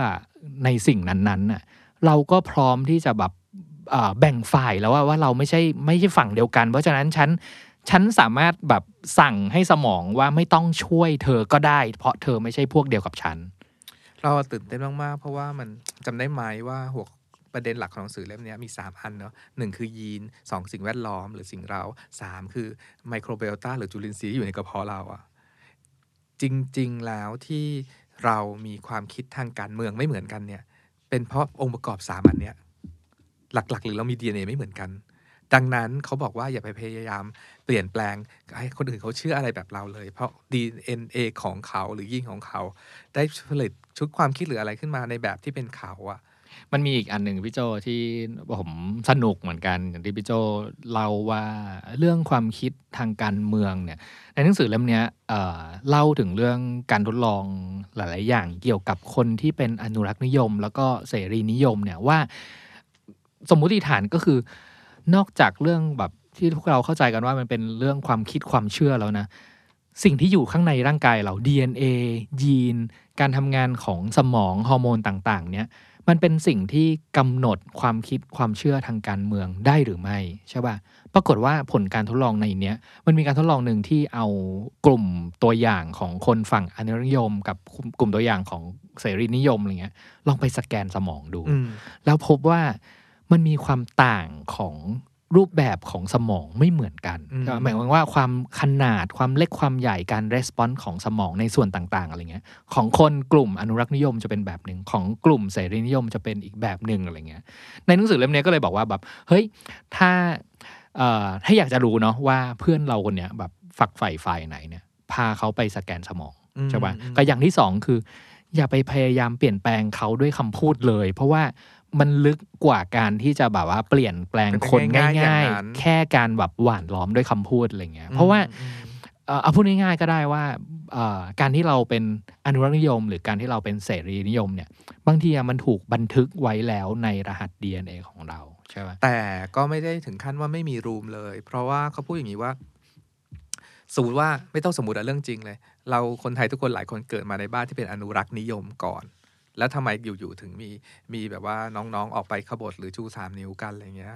ในสิ่งนั้นๆน่ะเราก็พร้อมที่จะแบบแบ่งฝ่ายแล้วว่าว่าเราไม่ใช่ไม่ใช่ฝั่งเดียวกัน เพราะฉะนั้นฉัน ฉันสามารถแบบสั่งให้สมองว่าไม่ต้องช่วยเธอก็ได้ เพราะเธอไม่ใช่พวกเดียวกับฉัน เราตื่นเต้นมากๆ เพราะว่ามันจำได้ไหมว่าหัวประเด็นหลักของหนังสือเล่มนี้มี 3 อันเนาะหนึ่งคือยีน 2 สิ่งแวดล้อม หรือสิ่งเรา 3 คือไมโครเบลตาหรือจุลินทรีย์ที่อยู่ในกระเพาะเราอะจริง ๆ แล้วที่เรามีความคิดทางการเมืองไม่เหมือนกันเนี่ย เป็นเพราะองค์ประกอบ 3 อันเนี้ยหลักๆ หรือเรามี DNA ไม่เหมือนกัน ดังนั้นเขาบอกว่าอย่าไปพยายามเปลี่ยนแปลงให้คนอื่นเขาเชื่ออะไรแบบเราเลย เพราะ DNA ของเขาหรือยิ่งของเขา ได้ผลิตชุดความคิดหรืออะไรขึ้นมาในแบบที่เป็นเขาอะมันมีอีกอันหนึ่งพี่โจที่ผมสนุกเหมือนกันอย่างที่พี่โจเล่าว่าเรื่องความคิดทางการเมืองเนี่ยในหนังสือเล่มนี้เเล่าถึงเรื่องการทดลองหลาย ๆ อย่างเกี่ยวกับคนที่เป็นอนุรักษ์นิยม แล้วก็เสรีนิยมเนี่ยว่าสมมุติฐานก็คือ นอกจากเรื่องแบบที่พวกเราเข้าใจกันว่ามันเป็นเรื่องความคิดความเชื่อแล้วนะ สิ่งที่อยู่ข้างในร่างกายเรา DNA ยีน การทำงานของสมองฮอร์โมนต่าง ๆ เนี่ยมันเป็นสิ่งที่กำหนดความคิดความเชื่อทางการเมืองได้หรือไม่ใช่ป่ะปรากฏว่าผลการทดลองในเนี้ยมันมีการทดลองหนึ่งที่เอากลุ่มตัวอย่างของคนฝั่งอนุรักษ์นิยม กับกลุ่มตัวอย่างของเสรีนิยมอะไรเงี้ยลองไปสแกนสมองดูอืมแล้วพบว่า มันมีความต่างของรูปแบบของสมองไม่เหมือนกันอืมหมายความว่าความขนาดความเล็กความใหญ่การ response ของสมองในส่วนต่างๆอะไรเงี้ยของคนกลุ่มอนุรักษ์นิยมจะเป็นแบบหนึ่งของกลุ่มเสรีนิยมจะเป็นอีกแบบหนึ่งอะไรเงี้ยในหนังสือเล่มนี้ก็เลยบอกว่าแบบเฮ้ยถ้าเอ่อถ้าอยากจะรู้เนาะว่าเพื่อนเราคนเนี้ยแบบฝักใฝ่ฝ่ายไหนเนี่ยพาเขาไปสแกนสมองอืมใช่ป่ะอืมก็อย่างที่สองคือ อย่าไปพยายามเปลี่ยนแปลงเขาด้วยคำพูดเลย เพราะว่า มันลึกกว่าการที่จะแบบว่าเปลี่ยนแปลงคนเป็นง่ายๆง่ายอย่างนั้นๆแค่การแบบหว่านล้อมด้วยคำพูดอะไรเงี้ยเพราะว่าอืมเอ่อเอาพูดง่ายๆก็ได้ว่าเอ่อการที่เราเป็นอนุรักษ์นิยม หรือการที่เราเป็นเสรีนิยมเนี่ยบางทีอะมันถูกบันทึกไว้แล้วในรหัส DNA ของเราใช่ไหมแต่ก็ไม่ได้ถึงขั้นว่าไม่มีรูมเลย เพราะว่าเขาพูดอย่างนี้ว่า สมมติว่าไม่ต้องสมมติอะเรื่องจริงเลย เราคนไทยทุกคนหลายคนเกิดมาในบ้านที่เป็นอนุรักษ์นิยมก่อน แล้วทำไมอยู่ๆถึงมีมีแบบว่าน้องๆออกไปขบฏหรือชูสามนิ้วกันอะไรเงี้ย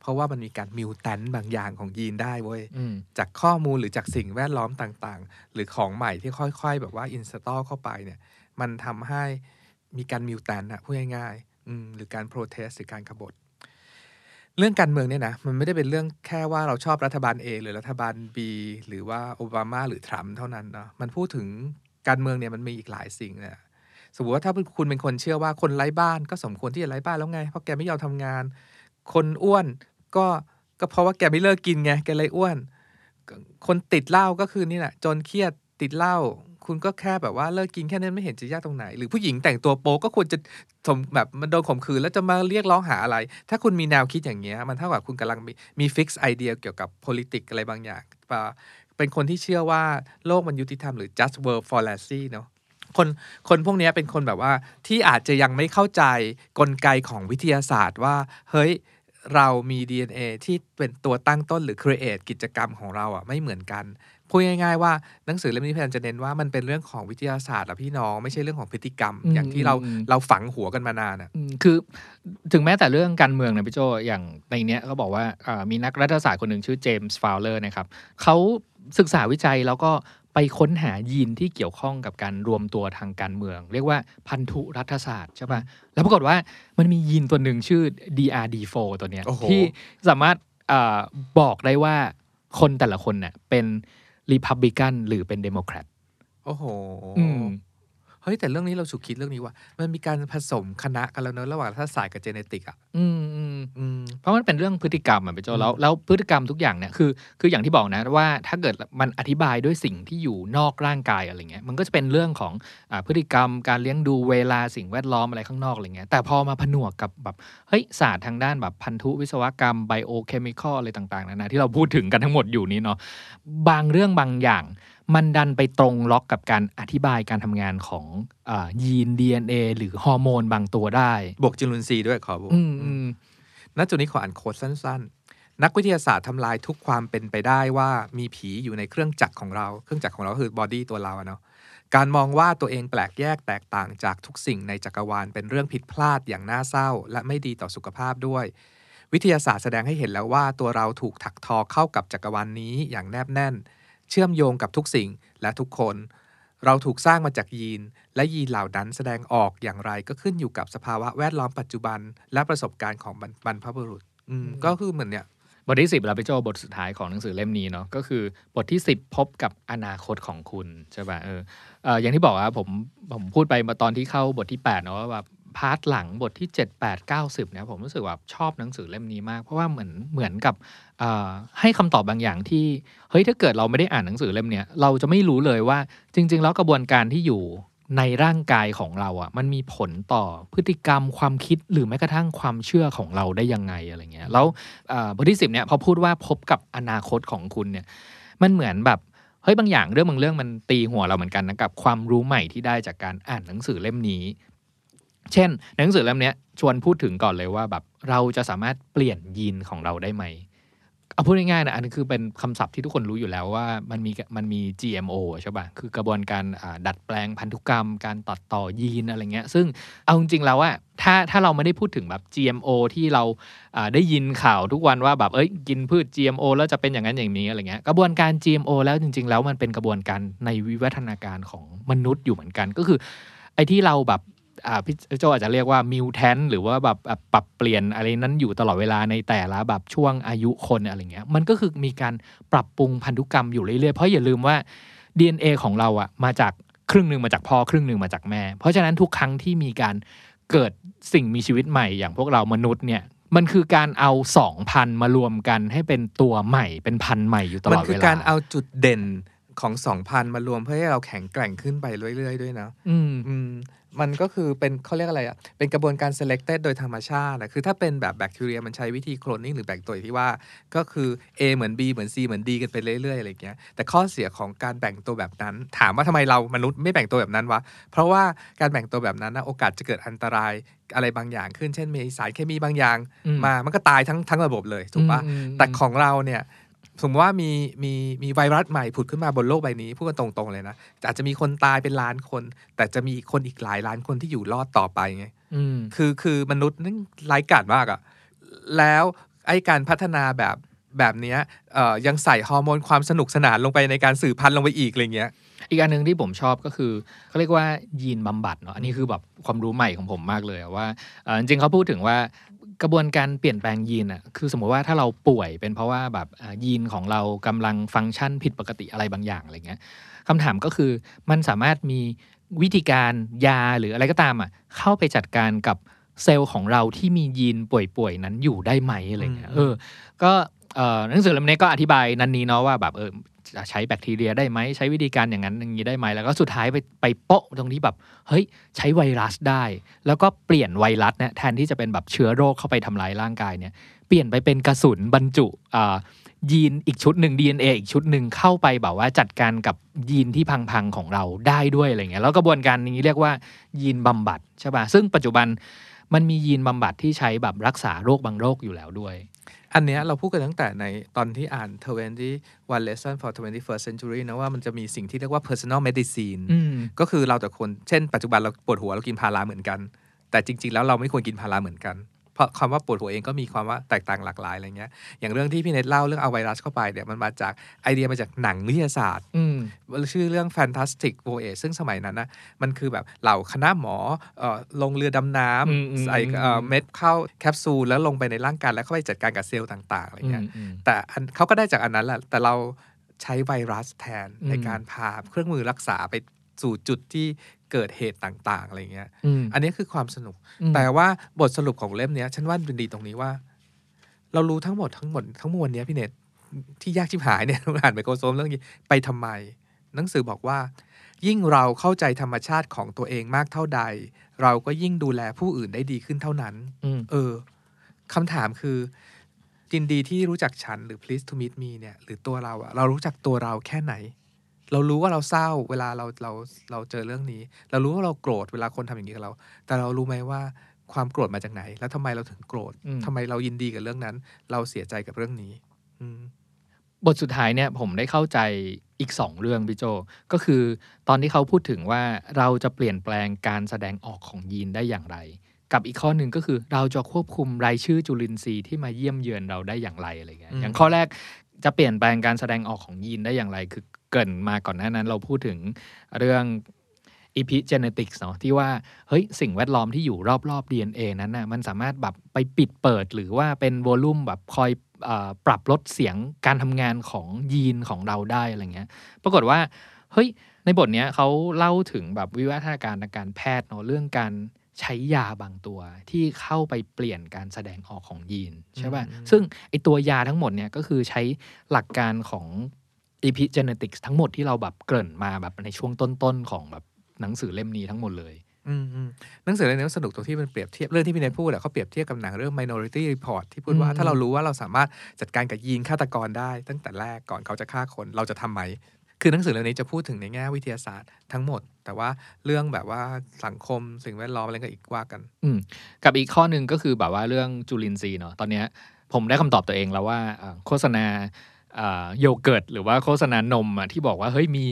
เพราะว่ามันมีการมิวแตนบางอย่างของยีนได้เว้ยอืมจากข้อมูลหรือจากสิ่งแวดล้อมต่างๆ หรือของใหม่ที่ค่อยๆ แบบว่าอินสตอลเข้าไปเนี่ย มันทำให้มีการมิวแตนอะพูดง่ายๆอืมหรือการโปรเทสหรือการขบฏเรื่องการเมืองเนี่ยนะมันไม่ได้เป็นเรื่องแค่ว่าเราชอบรัฐบาล A หรือรัฐบาล B หรือว่าโอบามาหรือทรัมป์เท่านั้นเนาะมันพูดถึงการเมืองเนี่ยมันมีอีกหลายสิ่งเนี่ย สมมติว่าถ้าคุณเป็นคนเชื่อว่าคนไร้บ้านก็สมควรที่จะไร้บ้านแล้วไง เพราะแกไม่ยอมทำงาน คนอ้วนก็ก็เพราะว่าแกไม่เลิกกินไงแกเลยอ้วน คนติดเหล้าก็คือนี่แหละจนเครียดติดเหล้าคุณก็แค่แบบว่าเลิกกินแค่นั้นไม่เห็นจะยากตรงไหน หรือผู้หญิงแต่งตัวโป๊ก็ควรจะสมแบบมันโดนข่มขืนแล้วจะมาเรียกร้องหาอะไร ถ้าคุณมีแนวคิดอย่างเงี้ยมันเท่ากับคุณกำลังมีมีฟิกซ์ไอเดียเกี่ยวกับ politics อะไรบางอย่างเป็นคนที่เชื่อว่าโลกมันยุติธรรมหรือ just world fallacy เนาะ คนคนพวกเนี้ยเป็นคนแบบว่าที่อาจจะยังไม่เข้าใจกลไกของวิทยาศาสตร์ว่า เฮ้ยเรามี DNA ที่เป็นตัวตั้งต้นหรือ create กิจกรรมของเราอะไม่เหมือนกัน พูดง่ายๆว่าหนังสือเล่มนี้พยายามจะเน้นว่ามันเป็นเรื่องของวิทยาศาสตร์อะพี่น้องไม่ใช่เรื่องของพฤติกรรมอืมอย่างที่เราอืมเราฝังหัวกันมานานอะอืมคือถึงแม้แต่เรื่องการเมืองนะพี่โจอย่างในเนี้ยเขาบอกว่าเอ่อมีนักรัฐศาสตร์คนหนึ่งชื่อเจมส์ฟาวเลอร์นะครับเขาศึกษาวิจัยแล้วก็ ไปค้นหายีนที่เกี่ยวข้องกับการรวมตัวทางการเมือง เรียกว่าพันธุรัฐศาสตร์ใช่ปะแล้วปรากฏว่ามันมียีนตัวหนึ่งชื่อ DRD4 ตัวเนี้ยโอ้โหที่สามารถเอ่อบอกได้ว่าคนแต่ละคนเนี่ยเป็นรีพับลิกันหรือเป็นเดโมแครตโอ้โหอืม เฮ้ยแต่เรื่องนี้เราฉุกคิดเรื่องนี้ว่า มันมีการผสมคณะกันแล้วเนอะระหว่างรัฐศาสตร์กับ genetic อะอืมอืมอืมเพราะมันเป็นเรื่องพฤติกรรมอะพี่โจอืมแล้วแล้วพฤติกรรมทุกอย่างเนี่ยคือ คืออย่างที่บอกนะว่าถ้าเกิดมันอธิบายด้วยสิ่งที่อยู่นอกร่างกายอะไรเงี้ยมันก็จะเป็นเรื่องของอาพฤติกรรม การเลี้ยงดูเวลาสิ่งแวดล้อมอะไรข้างนอกอะไรเงี้ยแต่พอมาผนวกกับแบบเฮ้ยศาสตร์ทางด้านแบบพันธุวิศวกรรมไบโอเคมีคอลอะไรต่างๆนานาที่เราพูดถึงกันทั้งหมดอยู่นี้เนาะบางเรื่องบางอย่าง มันดันไปตรงล็อกกับการอธิบายการทำงานของอายีน DNA หรือฮอร์โมนบางตัวได้ บวกจุลินทรีย์ด้วยขอบอกอืมอืมณจุดนี้ขออ่านโค้ดสั้น ๆ นักวิทยาศาสตร์ทำลายทุกความเป็นไปได้ว่ามีผีอยู่ในเครื่องจักรของเรา เครื่องจักรของเราคือ body ตัวเราอะเนาะการมองว่าตัวเองแปลกแยกแตกต่างจากทุกสิ่งในจักรวาลเป็นเรื่องผิดพลาดอย่างน่าเศร้า และไม่ดีต่อสุขภาพด้วย วิทยาศาสตร์แสดงให้เห็นแล้วว่าตัวเราถูกถักทอเข้ากับจักรวาลนนี้อย่างแนบแน่น เชื่อมโยงกับทุกสิ่งและทุกคน เราถูกสร้างมาจากยีน และยีนเหล่านั้นแสดงออกอย่างไรก็ขึ้นอยู่กับสภาวะแวดล้อมปัจจุบัน และประสบการณ์ของบรรพบรรพบุรุษอืมก็คือเหมือนเนี่ยบทที่สิบแล้วพี่โจบทสุดท้ายของหนังสือเล่มนี้เนาะก็คือบทที่สิบพบกับอนาคตของคุณใช่ป่ะเออเอออย่างที่บอกว่าผมผมพูดไปมาตอนที่เข้าบทที่แปดเนาะว่าแบบ พาร์ทหลังบทที่ 7 8 9 0เนี่ยผมรู้สึกว่าชอบหนังสือเล่มนี้มาก เพราะว่าเหมือนเหมือนกับให้คำตอบบางอย่างที่เฮ้ยถ้าเกิดเราไม่ได้อ่านหนังสือเล่มเนี้ยเราจะไม่รู้เลยว่าจริง ๆ แล้วกระบวนการที่อยู่ในร่างกายของเราอะมันมีผลต่อพฤติกรรมความคิดหรือแม้กระทั่งความเชื่อของเราได้ยังไงอะไรเงี้ยแล้วบทที่สิบเนี่ยพอพูดว่าพบกับอนาคตของคุณเนี่ยมันเหมือนแบบเฮ้ยบางอย่างเรื่องบางเรื่องมันตีหัวเราเหมือนกันนะกับความรู้ใหม่ที่ได้จากการอ่านหนังสือเล่มนี้ เช่น หนังสือเล่มนี้ชวนพูดถึงก่อนเลยว่าแบบเราจะสามารถเปลี่ยนยีนของเราได้ไหมเอาพูดง่ายๆนะอันนี้คือเป็นคำศัพท์ที่ทุกคนรู้อยู่แล้วว่ามันมีมันมี GMO ใช่ป่ะคือกระบวนการดัดแปลงพันธุกรรม การตัดต่อยีนอะไรเงี้ย ซึ่งเอาจริงๆแล้วอะถ้าถ้าเราไม่ได้พูดถึงแบบ GMO ที่เราได้ยินข่าวทุกวันว่าแบบเอ้ยกินพืช GMO แล้วจะเป็นอย่างนั้นอย่างนี้อะไรเงี้ยกระบวนการ GMO แล้วจริง ๆ แล้วมันเป็นกระบวนการในวิวัฒนาการของมนุษย์อยู่เหมือนกันก็คือไอ้ที่เราแบบ พี่โจอาจจะเรียกว่ามิวแทนหรือว่าแบบแบบปรับเปลี่ยนอะไรนั้นอยู่ตลอดเวลาในแต่ละแบบช่วงอายุคนอะไรเงี้ยมันก็คือมีการปรับปรุงพันธุกรรมอยู่เรื่อยๆ เพราะอย่าลืมว่า DNA ของเราอะมาจากครึ่งหนึ่งมาจากพ่อครึ่งหนึ่งมาจากแม่ เพราะฉะนั้นทุกครั้งที่มีการเกิดสิ่งมีชีวิตใหม่อย่างพวกเรามนุษย์เนี่ยมันคือการเอาสองพันมารวมกันให้เป็นตัวใหม่เป็นพันธุ์ใหม่อยู่ตลมันอดคืเวอลาการเอาจุดเด่นของสองพันมารวมเพื่อให้เราแข็งแกร่งขึ้นไปเรื่อยๆด้วยนะ อืมอื มมันก็คือเป็นเขาเรียกอะไรอะ เป็นกระบวนการ selected โดยธรรมชาตินะคือถ้าเป็นแบบแบคทีเรียมันใช้วิธีโคลนนิ่งหรือแบ่งตัวอย่างที่ว่าก็คือ A เหมือน B เหมือน C เหมือน D กันไปเรื่อยๆอะไรอย่างเงี้ย แต่ข้อเสียของการแบ่งตัวแบบนั้น ถามว่าทำไมเรามนุษย์ไม่แบ่งตัวแบบนั้นวะ เพราะว่าการแบ่งตัวแบบนั้นนะโอกาสจะเกิดอันตรายอะไรบางอย่างขึ้น เช่นมีสารเคมีบางอย่างอืมมา มันก็ตายทั้งทั้งระบบเลยถูกปะอืมแต่ของเราเนี่ย สมมติว่ามีมีมีไวรัสใหม่ผุดขึ้นมาบนโลกใบนี้พูดกันตรงๆเลยนะอาจจะมีคนตายเป็นล้านคน แต่จะมีคนอีกหลายล้านคนที่อยู่รอดต่อไปไงอืมคือคือมนุษย์นั่นไร้ายกาจมากอะแล้วไอ้การพัฒนาแบบแบบเนี้ยเอ่อยังใส่ฮอร์โมนความสนุกสนานลงไปในการสืบพันธุ์ลงไปอีกอะไรเงี้ย อีกอันหนึ่งที่ผมชอบก็คือเขาเรียกว่ายีนบำบัดเนาะอันนี้คือแบบความรู้ใหม่ของผมมากเลยอะว่าเอ่อจริงๆเขาพูดถึงว่า กระบวนการเปลี่ยนแปลงยีนอะคือสมมติว่าถ้าเราป่วยเป็นเพราะว่าแบบยีนของเรากำลังฟังก์ชันผิดปกติอะไรบางอย่างอะไรเงี้ยคำถามก็คือมันสามารถมีวิธีการยาหรืออะไรก็ตามอะเข้าไปจัดการกับเซลล์ของเราที่มียีนป่วยๆนั้นอยู่ได้ไหมอะไรเงี้ยเออก็หนังสือเล่มนี้ก็อธิบายนันนี้เนาะว่าแบบเออ จะใช้แบคทีเรียได้ไหมใช้วิธีการอย่างนั้นอย่างนี้ได้ไหมแล้วก็สุดท้ายไปไปโปะตรงที่แบบ เฮ้ย ใช้ไวรัสได้ แล้วก็เปลี่ยนไวรัสเนี่ยแทนที่จะเป็นแบบเชื้อโรคเข้าไปทำลายร่างกายเนี่ยเปลี่ยนไปเป็นกระสุนบรรจุยีนอีกชุดหนึ่ง DNA อีกชุดหนึ่งเข้าไปแบบว่าจัดการกับยีนที่พังๆของเราได้ด้วยอะไรเงี้ยแล้วกระบวนการนี้เรียกว่ายีนบำบัดใช่ป่ะซึ่งปัจจุบันมันมียีนบำบัดที่ใช้แบบรักษาโรคบางโรคอยู่แล้วด้วย อันเนี้ยเราพูดกันตั้งแต่ในตอนที่อ่าน21 lesson for 21st century นะว่ามันจะมีสิ่งที่เรียกว่า personal medicine อืมก็คือเราแต่คน เช่นปัจจุบันเราปวดหัวเรากินพาราเหมือนกัน แต่จริง ๆ แล้วเราไม่ควรกินพาราเหมือนกัน เพราะคำว่าปวดหัวเองก็มีความว่าแตกต่างหลากหลายอะไรเงี้ยอย่างเรื่องที่พี่เน็ตเล่าเรื่องเอาไวรัสเข้าไปเนี่ยมันมาจากไอเดียมาจากหนังวิทยาศาสตร์อืมชื่อเรื่อง Fantastic Voyage ซึ่งสมัยนั้นนะมันคือแบบเหล่าคณะหมอเอ่อลงเรือดำน้อืมอืมำใส่เอ่ออมเม็ดเข้าแคปซูลแล้วลงไปในร่างกายแล้วเข้าไปจัดการกับเซลล์ต่างๆอะไรเงี้ยอืมแต่อันเขาก็ได้จากอันนั้นแหละแต่เราใช้ไวรัสแทนอืมในการพาเครื่องมือรักษาไป สู่จุดที่เกิดเหตุต่าง ๆ อะไรเงี้ยอืมอันนี้คือความสนุกอืมแต่ว่าบทสรุปของเล่มเนี้ย ฉันว่ามันดีตรงนี้ว่า เรารู้ทั้งหมดทั้งหมดทั้งมวลเนี้ยพี่เนตที่ยากชิบหายเนี่ยอ่านไมโครโซมเรื่องนี้ไปทำไม หนังสือบอกว่า ยิ่งเราเข้าใจธรรมชาติของตัวเองมากเท่าใด เราก็ยิ่งดูแลผู้อื่นได้ดีขึ้นเท่านั้นอืมเออคำถามคือยินดีที่รู้จักฉันหรือ please to meet me เนี่ย หรือตัวเราอะเรารู้จักตัวเราแค่ไหน เรารู้ว่าเราเศร้าเวลาเราเราเราเจอเรื่องนี้ เรารู้ว่าเราโกรธเวลาคนทำอย่างนี้กับเรา แต่เรารู้ไหมว่าความโกรธมาจากไหน แล้วทำไมเราถึงโกรธอืมทำไมเรายินดีกับเรื่องนั้น เราเสียใจกับเรื่องนี้ อืมบทสุดท้ายเนี่ยผมได้เข้าใจอีกสองเรื่องพี่โจ ก็คือตอนที่เขาพูดถึงว่าเราจะเปลี่ยนแปลงการแสดงออกของยีนได้อย่างไร กับอีกข้อหนึ่งก็คือเราจะควบคุมรายชื่อจุลินทรีย์ที่มาเยี่ยมเยือนเราได้อย่างไรอะไรเงี้ยอืมอย่างข้อแรกจะเปลี่ยนแปลงการแสดงออกของยีนได้อย่างไร คือ เกรินมาก่อนหน้านั้น เราพูดถึงเรื่อง epigenetics เนาะที่ว่าเฮ้ยสิ่งแวดล้อมที่อยู่รอบๆ DNA นั้นน่ะมันสามารถแบบไปปิดเปิดหรือว่าเป็นวอลลุ่มแบบคอยเออปรับลดเสียงการทำงานของยีนของเราได้อะไรเงี้ยปรากฏว่าเฮ้ยในบทเนี้ยเขาเล่าถึงแบบวิวัฒนาการทางการแพทย์เนาะเรื่องการใช้ยาบางตัวที่เข้าไปเปลี่ยนการแสดงออกของยีนใช่ป่ะอืมซึ่งไอตัวยาทั้งหมดเนี่ยก็คือใช้หลักการของ epigenetics ทั้งหมดที่เราแบบเกริ่นมาแบบในช่วงต้นๆของแบบหนังสือเล่มนี้ทั้งหมดเลยอืมอืมหนังสือเล่มนี้สนุกตรงที่มันเปรียบเทียบเรื่องที่พี่เนทพูดอะเขาเปรียบเทียบกับหนังเรื่อง Minority Report ที่พูดว่าอืมถ้าเรารู้ว่าเราสามารถจัดการกับยีนฆาตกรได้ ตั้งแต่แรกก่อนเขาจะฆ่าคนเราจะทำไหมคือหนังสือเล่มนี้จะพูดถึงในแง่วิทยาศาสตร์ทั้งหมด แต่ว่าเรื่องแบบว่าสังคมสิ่งแวดล้อมอะไรก็อีกว่ากัน อืมกับอีกข้อหนึ่งก็คือแบบว่าเรื่องจุลินทรีย์เนาะตอนเนี้ยผมได้คำตอบตัวเองแล้วว่าเอ่อโฆษณาเอ่อ โยเกิร์ตหรือว่าโฆษณานมอะที่บอกว่าเฮ้ยมี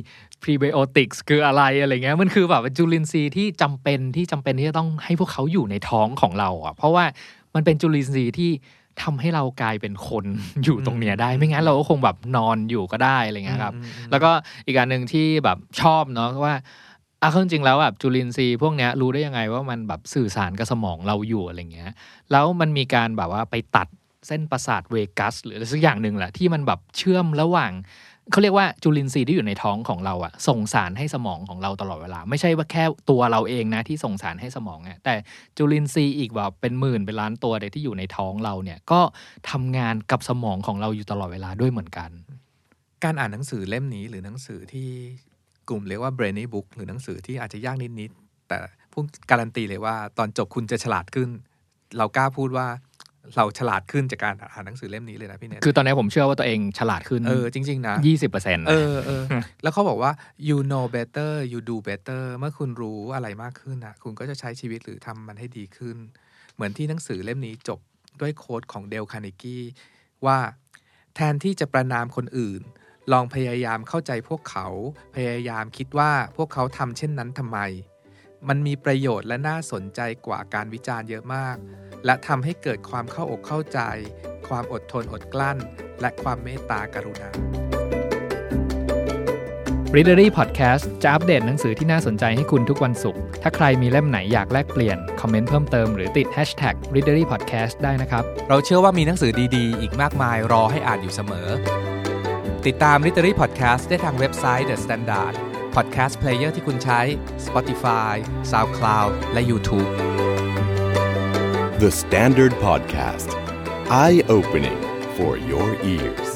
prebiotics คืออะไรอะไรเงี้ยมันคือแบบว่าจุลินทรีย์ที่จำเป็นที่จำเป็นที่จะต้องให้พวกเขาอยู่ในท้องของเราอะเพราะว่ามันเป็นจุลินทรีย์ที่ทำให้เรากลายเป็นคนอยู่ตรงเนี้ยได้ไม่งั้นเราก็คงแบบนอนอยู่ก็ได้อะไรเงี้ยครับอืมอืมแล้วก็อีกการหนึ่งที่แบบชอบเนาะว่าอะคือจริงๆแล้วแบบจุลินทรีย์พวกเนี้ยรู้ได้ยังไงว่ามันแบบสื่อสารกับสมองเราอยู่อะไรเงี้ยแล้วมันมีการแบบว่าไปตัด เส้นประสาทเวกัส หรืออะไรสักอย่างหนึ่งแหละที่มันแบบเชื่อมระหว่างเขาเรียกว่าจุลินทรีย์ที่อยู่ในท้องของเราอะส่งสารให้สมองของเราตลอดเวลา ไม่ใช่ว่าแค่ตัวเราเองนะที่ส่งสารให้สมองอะแต่จุลินทรีย์อีกแบบเป็นหมื่นเป็นล้านตัวเลยที่อยู่ในท้องเราเนี่ยก็ทำงานกับสมองของเราอยู่ตลอดเวลาด้วยเหมือนกัน การอ่านหนังสือเล่มนี้หรือหนังสือที่กลุ่มเรียกว่า brainy book หรือหนังสือที่อาจจะยากนิดๆแต่พูดการันตีเลยว่า ตอนจบคุณจะฉลาดขึ้น เรากล้าพูดว่า เราฉลาดขึ้นจากการอ่านหนังสือเล่มนี้เลยนะพี่เนทคือตอนนี้ผมเชื่อว่าตัวเองฉลาดขึ้น เออ จริง ๆ นะยี่สิบเปอร์เซ็นต์เออเออแล้วเขาบอกว่า you know better you do better เมื่อคุณรู้อะไรมากขึ้นนะคุณก็จะใช้ชีวิตหรือทำมันให้ดีขึ้น เหมือนที่หนังสือเล่มนี้จบด้วยโค้ดของเดลคาร์เนกีว่าแทนที่จะประนามคนอื่น ลองพยายามเข้าใจพวกเขา พยายามคิดว่าพวกเขาทำเช่นนั้นทำไม มันมีประโยชน์และน่าสนใจกว่าการวิจารณ์เยอะมาก และทำให้เกิดความเข้าอกเข้าใจ ความอดทนอดกลั้น และความเมตตากรุณา Readery Podcast จะอัปเดตหนังสือที่น่าสนใจให้คุณทุกวันศุกร์ ถ้าใครมีเล่มไหนอยากแลกเปลี่ยน คอมเมนต์เพิ่มเติมหรือติด Hashtag Readery Podcast ได้นะครับ เราเชื่อว่ามีหนังสือดีๆ อีกมากมายรอให้อ่านอยู่เสมอ ติดตาม Literary Podcast ได้ทางเว็บไซต์ The Standard พอดแคสต์เพลเยอร์ที่คุณใช้ Spotify SoundCloud และ YouTube The Standard Podcast. Eye opening for your ears.